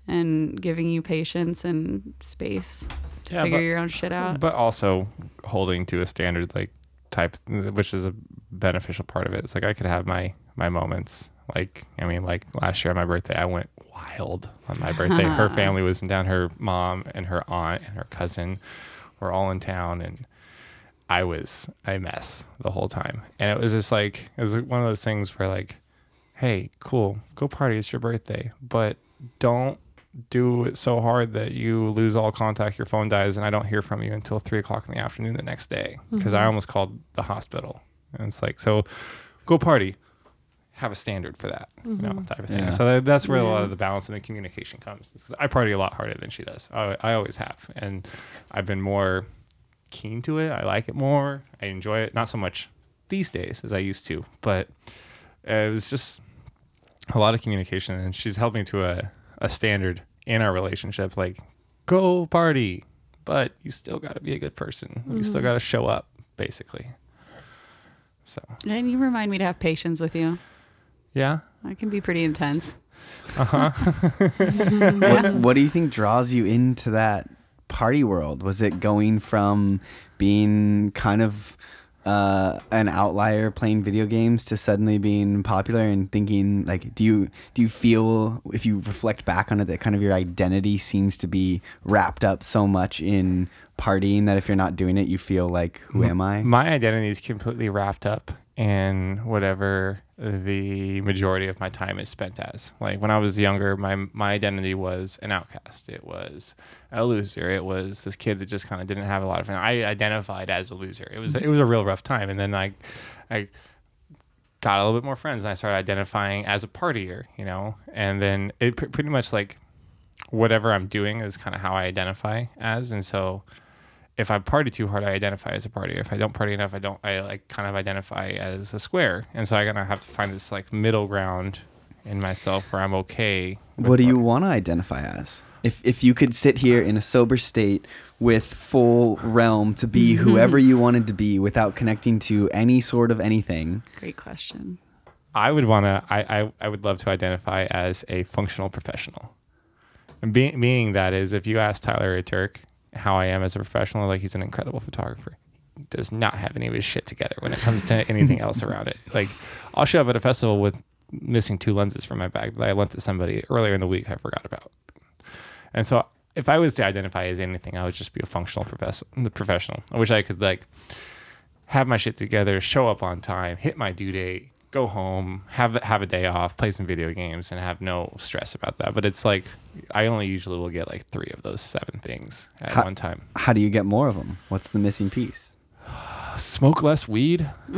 and giving you patience and space to Yeah, figure but- your own shit out. But also holding to a standard like type which is a beneficial part of it. It's like I could have my my moments. Like I mean like last year on my birthday I went wild on my birthday. her [laughs] family was in town, her mom and her aunt and her cousin were all in town and I was a mess the whole time. And it was just like it was one of those things where like, hey, cool, go party, it's your birthday. But don't do it so hard that you lose all contact, your phone dies, and I don't hear from you until three o'clock in the afternoon the next day. Because I mm-hmm. almost called the hospital. And it's like, so go party. Have a standard for that, you know, mm-hmm. type of thing. Yeah. So that, that's where a lot of the balance and the communication comes. Because I party a lot harder than she does. I, I always have, and I've been more keen to it. I like it more. I enjoy it. Not so much these days as I used to, but it was just a lot of communication. And she's held me to a, a standard in our relationship like, go party, but you still got to be a good person. You still got to show up, basically. So, and you remind me to have patience with you. yeah. I can be pretty intense. Uh [laughs] what, what do you think draws you into that party world? Was it going from being kind of uh, an outlier playing video games to suddenly being popular and thinking like do you do you feel if you reflect back on it that kind of your identity seems to be wrapped up so much in partying that if you're not doing it you feel like who am I? My identity is completely wrapped up in whatever the majority of my time is spent as. Like when I was younger, my my identity was an outcast. It was a loser. It was this kid that just kind of didn't have a lot of. Friends. I identified as a loser. It was it was a real rough time. And then I, I got a little bit more friends, and I started identifying as a partier. You know, and then it pr- pretty much like whatever I'm doing is kind of how I identify as, and so if I party too hard, I identify as a partier. If I don't party enough, I don't. I like kind of identify as a square, and so I gotta have to find this like middle ground in myself where I'm okay. What do you want to identify as? If if you could sit here in a sober state with full realm to be [laughs] whoever you wanted to be without connecting to any sort of anything, Great question. I would want to. I, I I would love to identify as a functional professional. And being being that is, if you ask Tyler A. Turk how I am as a professional, like he's an incredible photographer. He does not have any of his shit together when it comes to [laughs] anything else around it. Like I'll show up at a festival with missing two lenses from my bag that I lent to somebody earlier in the week I forgot about. And so if I was to identify as anything, I would just be a functional profes- the professional. I wish I could like have my shit together, show up on time, hit my due date, go home, have have a day off, play some video games, and have no stress about that. But it's like I only usually will get like three of those seven things at Ha- one time. how do you get more of them? What's the missing piece? [sighs] Smoke less weed [laughs]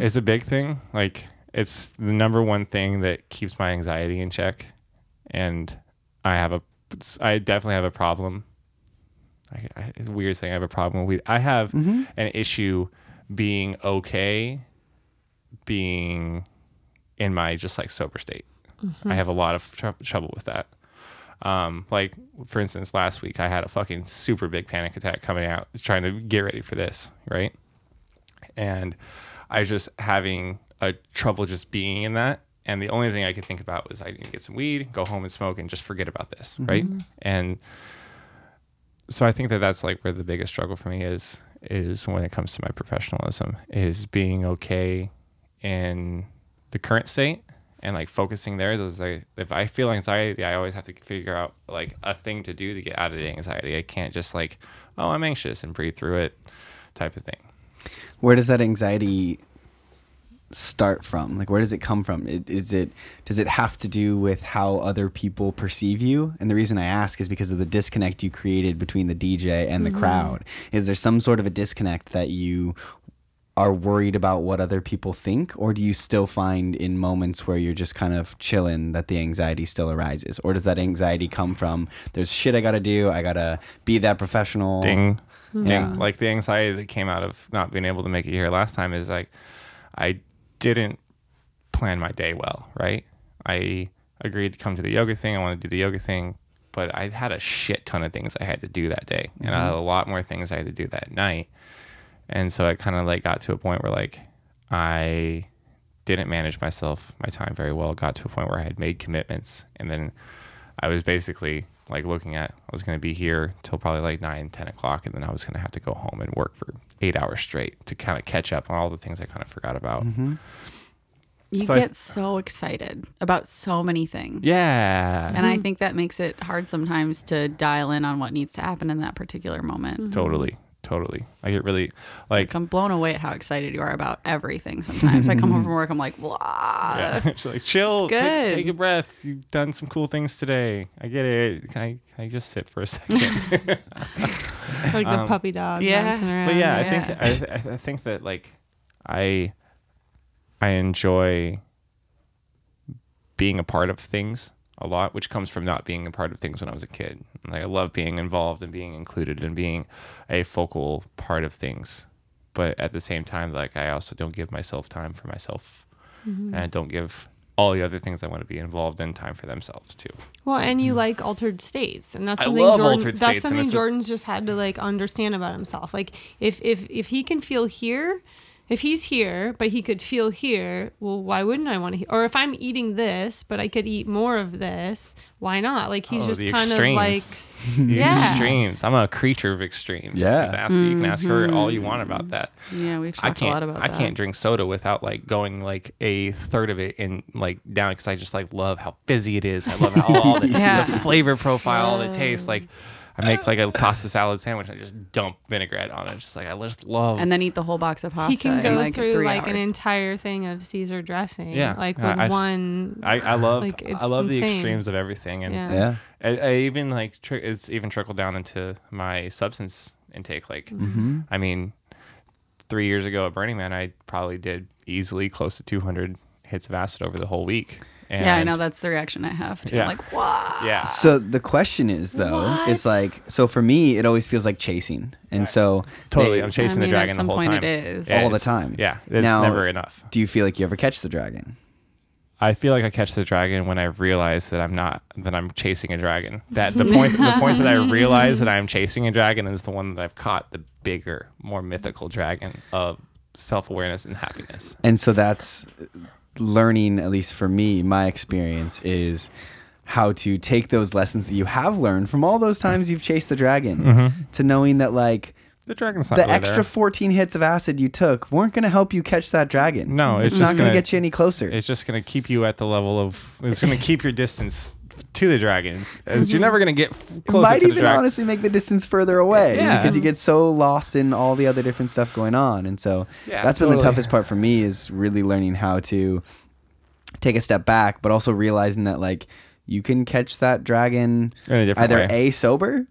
is a big thing. Like it's the number one thing that keeps my anxiety in check, and I have a, I definitely have a problem. I, I, it's weird saying I have a problem with weed. I have Mm-hmm. an issue being okay being in my just like sober state. I have a lot of tr- trouble with that. Um, like for instance, last week I had a fucking super big panic attack coming out, trying to get ready for this, right? And I was just having a trouble just being in that. And the only thing I could think about was I need to get some weed, go home and smoke, and just forget about this, right? And so I think that that's like where the biggest struggle for me is is when it comes to my professionalism is being okay in the current state and like focusing there. There's like if I feel anxiety, I always have to figure out like a thing to do to get out of the anxiety. I can't just like oh I'm anxious and breathe through it type of thing. Where does that anxiety start from? Like, where does it come from? It, is it does it have to do with how other people perceive you? And the reason I ask is because of the disconnect you created between the DJ and the mm-hmm. crowd. Is there some sort of a disconnect that you are worried about what other people think, or do you still find in moments where you're just kind of chilling that the anxiety still arises, or does that anxiety come from there's shit I gotta do, I gotta be that professional? ding. Hmm. Ding. Yeah. like the anxiety that came out of not being able to make it here last time is like i didn't plan my day well right? I agreed to come to the yoga thing i wanted to do the yoga thing but i had a shit ton of things i had to do that day and i had mm-hmm. a lot more things i had to do that night and so it kind of like got to a point where like i didn't manage myself my time very well got to a point where i had made commitments and then I was basically like looking at I was going to be here till probably like 9, 10 o'clock, and then I was going to have to go home and work for eight hours straight to kind of catch up on all the things I kind of forgot about. Mm-hmm. You So I- get so excited about so many things. Yeah, And I mm-hmm. think that makes it hard sometimes to dial in on what needs to happen in that particular moment. Mm-hmm. totally, totally. I get really like Like I'm blown away at how excited you are about everything sometimes. I come home from [laughs] work, I'm like, blah. yeah, [laughs] She's like chill, It's take, good. take a breath. You've done some cool things today. I get it. Can I can I just sit for a second? [laughs] like the Um, puppy dog yeah. around. but yeah, I think I, I I think that like I I enjoy being a part of things a lot, which comes from not being a part of things when I was a kid. Like I love being involved and being included and being a focal part of things. But at the same time, like I also don't give myself time for myself, mm-hmm. and I don't give all the other things I want to be involved in time for themselves too. Well, and you like altered states, and that's something Jordan. that's something it's a- Jordan's just had to like understand about himself. Like if if if he can feel here, if he's here, but he could feel here, well, why wouldn't I want to? Or if I'm eating this, but I could eat more of this, why not? Like he's Oh, just kind extremes. of like, [laughs] The yeah. extremes. I'm a creature of extremes. Yeah. You can ask, you can ask her all you mm-hmm. want about that. Yeah, we've talked a can't. lot about that. I that. can't drink soda without like going like a third of it in like down because I just like love how fizzy it is. I love how all the, [laughs] Yeah. the flavor profile, the taste. Like I make like a pasta salad sandwich and I just dump vinaigrette on it. Just like I just love. And then eat the whole box of pasta He can in go like through three like an entire thing of Caesar dressing, Yeah. like with I- one. I, I love Like, I it's love the insane. extremes of everything and Yeah. Yeah. I, I even like tr- it's even trickled down into my substance intake. Like, Mm-hmm. I mean, three years ago at Burning Man, I probably did easily close to 200 hits of acid over the whole week. And yeah, I know that's the reaction I have. Too. Yeah. I'm like, what? Yeah. So the question is though, it's like so for me it always feels like chasing. And so Totally. they- I'm chasing I mean, the at dragon the whole point time. it is. Yeah, All the time. Yeah. It's Now- never enough. do you feel like you ever catch the dragon? I feel like I catch the dragon when I realize that I'm not that I'm chasing a dragon. That the [laughs] point the point that I realize that I'm chasing a dragon is the one that I've caught the bigger, more mythical dragon of self awareness and happiness. And so that's learning, at least for me, my experience is how to take those lessons that you have learned from all those times you've chased the dragon mm-hmm. to knowing that like The dragon's not the really extra there. 14 hits of acid you took weren't going to help you catch that dragon. No, it's it's just not going to get you any closer. It's just gonna keep you at the level of. It's gonna keep your distance to the dragon, as you're never gonna get f- It [laughs] closer might to the even dragon. honestly make the distance further away Yeah. because you get so lost in all the other different stuff going on. And so Yeah, that's been the toughest part for me is really learning how to take a step back, but also realizing that like you can catch that dragon In a either way. A sober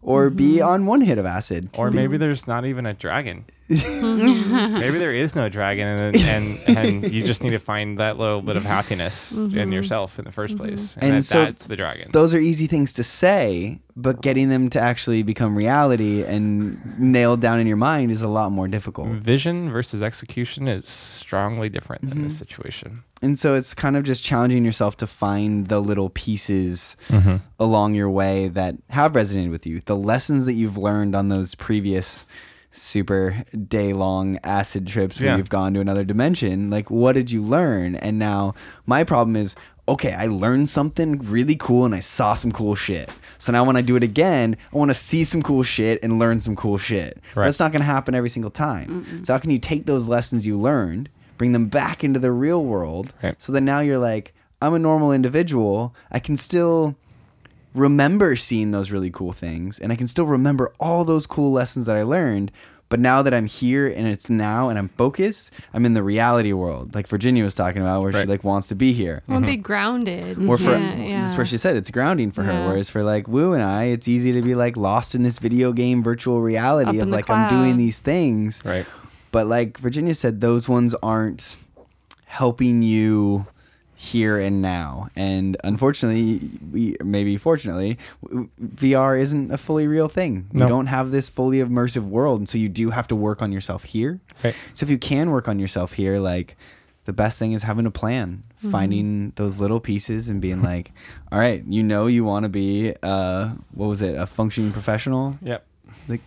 or B mm-hmm. on one hit of acid. or maybe there's not even a dragon. Mm-hmm. maybe there is no dragon, and and, and you just need to find that little bit of happiness in mm-hmm. yourself in the 1st mm-hmm. place, and, And that, so that's the dragon. Those are easy things to say, but getting them to actually become reality and nailed down in your mind is a lot more difficult. Vision versus execution is strongly different in this situation. And so it's kind of just challenging yourself to find the little pieces Mm-hmm. along your way that have resonated with you. The lessons that you've learned on those previous super day long acid trips where Yeah. you've gone to another dimension. Like, what did you learn? And now my problem is okay, I learned something really cool and I saw some cool shit. So now when I do it again, I want to see some cool shit and learn some cool shit. Right. That's not going to happen every single time. So how can you take those lessons you learned, bring them back into the real world, Right. so that now you're like, I'm a normal individual. I can still remember seeing those really cool things and I can still remember all those cool lessons that I learned. But now that I'm here and it's now and I'm focused, I'm in the reality world, like Virginia was talking about, where she like wants to be here. I want to be mm-hmm. grounded. Or for yeah, yeah. that's where she said it's grounding for her. Whereas for like Woo and I, it's easy to be like lost in this video game virtual reality Up of in the like I'm doing these things. Right. But like Virginia said, those ones aren't helping you here and now. And unfortunately, we maybe fortunately, VR isn't a fully real thing. No. You don't have this fully immersive world, and so you do have to work on yourself here. Right. So if you can work on yourself here, like the best thing is having a plan, finding those little pieces and being like, [laughs] all right, you know, you want to be, uh, what was it, a functioning professional? Yep. Like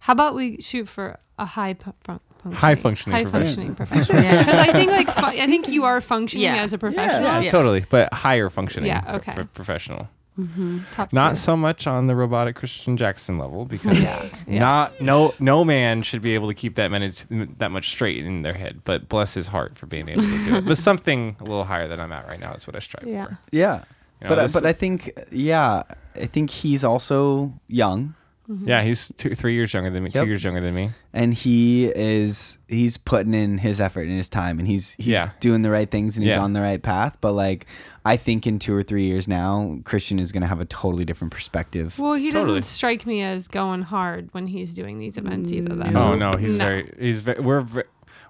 How about we shoot for a high pu- fun- functioning, High functioning high professional. functioning professional? Yeah. Because I think like fu- I think you are functioning Yeah. as a professional. Yeah, Yeah. totally. But higher functioning. Yeah, for- okay. For, professional. Mm-hmm. Top Not tier. so much on the robotic Christian Jackson level because Yeah, yeah. not no no man should be able to keep that many that much straight in their head. But bless his heart for being able to do it. But something a little higher than I'm at right now is what I strive Yeah. for. Yeah. You know, but I- this- but I think yeah, I think he's also young Mm-hmm. Yeah, he's two, three years younger than me. Yep. Two years younger than me. and he is he's putting in his effort and his time and he's he's Yeah. doing the right things and he's Yeah. on the right path. But like I think in two or three years now, Christian is gonna have a totally different perspective. Well, he doesn't strike me as going hard when he's doing these events either. Though. Oh no, he's No. very he's very we're ve-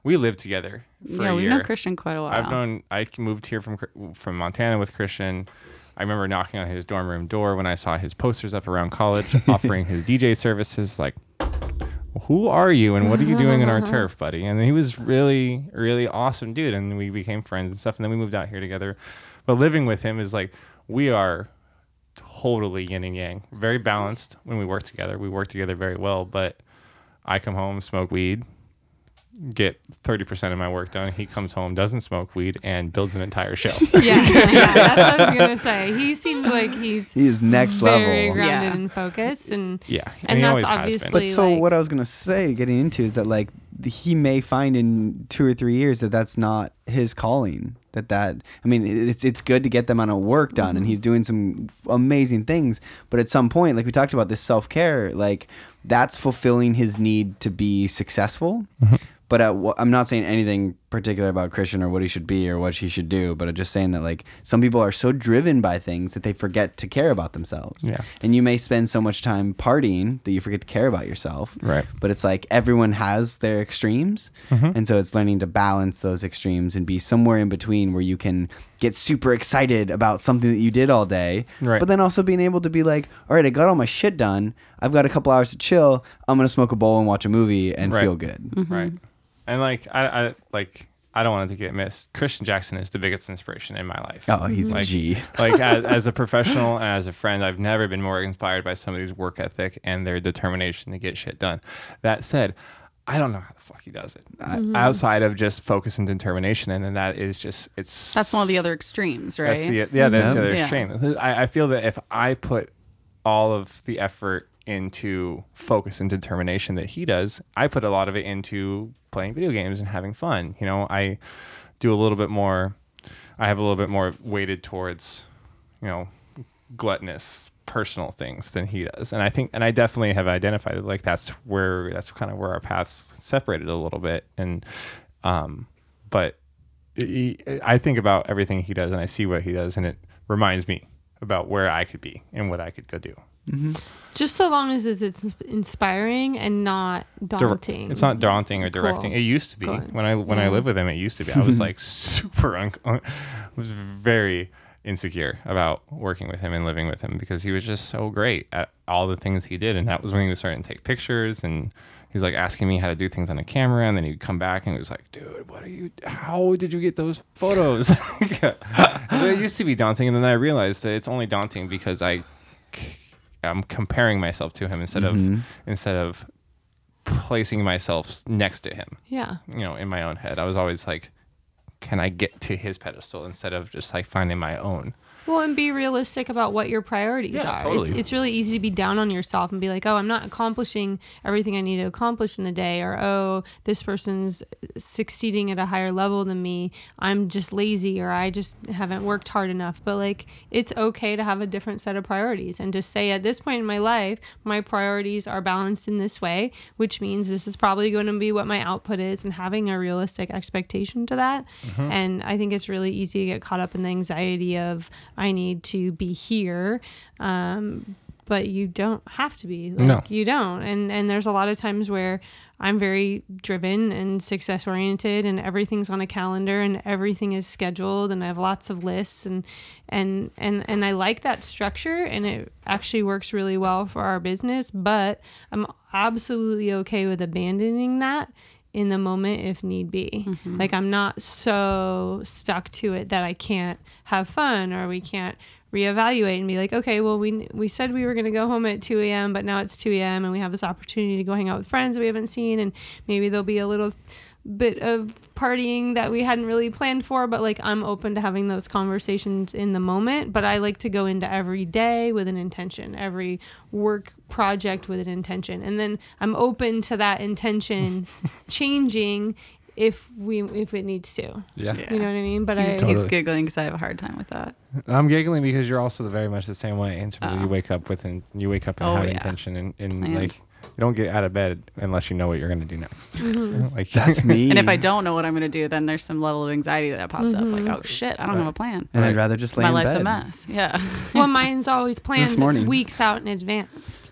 we lived together for yeah, a we've year. known Christian quite a while. I've known I moved here from from Montana with Christian. I remember knocking on his dorm room door when I saw his posters up around college offering his DJ [laughs] services. Like, who are you and what are you doing in our turf, [laughs] buddy? And he was really, really awesome dude. And we became friends and stuff. And then we moved out here together. But living with him is like we are totally yin and yang, very balanced when we work together. We work together very well. But I come home, smoke weed, get 30% of my work done. He comes home, doesn't smoke weed, and builds an entire show. [laughs] Yeah, yeah, that's what I was gonna [laughs] say. He seems like he's He is next very level. grounded Yeah. and focused, and yeah. And he that's always has obviously- But so like- what I was gonna say, getting into, is that like th- he may find in two or three years that that's not his calling. That that I mean, it's it's good to get them on a work done, Mm-hmm. and he's doing some amazing things. But at some point, like we talked about this self care, like that's fulfilling his need to be successful. Mm-hmm. But at, I'm not saying anything particular about Christian or what he should be or what he should do. But I'm just saying that like some people are so driven by things that they forget to care about themselves. Yeah. And you may spend so much time partying that you forget to care about yourself. Right. But it's like everyone has their extremes. Mm-hmm. And so it's learning to balance those extremes and be somewhere in between where you can get super excited about something that you did all day. Right. But then also being able to be like, all right, I got all my shit done. I've got a couple hours to chill. I'm going to smoke a bowl and watch a movie and Right. feel good. Right. And like, I, I like, I don't want it to get missed. Christian Jackson is the biggest inspiration in my life. Oh, he's Like- a G. [laughs] like as, as a professional and as a friend, I've never been more inspired by somebody's work ethic and their determination to get shit done. That said, I don't know how the fuck he does it mm-hmm. outside of just focus and determination, and then that is just it's That's one of the other extremes, right? That's the, yeah, that's the other Yeah. extreme. I, I feel that if I put all of the effort into focus and determination that he does, I put a lot of it into playing video games and having fun. You know, I do a little bit more. I have a little bit more weighted towards, you know, gluttonous personal things than he does, and I think, and I definitely have identified. Like that's where that's kind of where our paths separated a little bit, and um, but I think about everything he does and I see what he does and it reminds me about where I could be and what I could go do. Just so long as it's, it's inspiring and not daunting. It's not daunting or directing. Cool. It used to be Good. when I when I lived with him. It used to be. I was like [laughs] super. Un- [laughs] un- was very insecure about working with him and living with him because he was just so great at all the things he did. And that was when he was starting to take pictures and. He was like asking me how to do things on the camera, and then he'd come back and he was like, "Dude, what are you? How did you get those photos?" [laughs] it used to be daunting, and then I realized that it's only daunting because I, I'm comparing myself to him instead of mm-hmm. instead of placing myself next to him, yeah. you know, in my own head. I was always like, can I get to his pedestal instead of just like finding my own? Well, and be realistic about what your priorities Yeah, are. It's, totally. it's really easy to be down on yourself and be like, oh, I'm not accomplishing everything I need to accomplish in the day, or oh, this person's succeeding at a higher level than me. I'm just lazy, or I just haven't worked hard enough. But like, it's okay to have a different set of priorities and to say, at this point in my life, my priorities are balanced in this way, which means this is probably going to be what my output is, and having a realistic expectation to that. Mm-hmm. And I think it's really easy to get caught up in the anxiety of, I need to be here. Um, but you don't have to be like No. you don't and and there's a lot of times where i'm very driven and success oriented and everything's on a calendar and everything is scheduled and i have lots of lists and and and and i like that structure and it actually works really well for our business but i'm absolutely okay with abandoning that in the moment if need be. Mm-hmm. Like I'm not so stuck to it that I can't have fun or we can't reevaluate and be like, okay, well we we said we were going to go home at 2 a.m. but now it's 2 a.m. and we have this opportunity to go hang out with friends we haven't seen and maybe there'll be a little bit of partying that we hadn't really planned for but like I'm open to having those conversations in the moment but I like to go into every day with an intention every work project with an intention and then I'm open to that intention [laughs] changing if we if it needs to Yeah. you know what I mean but I He's, Totally. he's giggling because I have a hard time with that. I'm giggling because you're also the very much the same way. In terms of you wake up with and you wake up and Oh, have yeah. intention and, and Planned. like you don't get out of bed unless you know what you're gonna do next. Mm-hmm. [laughs] Like That's me. [laughs] And if I don't know what I'm going to do, then there's some level of anxiety that pops up. Like, oh shit, I don't have a plan. and I'd rather just lay My in life's bed. a mess. Yeah. well mine's always planned morning. weeks out in advance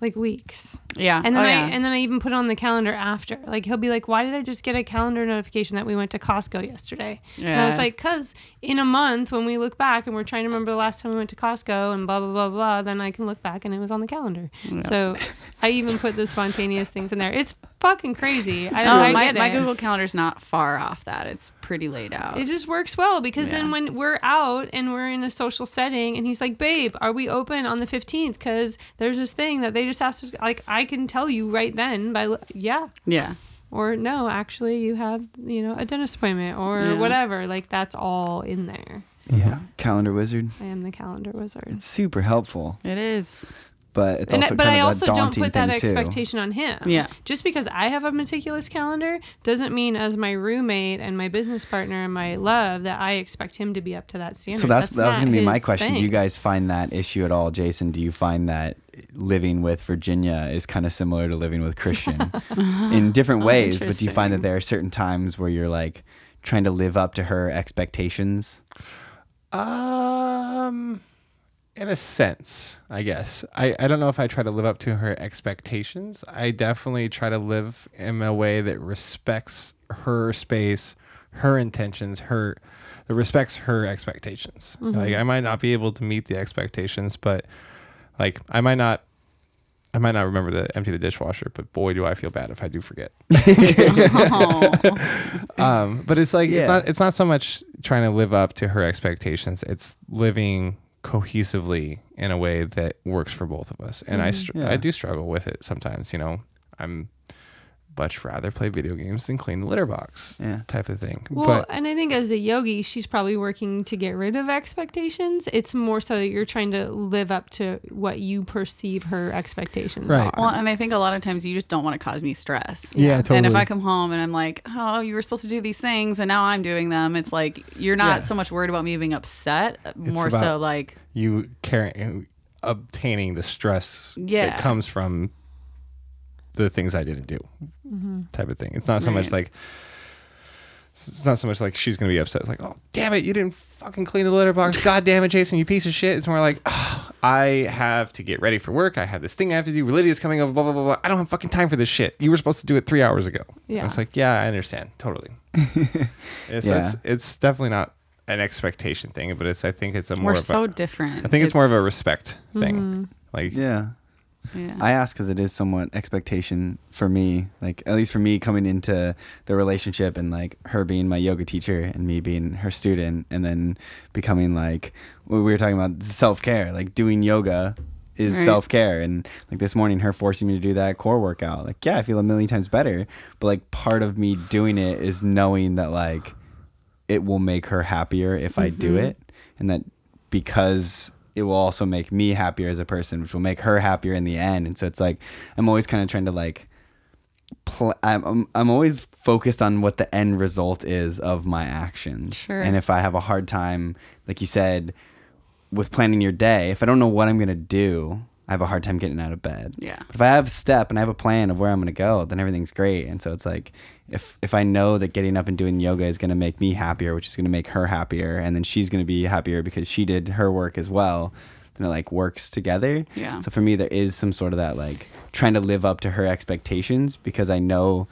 like weeks yeah. and then oh, I yeah. and then I even put it on the calendar after. Like he'll be like, "Why did I just get a calendar notification that we went to Costco yesterday?" And I was like, "Cause in a month when we look back and we're trying to remember the last time we went to Costco and blah blah blah blah, then I can look back and it was on the calendar." So I even put the spontaneous things in there. It's fucking crazy. I, Oh, I my, my. Google Calendar's not far off that. It's pretty laid out. It just works well because then when we're out and we're in a social setting and he's like, "Babe, are we open on the 15th cuz there's this thing that they just asked like I can tell you right then by yeah yeah. or no, actually you have, you know, a dentist appointment or Yeah. whatever. Like that's all in there. Yeah, calendar wizard. I am the calendar wizard. It's super helpful, It is. But it's And also I- but kind I of a also don't put that thing, too. expectation on him. Yeah. Just because I have a meticulous calendar doesn't mean as my roommate and my business partner and my love that I expect him to be up to that standard. So that's, that was going to be my his question. Do you guys find that issue at all, Jason? Do you find that living with Virginia is kind of similar to living with Christian [laughs] in different Oh, ways? But do you find that there are certain times where you're like trying to live up to her expectations? Um, in a sense, I guess. I, I don't know if I try to live up to her expectations. I definitely try to live in a way that respects her space, her intentions, her that respects her expectations. Like I might not be able to meet the expectations, but like I might not I might not remember to empty the dishwasher, but boy do I feel bad if I do forget. [laughs] [laughs] Um, but it's like Yeah. it's not it's not so much trying to live up to her expectations. It's living cohesively in a way that works for both of us. And I mm-hmm. str- Yeah. I do struggle with it sometimes. You know, I'm much rather play video games than clean the litter box Yeah. type of thing. Well, but and I think as a yogi, she's probably working to get rid of expectations. It's more so that you're trying to live up to what you perceive her expectations Right. are. Well, and I think a lot of times you just don't want to cause me stress. Yeah, totally. And if I come home and I'm like, oh, you were supposed to do these things and now I'm doing them, it's like you're not Yeah. so much worried about me being upset, more about- so like, you carrying obtaining the stress Yeah. that comes from the things I didn't do, mm-hmm. type of thing. It's not so much like it's not so much like she's gonna be upset. It's like, oh damn it, you didn't fucking clean the litter box. [laughs] God damn it, Jason, you piece of shit. It's more like, oh, I have to get ready for work. I have this thing I have to do. Lydia's coming over. Blah blah blah blah. I don't have fucking time for this shit. You were supposed to do it three hours ago. Yeah. I was like, yeah, I understand totally. [laughs] it's, Yeah. it's it's definitely not an expectation thing, but it's I think it's a more We're of so a, different. I think it's, more of a respect thing. Mm-hmm. Like Yeah. Yeah. I ask because it is somewhat expectation for me, like at least for me coming into the relationship and like her being my yoga teacher and me being her student, and then becoming like we were talking about self care, like doing yoga is Right. self care, and like this morning her forcing me to do that core workout, like yeah, I feel a million times better, but like part of me doing it is knowing that like it will make her happier if I do mm-hmm. it, and that because it will also make me happier as a person, which will make her happier in the end. And so it's like I'm always kind of trying to like pl- I'm, I'm I'm always focused on what the end result is of my actions. Sure. And if I have a hard time, like you said, with planning your day, if I don't know what I'm gonna do, I have a hard time getting out of bed. Yeah. But if I have a step and I have a plan of where I'm gonna go, then everything's great. And so it's like if if I know that getting up and doing yoga is gonna make me happier, which is gonna make her happier, and then she's gonna be happier because she did her work as well, then it like works together. Yeah. So for me, there is some sort of that like trying to live up to her expectations because I know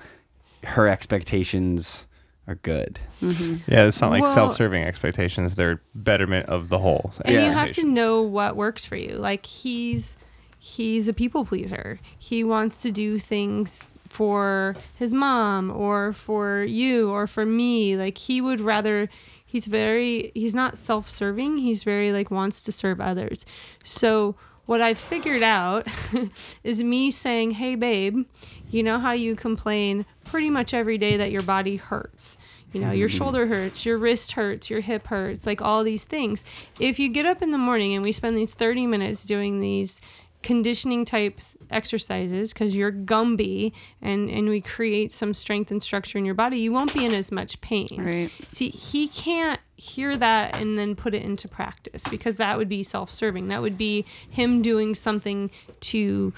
her expectations are good. Mm-hmm. yeah, it's not like Well- self-serving expectations. They're betterment of the whole. and you have to know what works for you like he's he's a people pleaser he wants to do things for his mom or for you or for me. Like he would rather he's very he's not self-serving. He's very like wants to serve others. So what i figured out [laughs] is me saying hey babe you know how you complain pretty much every day that your body hurts. You know your mm-hmm. shoulder hurts your wrist hurts your hip hurts like all these things. If you get up in the morning and we spend these 30 minutes doing these conditioning type exercises because you're gumby and and we create some strength and structure in your body you won't be in as much pain Right. see he can't hear that and then put it into practice because that would be self-serving that would be him doing something to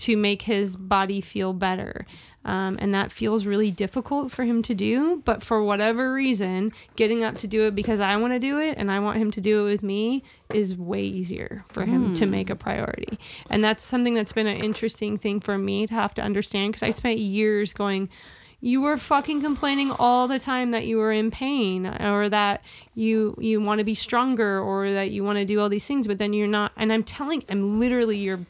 to make his body feel better. Um, and that feels really difficult for him to do. But for whatever reason, getting up to do it because I want to do it and I want him to do it with me is way easier for him to make a priority. And that's something that's been an interesting thing for me to have to understand because I spent years going, you were fucking complaining all the time that you were in pain or that you you want to be stronger or that you want to do all these things but then you're not and i'm telling i'm literally your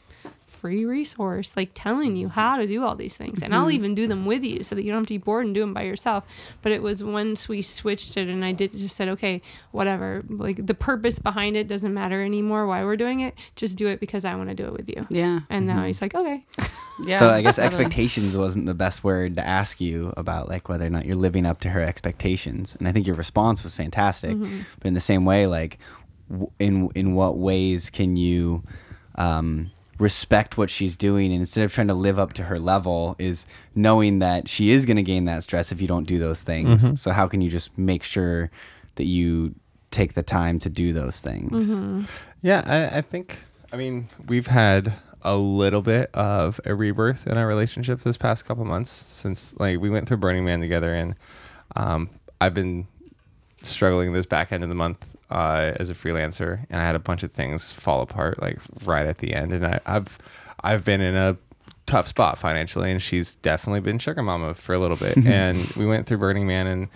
free resource like telling you mm-hmm. how to do all these things. And i'll mm-hmm. even do them with you so that you don't have to be bored and do them by yourself. But it was once we switched it and i did just said okay whatever like the purpose behind it doesn't matter anymore why we're doing it. Just do it because i want to do it with you. Yeah. and now mm-hmm. he's like okay. [laughs] Yeah. So I guess [laughs] expectations wasn't the best word to ask you about like whether or not you're living up to her expectations. And I think your response was fantastic. But in the same way, like in in what ways can you um, respect what she's doing and instead of trying to live up to her level is knowing that she is going to gain that stress if you don't do those things. So how can you just make sure that you take the time to do those things? Yeah, I, I think. I mean, we've had a little bit of a rebirth in our relationship this past couple months since like we went through Burning Man together, and um, I've been struggling this back end of the month uh, as a freelancer, and I had a bunch of things fall apart like right at the end, and I, I've I've been in a tough spot financially, and she's definitely been sugar mama for a little bit, [laughs] and we went through Burning Man and.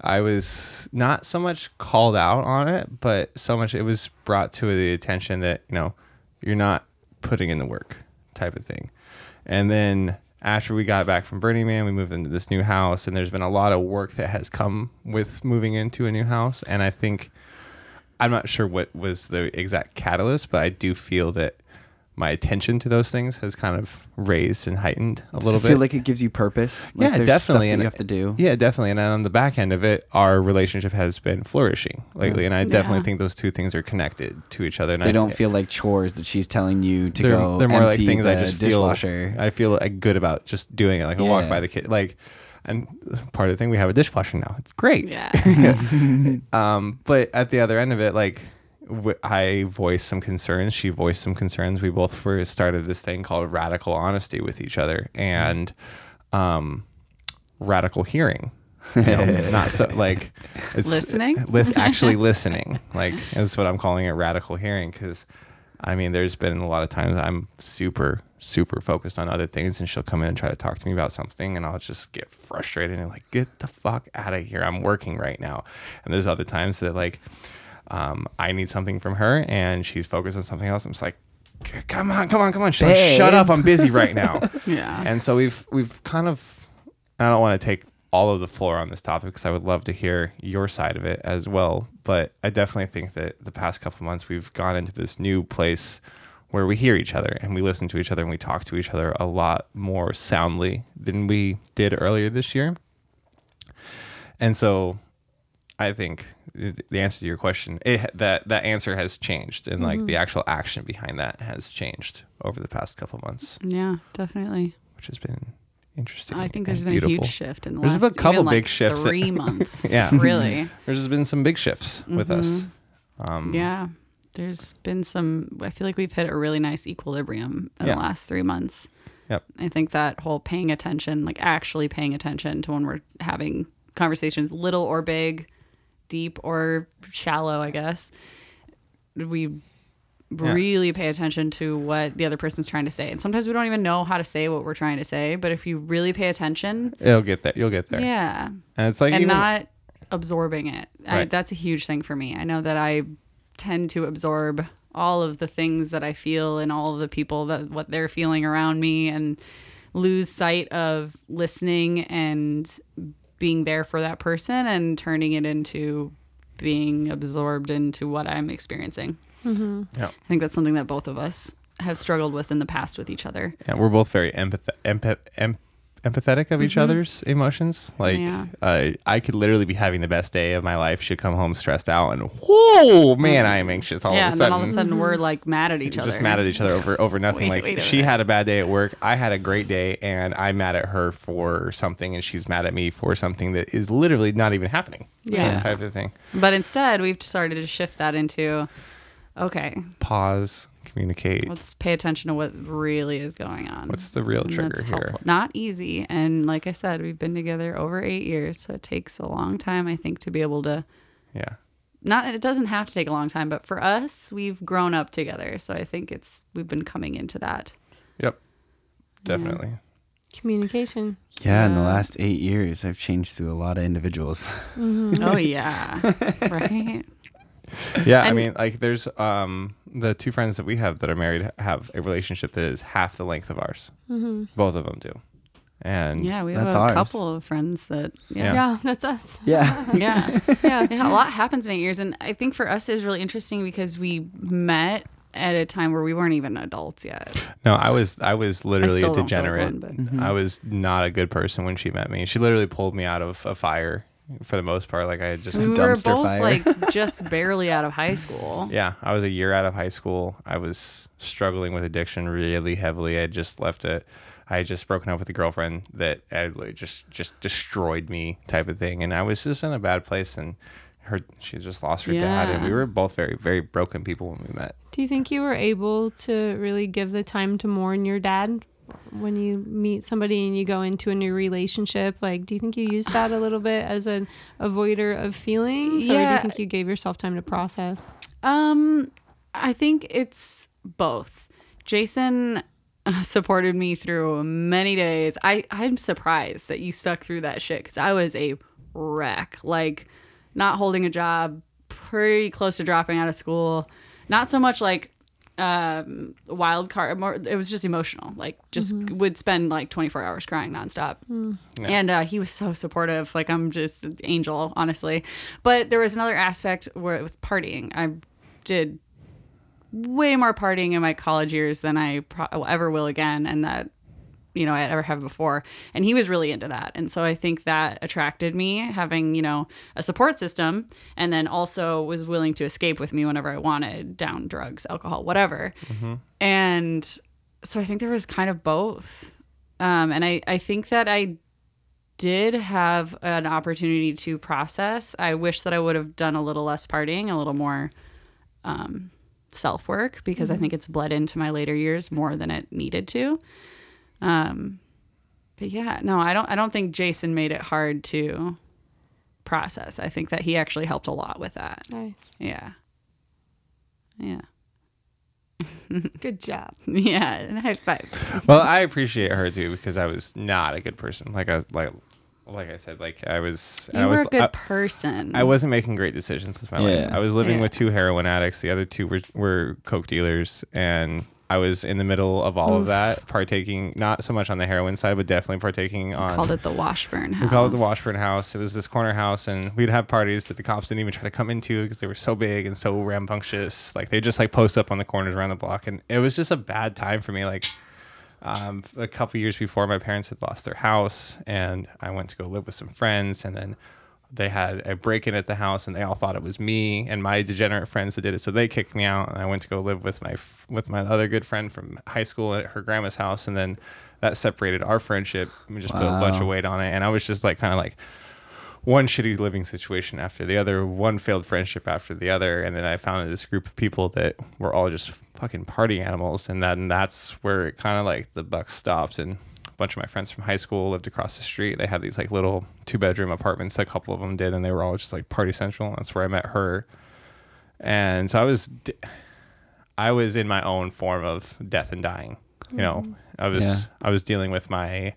I was not so much called out on it, but so much it was brought to the attention that, you know, you're not putting in the work type of thing. And then after we got back from Burning Man, we moved into this new house, and there's been a lot of work that has come with moving into a new house. And I think I'm not sure what was the exact catalyst, but I do feel that my attention to those things has kind of raised and heightened a Does little it bit. feel like it gives you purpose? Like yeah, there's definitely. Stuff that and you have to do. Yeah, definitely. And on the back end of it, our relationship has been flourishing lately, and I definitely Yeah. think those two things are connected to each other. And They I, don't feel like chores that she's telling you to they're, go. they're more like things I just dishwasher. feel. I feel like good about just doing it. Like I walk by the kid, like, and part of the thing we have a dishwasher now. It's great. Yeah. [laughs] [laughs] Um, but at the other end of it, like w- I voiced some concerns. She voiced some concerns. We both were started this thing called radical honesty with each other and um, radical hearing. you know, [laughs] not so like it's Listening? lis- actually listening. Like is what I'm calling it radical hearing because I mean there's been a lot of times I'm super super focused on other things and she'll come in and try to talk to me about something and I'll just get frustrated and like get the fuck out of here. I'm working right now. And there's other times that like um, I need something from her and she's focused on something else. I'm just like come on, come on, come on. She's like, shut up. I'm busy right now. [laughs] Yeah. And so we've we've kind of I don't want to take all of the floor on this topic because I would love to hear your side of it as well. But I definitely think that the past couple months we've gone into this new place where we hear each other and we listen to each other and we talk to each other a lot more soundly than we did earlier this year. And so I think the answer to your question, it, that that answer has changed, and like the mm-hmm. actual action behind that has changed over the past couple months, yeah, definitely. which has been interesting. I think there's been a huge shift in the There's last been a couple even, like, big shifts. Three [laughs] months. Yeah. [laughs] Really. There's been some big shifts with us. Mm-hmm. Um, Yeah. There's been some, I feel like we've hit a really nice equilibrium in Yeah. the last three months. Yep. I think that whole paying attention, like actually paying attention to when we're having conversations, little or big, deep or shallow, I guess, we really pay attention to what the other person's trying to say. And sometimes we don't even know how to say what we're trying to say, but if you really pay attention, It'll get there. You'll get there. yeah, And it's like and even, not absorbing it. I, that's a huge thing for me. I know that I tend to absorb all of the things that I feel and all of the people that what they're feeling around me and lose sight of listening and being there for that person and turning it into being absorbed into what I'm experiencing. Yeah. I think that's something that both of us have struggled with in the past with each other. Yeah, we're both very empath- empath- em- empathetic of each other's emotions. Like, Mm-hmm. Yeah. uh, I could literally be having the best day of my life. Should come home stressed out, and whoa, man, I am anxious all yeah, of a and sudden. all of a sudden we're like mad at each other. just mad at each other over [laughs] over nothing. Wait, like wait she minute. had a bad day at work, I had a great day, and I'm mad at her for something, and she's mad at me for something that is literally not even happening. Yeah. type of thing. But instead, we've started to shift that into okay, Pause, communicate. let's pay attention to what really is going on. What's the real trigger that's here? helpful. Not easy. And like I said, we've been together over eight years. So it takes a long time, I think, to be able to Yeah, not it doesn't have to take a long time, but for us, we've grown up together. So I think it's we've been coming into that. yep, definitely. Communication. Yeah, in the last eight years, I've changed through a lot of individuals. Mm-hmm. oh yeah. [laughs] right? [laughs] Yeah, I mean, like, there's um the two friends that we have that are married have a relationship that is half the length of ours. Both of them do, and Yeah, we have a ours. couple of friends that Yeah. yeah. Yeah, that's us. [laughs] Yeah. [laughs] Yeah. Yeah. yeah, a lot happens in eight years, and I think for us it was really interesting because we met at a time where we weren't even adults yet. No, I was I was literally still a degenerate. one, but- I was not a good person when she met me. She literally pulled me out of a fire for the most part. Like I had just we were both fire. like [laughs] just barely out of high school. yeah, I was a year out of high school. I was struggling with addiction really heavily. I had just left it. I had just broken up with a girlfriend that had just just destroyed me type of thing, and I was just in a bad place. And her she just lost her dad, and we were both very very broken people when we met. Do you think you were able to really give the time to mourn your dad when you meet somebody and you go into a new relationship? Like, do you think you use that a little bit as an avoider of feelings, or do you think you gave yourself time to process? Um, I think it's both. Jason uh, [laughs] supported me through many days. I I'm surprised that you stuck through that shit because I was a wreck. Like, not holding a job, pretty close to dropping out of school. Not so much like um wild card more it was just emotional like just would spend like 24 hours crying nonstop. And uh, he was so supportive like i'm just an angel honestly. But there was another aspect where with partying i did way more partying in my college years than i pro- ever will again and that you know i ever have before. And he was really into that. And so i think that attracted me having you know a support system and then also was willing to escape with me whenever i wanted down drugs alcohol whatever. And so i think there was kind of both. Um, and I, I think that i did have an opportunity to process. I wish that i would have done a little less partying a little more um, self work because I think it's bled into my later years more than it needed to. Um, but yeah, no, I don't. I don't think Jason made it hard to process. I think that he actually helped a lot with that. Nice. Yeah. Yeah. [laughs] Good job. Yeah. And high five. [laughs] well, I appreciate her too because I was not a good person. Like I like like I said, like I was You I were was a good I, person. I wasn't making great decisions with my life. I was living Yeah. with two heroin addicts. The other two were were coke dealers, and I was in the middle of all of that, partaking not so much on the heroin side, but definitely partaking on. We called it the Washburn House. we called it the Washburn House. It was this corner house, and we'd have parties that the cops didn't even try to come into because they were so big and so rambunctious. Like they just like post up on the corners around the block, and it was just a bad time for me. Like um, a couple years before, my parents had lost their house, and I went to go live with some friends, and then they had a break in at the house, and they all thought it was me and my degenerate friends that did it. So they kicked me out, and I went to go live with my f- with my other good friend from high school at her grandma's house, and then that separated our friendship. We just put a bunch of weight on it, and I was just like kind of like one shitty living situation after the other, one failed friendship after the other, and then I found this group of people that were all just fucking party animals, and then that's where it kind of like the buck stopped. And bunch of my friends from high school lived across the street. They had these like little two bedroom apartments. A couple of them did, and they were all just like party central. And that's where I met her. And so I was, I was in my own form of death and dying. You know, mm. I was Yeah. I was dealing with my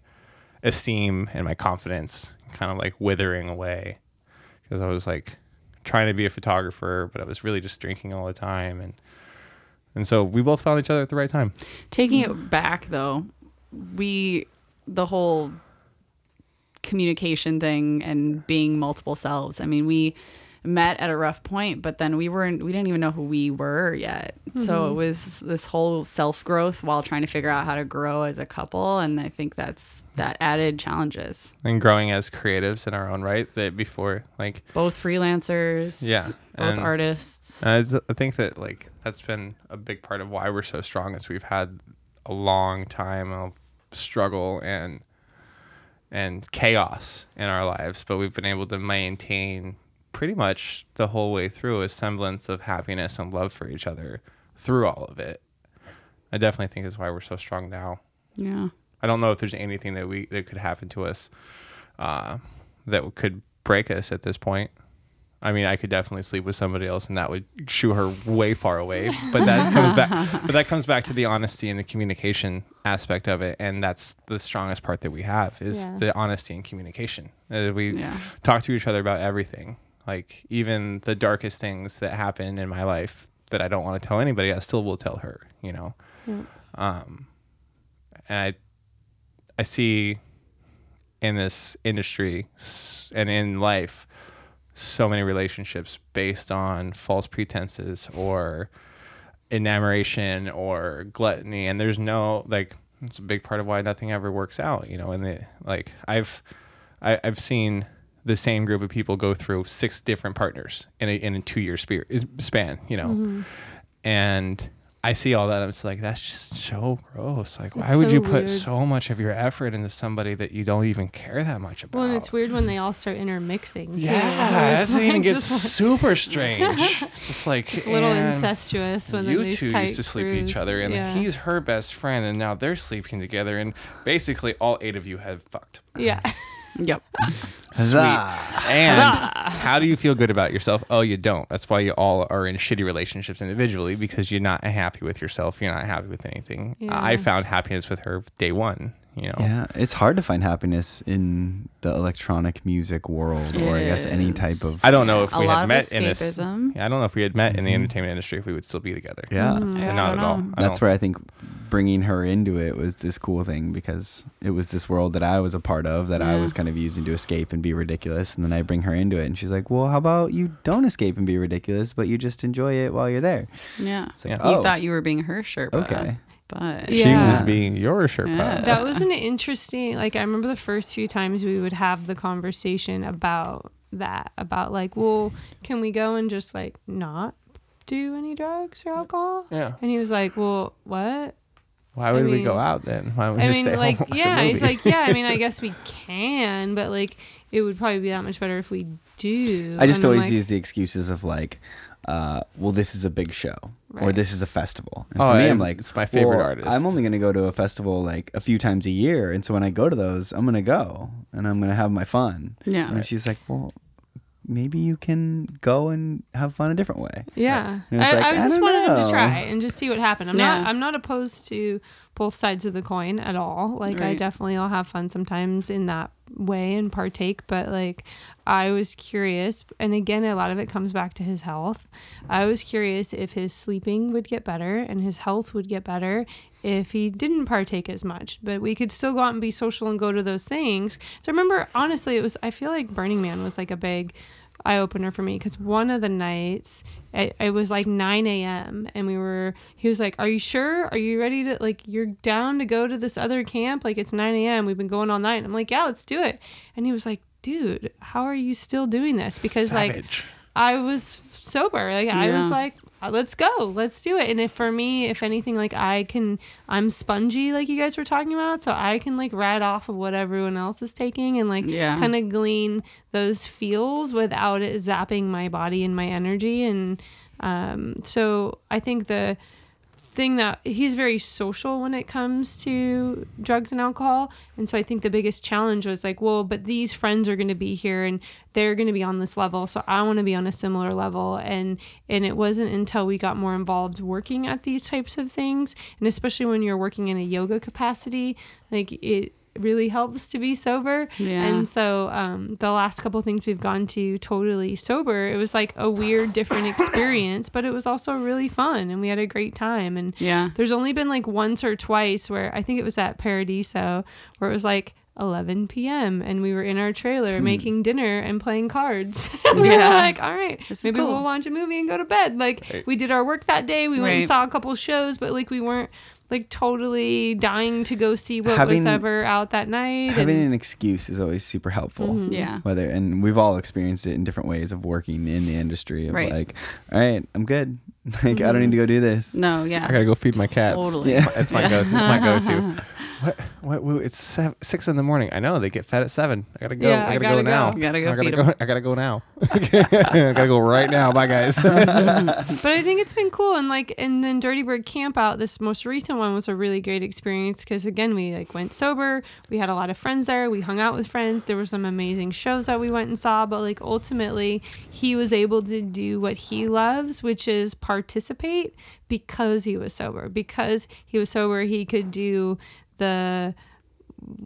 esteem and my confidence kind of like withering away because I was like trying to be a photographer, but I was really just drinking all the time and and so we both found each other at the right time. Taking it back though, we the whole communication thing and being multiple selves. I mean, we met at a rough point, but then we weren't we didn't even know who we were yet. So it mm-hmm. was this whole self growth while trying to figure out how to grow as a couple and I think that's that added challenges. And growing as creatives in our own right that before like Both freelancers, Yeah, both and- artists. I think that like that's been a big part of why we're so strong is we've had a long time of struggle and and chaos in our lives, but we've been able to maintain pretty much the whole way through a semblance of happiness and love for each other through all of it. I definitely think is why we're so strong now. yeah. I don't know if there's anything that we that could happen to us uh, that could break us at this point. I mean, I could definitely sleep with somebody else, and that would shoo her way far away. But that comes back. [laughs] But that comes back to the honesty and the communication aspect of it, and that's the strongest part that we have is Yeah. the honesty and communication. Uh, we Yeah. talk to each other about everything, like even the darkest things that happen in my life that I don't want to tell anybody. I still will tell her. You know. Yeah. Um, and I I see in this industry and in life so many relationships based on false pretenses or enamoration or gluttony and there's no like it's a big part of why nothing ever works out you know and the like i've I, i've seen the same group of people go through six different partners in a in a two year span you know Mm-hmm. and I see all that. I'm just like, that's just so gross. Like, why It's would so you put weird. so much of your effort into somebody that you don't even care that much about? Well, and it's weird when they all start intermixing. too. Yeah, [laughs] that even gets like- super [laughs] strange. It's just like it's a little incestuous when you two used to sleep with each other, and yeah. he's her best friend, and now they're sleeping together, and basically all eight of you have fucked. yeah. [laughs] Yep. [laughs] Sweet. And how do you feel good about yourself? Oh, you don't. That's why you all are in shitty relationships individually because you're not happy with yourself. You're not happy with anything. Yeah. I found happiness with her day one. You know. Yeah, it's hard to find happiness in the electronic music world, or I guess any type of. I don't know if A we lot had of met in this. Yeah, I don't know if we had met in the entertainment industry if we would still be together. yeah, Mm-hmm. Yeah, not don't at all. I that's don't- where I think bringing her into it was this cool thing because it was this world that I was a part of that I was kind of using to escape and be ridiculous, and then I bring her into it, and she's like, "Well, how about you don't escape and be ridiculous, but you just enjoy it while you're there?" Yeah. It's like, Yeah. You oh, thought you were being her Sherpa. okay. But She Yeah. was being your Sherpa. Yeah. [laughs] that was an interesting like i remember the first few times we would have the conversation about that about like well can we go and just like not do any drugs or alcohol Yeah. and he was like well what Why would we mean- go out then? Why would we i just mean stay home like and watch a yeah he's like yeah i mean i [laughs] guess we can but like it would probably be that much better if we do I just And always like, use the excuses of like, uh, well, this is a big show or this is a festival. And Oh, for me, I- I'm like, it's my favorite well, artist. I'm only going to go to a festival like a few times a year. And so when I go to those, I'm going to go and I'm going to have my fun. Yeah. And she's like, well, maybe you can go and have fun a different way. Yeah, I, like, I I just don't wanted him to try and just see what happened. I'm Yeah. not I'm not opposed to both sides of the coin at all. Like I definitely will have fun sometimes in that way and partake, but like I was curious, and again, a lot of it comes back to his health. I was curious if his sleeping would get better and his health would get better if he didn't partake as much, but we could still go out and be social and go to those things. So I remember, honestly, it was, I feel like Burning Man was like a big eye opener for me because one of the nights it, it was like 9 a.m. and we were, he was like, Are you sure? Are you ready to, like, you're down to go to this other camp? Like, it's 9 a.m. We've been going all night. And I'm like, Yeah, let's do it. And he was like, Dude, how are you still doing this? Because, like, I was sober. Like I was like, "Uh, let's go, let's do it. And if for me, if anything, like I can, I'm spongy, like you guys were talking about, so I can like ride off of what everyone else is taking and like Yeah. kind of glean those feels without it zapping my body and my energy. And um, so I think the thing that he's very social when it comes to drugs and alcohol. And so i think the biggest challenge was like well but these friends are going to be here and they're going to be on this level. So i want to be on a similar level. And and it wasn't until we got more involved working at these types of things and especially when you're working in a yoga capacity like it really helps to be sober Yeah. and so um, the last couple things we've gone to totally sober, it was like a weird, different experience, but it was also really fun and we had a great time. And Yeah. there's only been like once or twice where I think it was at Paradiso where it was like 11 p.m. and we were in our trailer making dinner and playing cards. and [laughs] we were like, all right, This maybe cool. we'll watch a movie and go to bed. Like we did our work that day. We went and saw a couple shows, but like we weren't like totally dying to go see what was ever out that night. Having and- an excuse is always super helpful. Mm-hmm. Yeah. Whether and we've all experienced it in different ways of working in the industry of Right. like, all right, I'm good. [laughs] Like I don't need to go do this. No, yeah. I gotta go feed my cats. Totally. Yeah. It's my go. It's my go-to. [laughs] What? What? what it's seven, six in the morning. I know they get fed at seven. I gotta go. Yeah, I I gotta, gotta go go. now. Gotta go I gotta feed go. 'em. [laughs] I gotta go now. I [laughs] gotta go right now. Bye, guys. [laughs] but I think it's been cool and like and then Dirtybird Campout this most recent one was a really great experience because again we like went sober we had a lot of friends there we hung out with friends there were some amazing shows that we went and saw but like ultimately he was able to do what he loves which is participate because he was sober because he was sober he could do the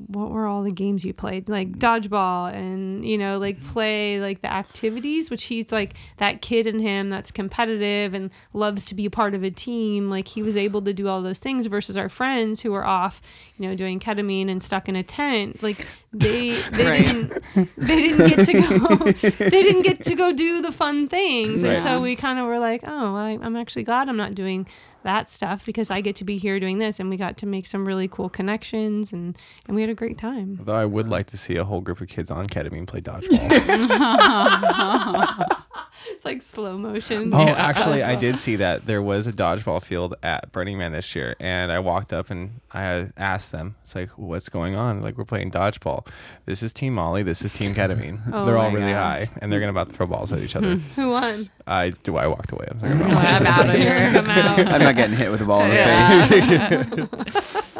what were all the games you played? Like mm. dodgeball and you know like mm-hmm. play like the activities which he's like that kid in him that's competitive and loves to be part of a team. Like he was able to do all those things versus our friends who were off you know doing ketamine and stuck in a tent. Like they they Right. didn't they didn't get to go [laughs] they didn't get to go do the fun things. And so we kind of were like oh I, i'm actually glad i'm not doing that stuff because i get to be here doing this and we got to make some really cool connections and and we had a great time Though I would like to see a whole group of kids on ketamine play dodgeball. [laughs] [laughs] it's [laughs] like slow motion Oh, actually, I [laughs] did see that there was a dodgeball field at Burning Man this year, and I walked up and I asked them, "It's like, what's going on? Like, we're playing dodgeball. This is Team Molly. This is Team Ketamine. [laughs] Oh they're all really gosh. high, and they're gonna about to throw balls at each other. who won I do. I walked away. I was like, I'm not I'm out of this. here. Come out. I'm not getting hit with a ball in the Yeah. face.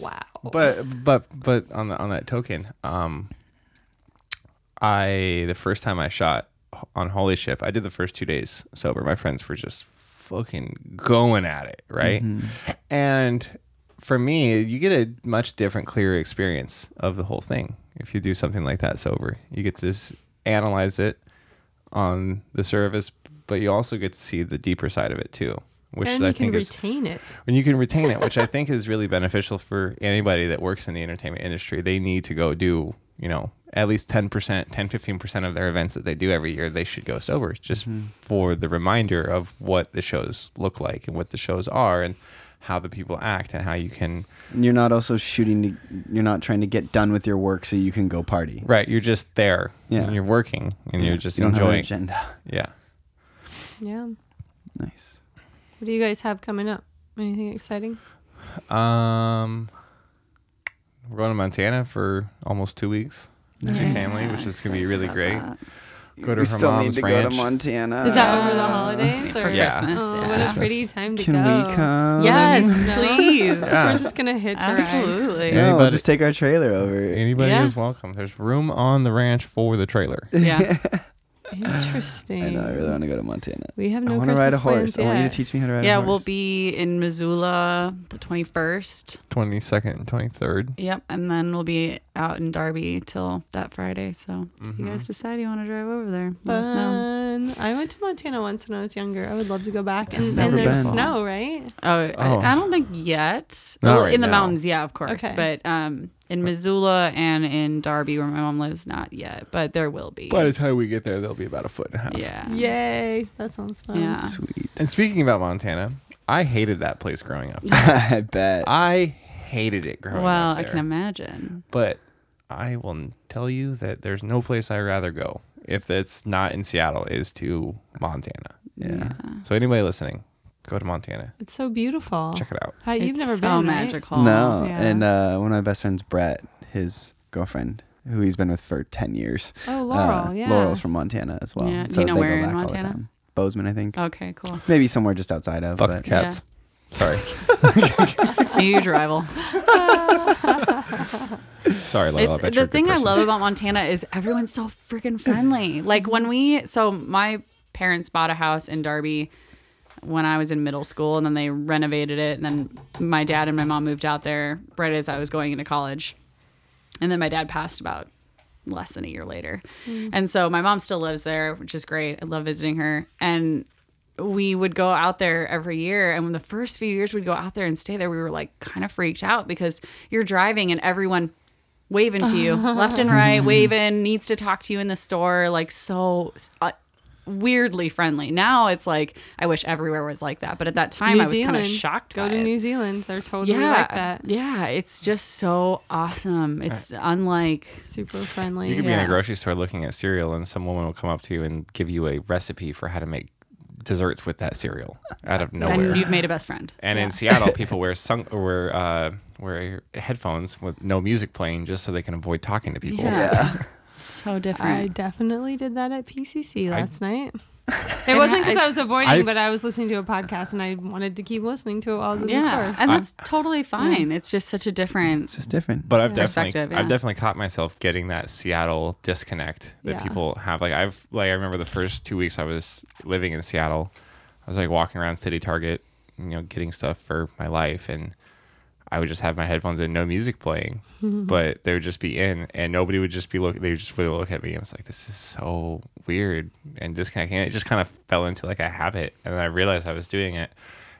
wow but but but on the on that token, um, I the first time I shot on Holy Ship, I did the first two days sober. My friends were just fucking going at it, right? Mm-hmm. And for me, you get a much different, clearer experience of the whole thing if you do something like that sober. You get to s- analyze it on the surface, but you also get to see the deeper side of it too, which and I you can think is retain it when you can retain it, which I think is really beneficial for anybody that works in the entertainment industry. They need to go do, you know, at least 10%, 10, 15% of their events that they do every year, they should go sober just for the reminder of what the shows look like and what the shows are and how the people act and how you can, And you're not also shooting. To, you're not trying to get done with your work so you can go party. right, you're just there Yeah. and you're working and Yeah. you're just you don't have an enjoying. agenda. Yeah. yeah Nice. what do you guys have coming up anything exciting Um, we're going to Montana for almost two weeks with your Yeah. family, which is going to be really great. that. Go to we her still mom's need to ranch. go to Montana. is that over the holidays for or Yeah. Christmas. oh, yeah. what a pretty time to Can go we come? Yes, No. please. [laughs] Yeah. we're just gonna hitch a ride. Absolutely. Yeah. No, we'll just take our trailer over. Anybody Yeah. is welcome. There's room on the ranch for the trailer. Yeah. [laughs] [laughs] Interesting. I know. I really want to go to Montana. we have no I want to ride a horse. plans I want you to teach me how to ride yeah, a horse. we'll be in Missoula the 21st. 22nd and 23rd. Yep, and then we'll be out in Darby till that Friday. So Mm-hmm. you guys decide you want to drive over there, let us know. Fun. I went to Montana once when I was younger. I would love to go back. And, Never and there's been. snow, right? Oh, Oh. I, I don't think yet. Not well, right in the now. mountains, yeah, of course. Okay. But um, in Missoula and in Darby, where my mom lives, not yet. But there will be. By the time we get there, they'll be about a foot and a half. yeah. Yay. That sounds fun. Yeah. Sweet. And speaking about Montana, I hated that place growing up. [laughs] [laughs] I bet. I hated it growing Well, up Well, I can imagine. But I will tell you that there's no place I'd rather go if it's not in Seattle is to Montana. yeah. So anybody listening, go to Montana. It's so beautiful. Check it out. Hi, you've It's never so been, right? magical. No, Yeah. and uh, one of my best friends, Brett, his girlfriend, who he's been with for ten years. Oh, Laurel. uh, yeah. Laurel's from Montana as well. Yeah. Do So you know they where go in back all the Montana? time. Bozeman, I think. Okay, cool. Maybe somewhere just outside of. Fuck but the cats. Sorry. [laughs] [laughs] Huge rival. [laughs] Sorry, Lola. I It's, the you're thing I love about Montana is everyone's so freaking friendly. Like when we, so my parents bought a house in Darby when I was in middle school, and then they renovated it, and then my dad and my mom moved out there right as I was going into college, and then my dad passed about less than a year later, and so my mom still lives there, which is great. I love visiting her, and we would go out there every year and when the first few years we'd go out there and stay there we were like kind of freaked out because you're driving and everyone waving to you [laughs] left and right waving needs to talk to you in the store like so uh, weirdly friendly now it's like i wish everywhere was like that but at that time New i was kind of shocked Go by to it. New Zealand. They're totally yeah like that. yeah it's just so awesome it's unlike Super friendly. You could be in a grocery store looking at cereal, and some woman will come up to you and give you a recipe for how to make desserts with that cereal out of nowhere. and you've made a best friend And in Seattle, [laughs] people wear sun or wear uh, wear headphones with no music playing just so they can avoid talking to people. yeah, so different I definitely did that at PCC I- last night. It wasn't because I was avoiding, I've- but I was listening to a podcast and I wanted to keep listening to it while I was in the yeah store. and that's totally fine it's just such a different It's just different. But I've Yeah. definitely Perspective, I've definitely caught myself getting that Seattle disconnect that Yeah. people have. Like I've like I remember the first two weeks I was living in Seattle, I was like walking around City Target, you know, getting stuff for my life and I would just have my headphones in, no music playing, [laughs] but they would just be in, and nobody would just be looking. They would just look at me. I was like, "This is so weird and disconnecting." And it just kind of fell into like a habit, and then I realized I was doing it,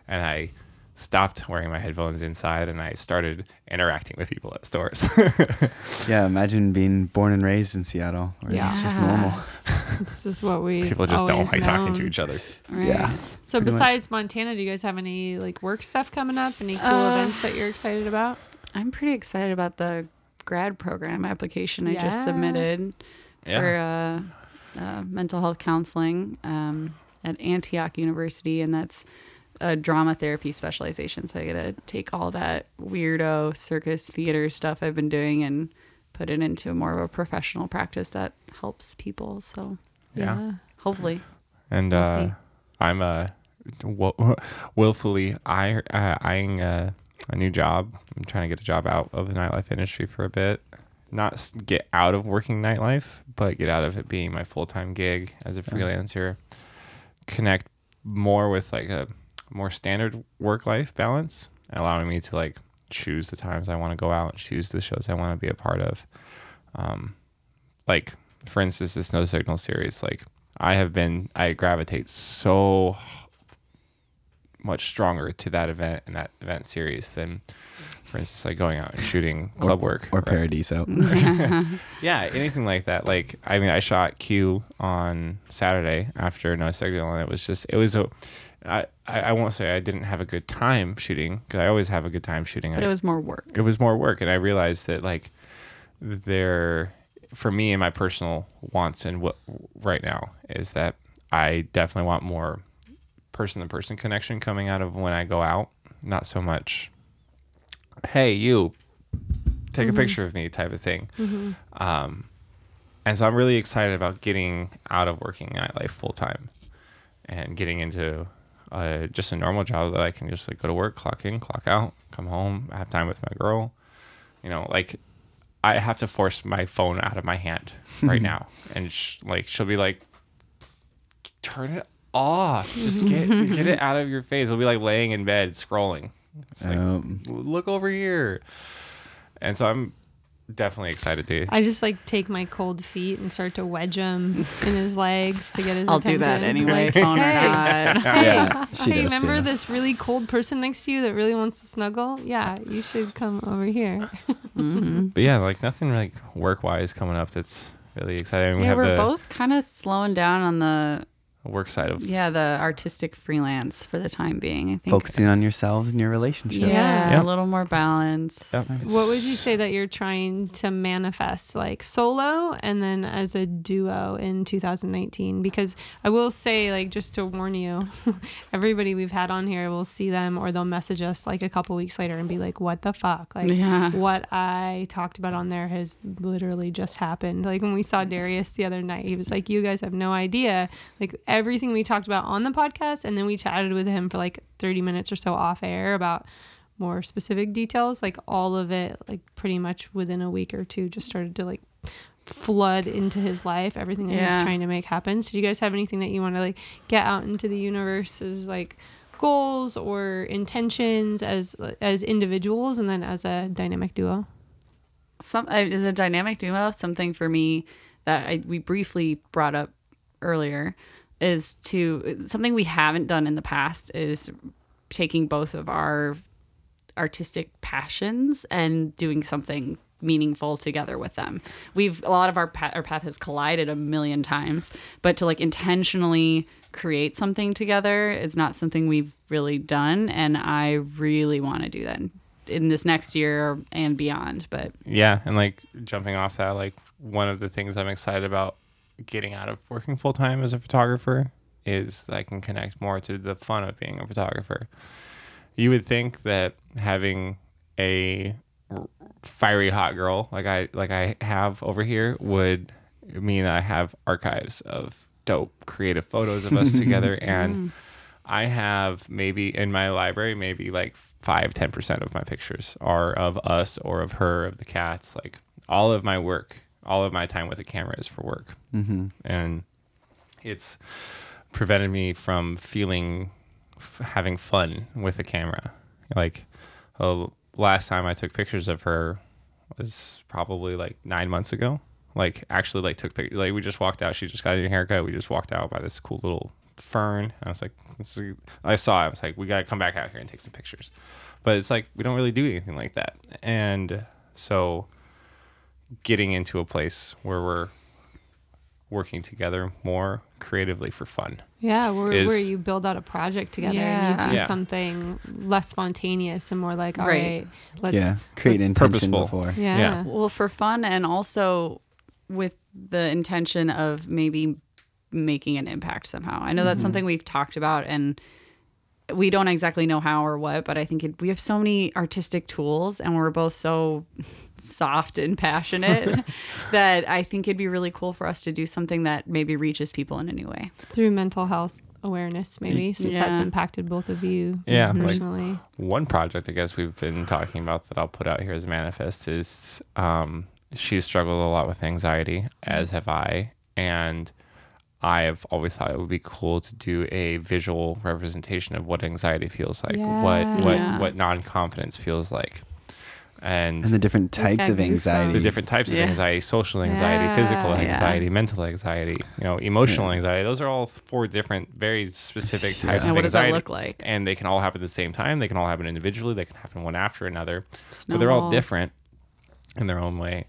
and I stopped wearing my headphones inside, and I started interacting with people at stores. [laughs] yeah, imagine being born and raised in Seattle, where it's just Yeah. normal. [laughs] It's just what we people just don't always like talking to each other. right? Yeah. So pretty much. besides Montana, do you guys have any like work stuff coming up? Any cool Uh, events that you're excited about? I'm pretty excited about the grad program application I Yeah. just submitted Yeah. for uh, uh, mental health counseling um, at Antioch University, and that's a drama therapy specialization. So I get to take all that weirdo circus theater stuff I've been doing and put it into more of a professional practice that helps people. So Yeah. hopefully, And We'll uh. I'm uh, w- [laughs] willfully eye, uh, eyeing uh, a new job. I'm trying to get a job out of the nightlife industry for a bit. Not get out of working nightlife, but get out of it being my full time gig as a freelancer. Connect more with like a more standard work life balance, allowing me to like choose the times I want to go out, and choose the shows I want to be a part of. Um, like for instance, this No Signal series, like I have been, I gravitate so much stronger to that event and that event series than, for instance, like going out and shooting club work or right? Paradiso. [laughs] [laughs] Yeah, anything like that. Like, I mean, I shot Q on Saturday after No Signal, and it was just, it was a, I, I won't say I didn't have a good time shooting because I always have a good time shooting. but I- it was more work. it was more work and i realized that like there for me and my personal wants and what right now is that i definitely want more person to person connection coming out of when i go out not so much hey you take a picture of me type of thing um and so i'm really excited about getting out of working nightlife full time and getting into uh, just a normal job that I can just like go to work, clock in, clock out, come home, have time with my girl. You know, like I have to force my phone out of my hand right [laughs] now, and sh- like she'll be like turn it off. Just get get it out of your face. We'll be like laying in bed scrolling. It's like, Um, look over here. And so I'm definitely excited to. I just like take my cold feet and start to wedge them in his [laughs] legs to get his I'll attention. do that anyway, Like, phone or hey, not. Hey, Yeah, she hey does remember too. this really cold person next to you that really wants to snuggle? Yeah, you should come over here. Mm-hmm. But yeah, like nothing like work wise coming up that's really exciting. We Yeah, have we're the both kind of slowing down on the work side of yeah the artistic freelance for the time being. I think focusing on yourselves and your relationship. Yeah, Yeah. a little more balance. Yep. What would you say that you're trying to manifest, like solo and then as a duo in 2019? Because I will say, like, just to warn you, [laughs] everybody we've had on here will see them or they'll message us like a couple weeks later and be like, what the fuck? Like, Yeah. what I talked about on there has literally just happened. Like, when we saw Darius the other night, he was like, you guys have no idea. Like, everything we talked about on the podcast, and then we chatted with him for like 30 minutes or so off air about more specific details like all of it like pretty much within a week or two just started to like flood into his life everything that Yeah. he's trying to make happen so do you guys have anything that you want to like get out into the universe as like goals or intentions as as individuals and then as a dynamic duo some uh, is a dynamic duo something for me that I, we briefly brought up earlier is to something we haven't done in the past is taking both of our artistic passions and doing something meaningful together with them. We've a lot of our path, our path has collided a million times, but to like intentionally create something together is not something we've really done and I really want to do that in this next year and beyond, but yeah, and like jumping off that, like one of the things I'm excited about getting out of working full time as a photographer is that I can connect more to the fun of being a photographer. You would think that having a fiery hot girl like I like I have over here would mean I have archives of dope creative photos of us [laughs] together and mm. I have maybe in my library maybe like five ten percent of my pictures are of us or of her of the cats like all of my work all of my time with the camera is for work. Mm-hmm. and it's prevented me from feeling f- having fun with the camera. Like uh, last time i took pictures of her was probably like nine months ago. Like actually like took pictures like we just walked out. She just got a new haircut. We just walked out by this cool little fern. I was like i saw it. I was like we gotta come back out here and take some pictures. But it's like we don't really do anything like that. And so getting into a place where we're working together more creatively for fun. yeah where, Is- where you build out a project together Yeah. and you do Yeah. something less spontaneous and more like all right, Right. let's yeah, create let's- intention Purposeful. before. yeah, Yeah. Well, for fun and also with the intention of maybe making an impact somehow. I know that's mm-hmm. something we've talked about and we don't exactly know how or what, but I think it, we have so many artistic tools and we're both so soft and passionate [laughs] that I think it'd be really cool for us to do something that maybe reaches people in a new way. through mental health awareness maybe since that's impacted both of you Yeah, like- personally One project I guess we've been talking about that I'll put out here as a manifest is um, she's struggled a lot with anxiety, as have I, and I have always thought it would be cool to do a visual representation of what anxiety feels like, what what Yeah. what non confidence feels like, and, And the different types got of goosebumps. anxiety. the different types Yeah. of anxiety social anxiety physical Yeah. Yeah. anxiety mental anxiety you know emotional anxiety those are all four different very specific types Yeah. of And what does that look like? and they can all happen at the same time they can all happen individually they can happen one after another but they're all different in their own way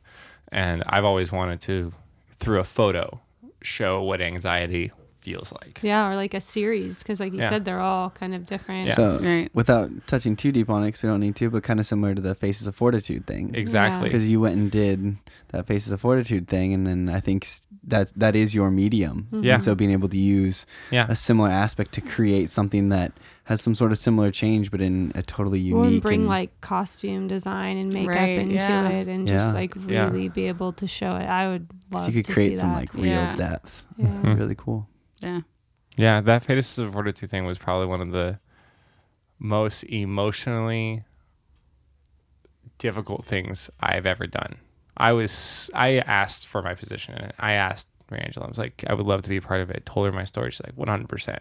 and i've always wanted to through a photo show what anxiety feels like yeah or like a series because like you Yeah. said they're all kind of different Yeah. So, Right. without touching too deep on it, because we don't need to, but kind of similar to the Faces of Fortitude thing. exactly Because you went and did that Faces of Fortitude thing, and then I think that that is your medium. Yeah. And so being able to use yeah a similar aspect to create something that has some sort of similar change, but in a totally or unique. bring and- like costume design and makeup Right, into yeah. it and Yeah. just like Yeah. really be able to show it i would love so you could to create some that. like real Yeah. depth. yeah. Mhm. Really cool. Yeah. Yeah, that Faces of Fortitude thing was probably one of the most emotionally difficult things I've ever done. I was I asked for my position in it. I asked Mary Angela. I was like, I would love to be a part of it. Told her my story. She's like, 100%.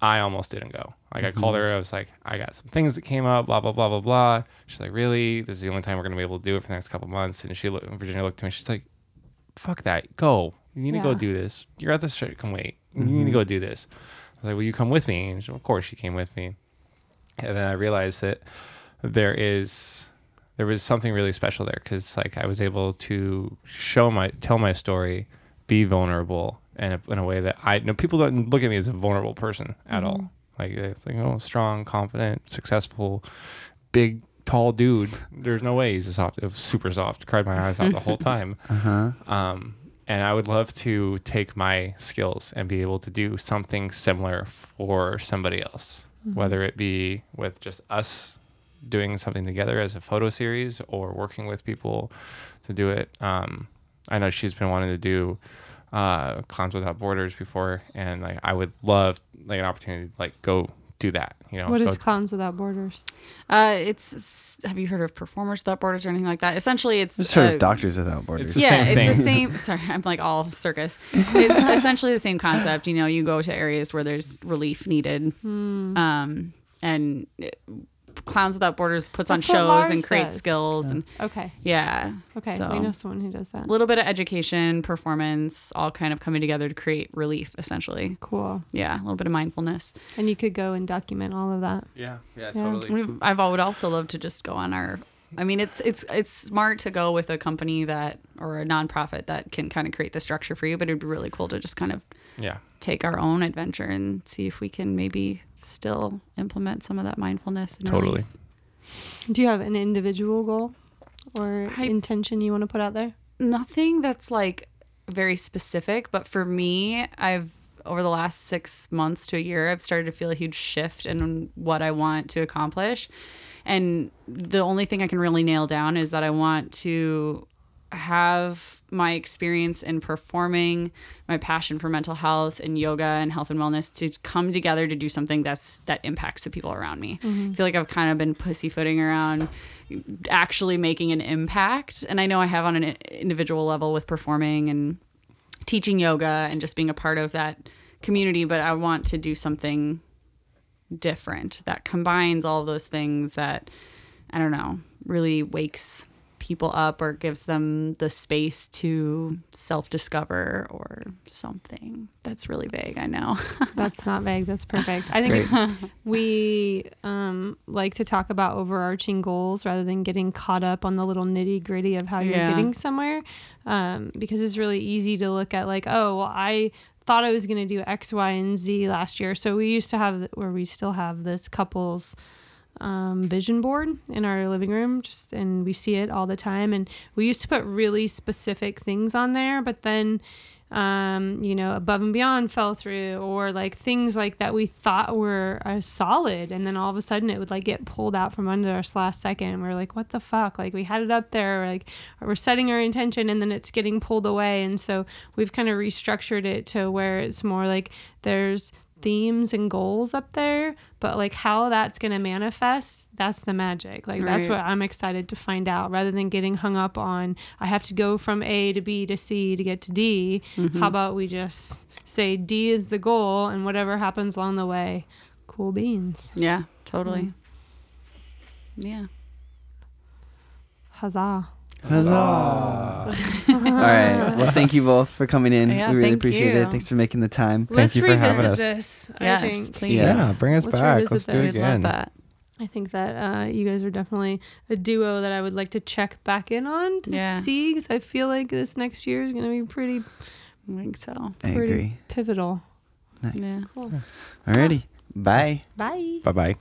I almost didn't go. Like I mm-hmm. called her. I was like, I got some things that came up. Blah blah blah blah blah. She's like, really? This is the only time we're gonna be able to do it for the next couple months. And she looked. Virginia looked to me. She's like, fuck that. Go. You need to go do this. You're at this. Come wait. You need to go do this. I was like, will you come with me? And she, of course she came with me. And then I realized that there is there was something really special there because like I was able to show my tell my story, be vulnerable, and in a way that I know people don't look at me as a vulnerable person at all. Like it's like oh strong, confident, successful, big, tall dude. There's no way he's a soft, a super soft. Cried my eyes out the whole [laughs] time. Uh huh. Um, and I would love to take my skills and be able to do something similar for somebody else, whether it be with just us doing something together as a photo series or working with people to do it. Um, I know she's been wanting to do uh, Clowns Without Borders before, and like I would love like an opportunity to like go do that. You know, What go is Clowns Without Borders? Uh, it's, it's- have you heard of Performers Without Borders or anything like that? Essentially, it's Just heard uh, of Doctors Without Borders. the yeah, same it's the same. [laughs] Sorry, I'm like all circus. It's [laughs] essentially the same concept. You know, you go to areas where there's relief needed, Hmm. um, and it- Clowns Without Borders puts That's on shows Lars and creates does. skills and Okay. yeah. Okay. So we know someone who does that. a little bit of education, performance, all kind of coming together to create relief. Essentially, Cool. yeah, a little bit of mindfulness. And you could go and document all of that. Yeah, yeah, Yeah. totally. We- I would also love to just go on our. I mean, it's it's it's smart to go with a company that or a nonprofit that can kind of create the structure for you, but it'd be really cool to just kind of Yeah. take our own adventure and see if we can maybe still implement some of that mindfulness. And Totally. relief. Do you have an individual goal or I- intention you want to put out there? Nothing that's like very specific, but for me, I've over the last six months to a year, I've started to feel a huge shift in what I want to accomplish. And the only thing I can really nail down is that I want to have my experience in performing, my passion for mental health and yoga and health and wellness to come together to do something that's that impacts the people around me. Mm-hmm. I feel like I've kind of been pussyfooting around actually making an impact, and I know I have on an individual level with performing and teaching yoga and just being a part of that community, but I want to do something different that combines all those things that I don't know, really wakes people up or gives them the space to self-discover or something. That's really vague, I know. [laughs] That's not vague. That's perfect. I think it's [laughs] we um, like to talk about overarching goals rather than getting caught up on the little nitty gritty of how you're Yeah. getting somewhere, um, because it's really easy to look at like, oh, well, I thought I was going to do X, Y, and Z last year. So we used to have, or we still have this couples um, vision board in our living room just and we see it all the time. And we used to put really specific things on there but then um, you know above and beyond fell through or like things like that we thought were uh, solid. And then all of a sudden it would like get pulled out from under us last second. And we're like what the fuck? Like we had it up there like we're setting our intention and then it's getting pulled away. And so we've kind of restructured it to where it's more like there's themes and goals up there, but like how that's going to manifest, that's the magic. Like that's what I'm excited to find out rather than getting hung up on I have to go from A to B to C to get to D. Mm-hmm. How about we just say D is the goal and whatever happens along the way, cool beans. yeah, totally. Yeah. Huzzah. Huzzah. All right. Well, thank you both for coming in. Yeah, we really appreciate you. it. Thanks for making the time. Let's you for having revisit us. this. Yes, think. please. Yeah. Yeah, bring us Let's back. Let's do it We'd We'd again. I think that uh, you guys are definitely a duo that I would like to check back in on to Yeah. see because I feel like this next year is going to be pretty, I think so. I agree. pivotal. Nice. Yeah. Cool. Alrighty. Bye. Bye. Bye bye.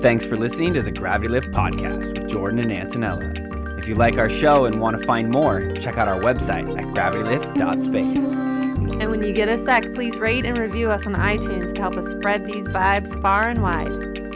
Thanks for listening to the Gravity Lift Podcast with Jordan and Antonella. If you like our show and want to find more, check out our website at gravitylift.space. And when you get a sec, please rate and review us on iTunes to help us spread these vibes far and wide.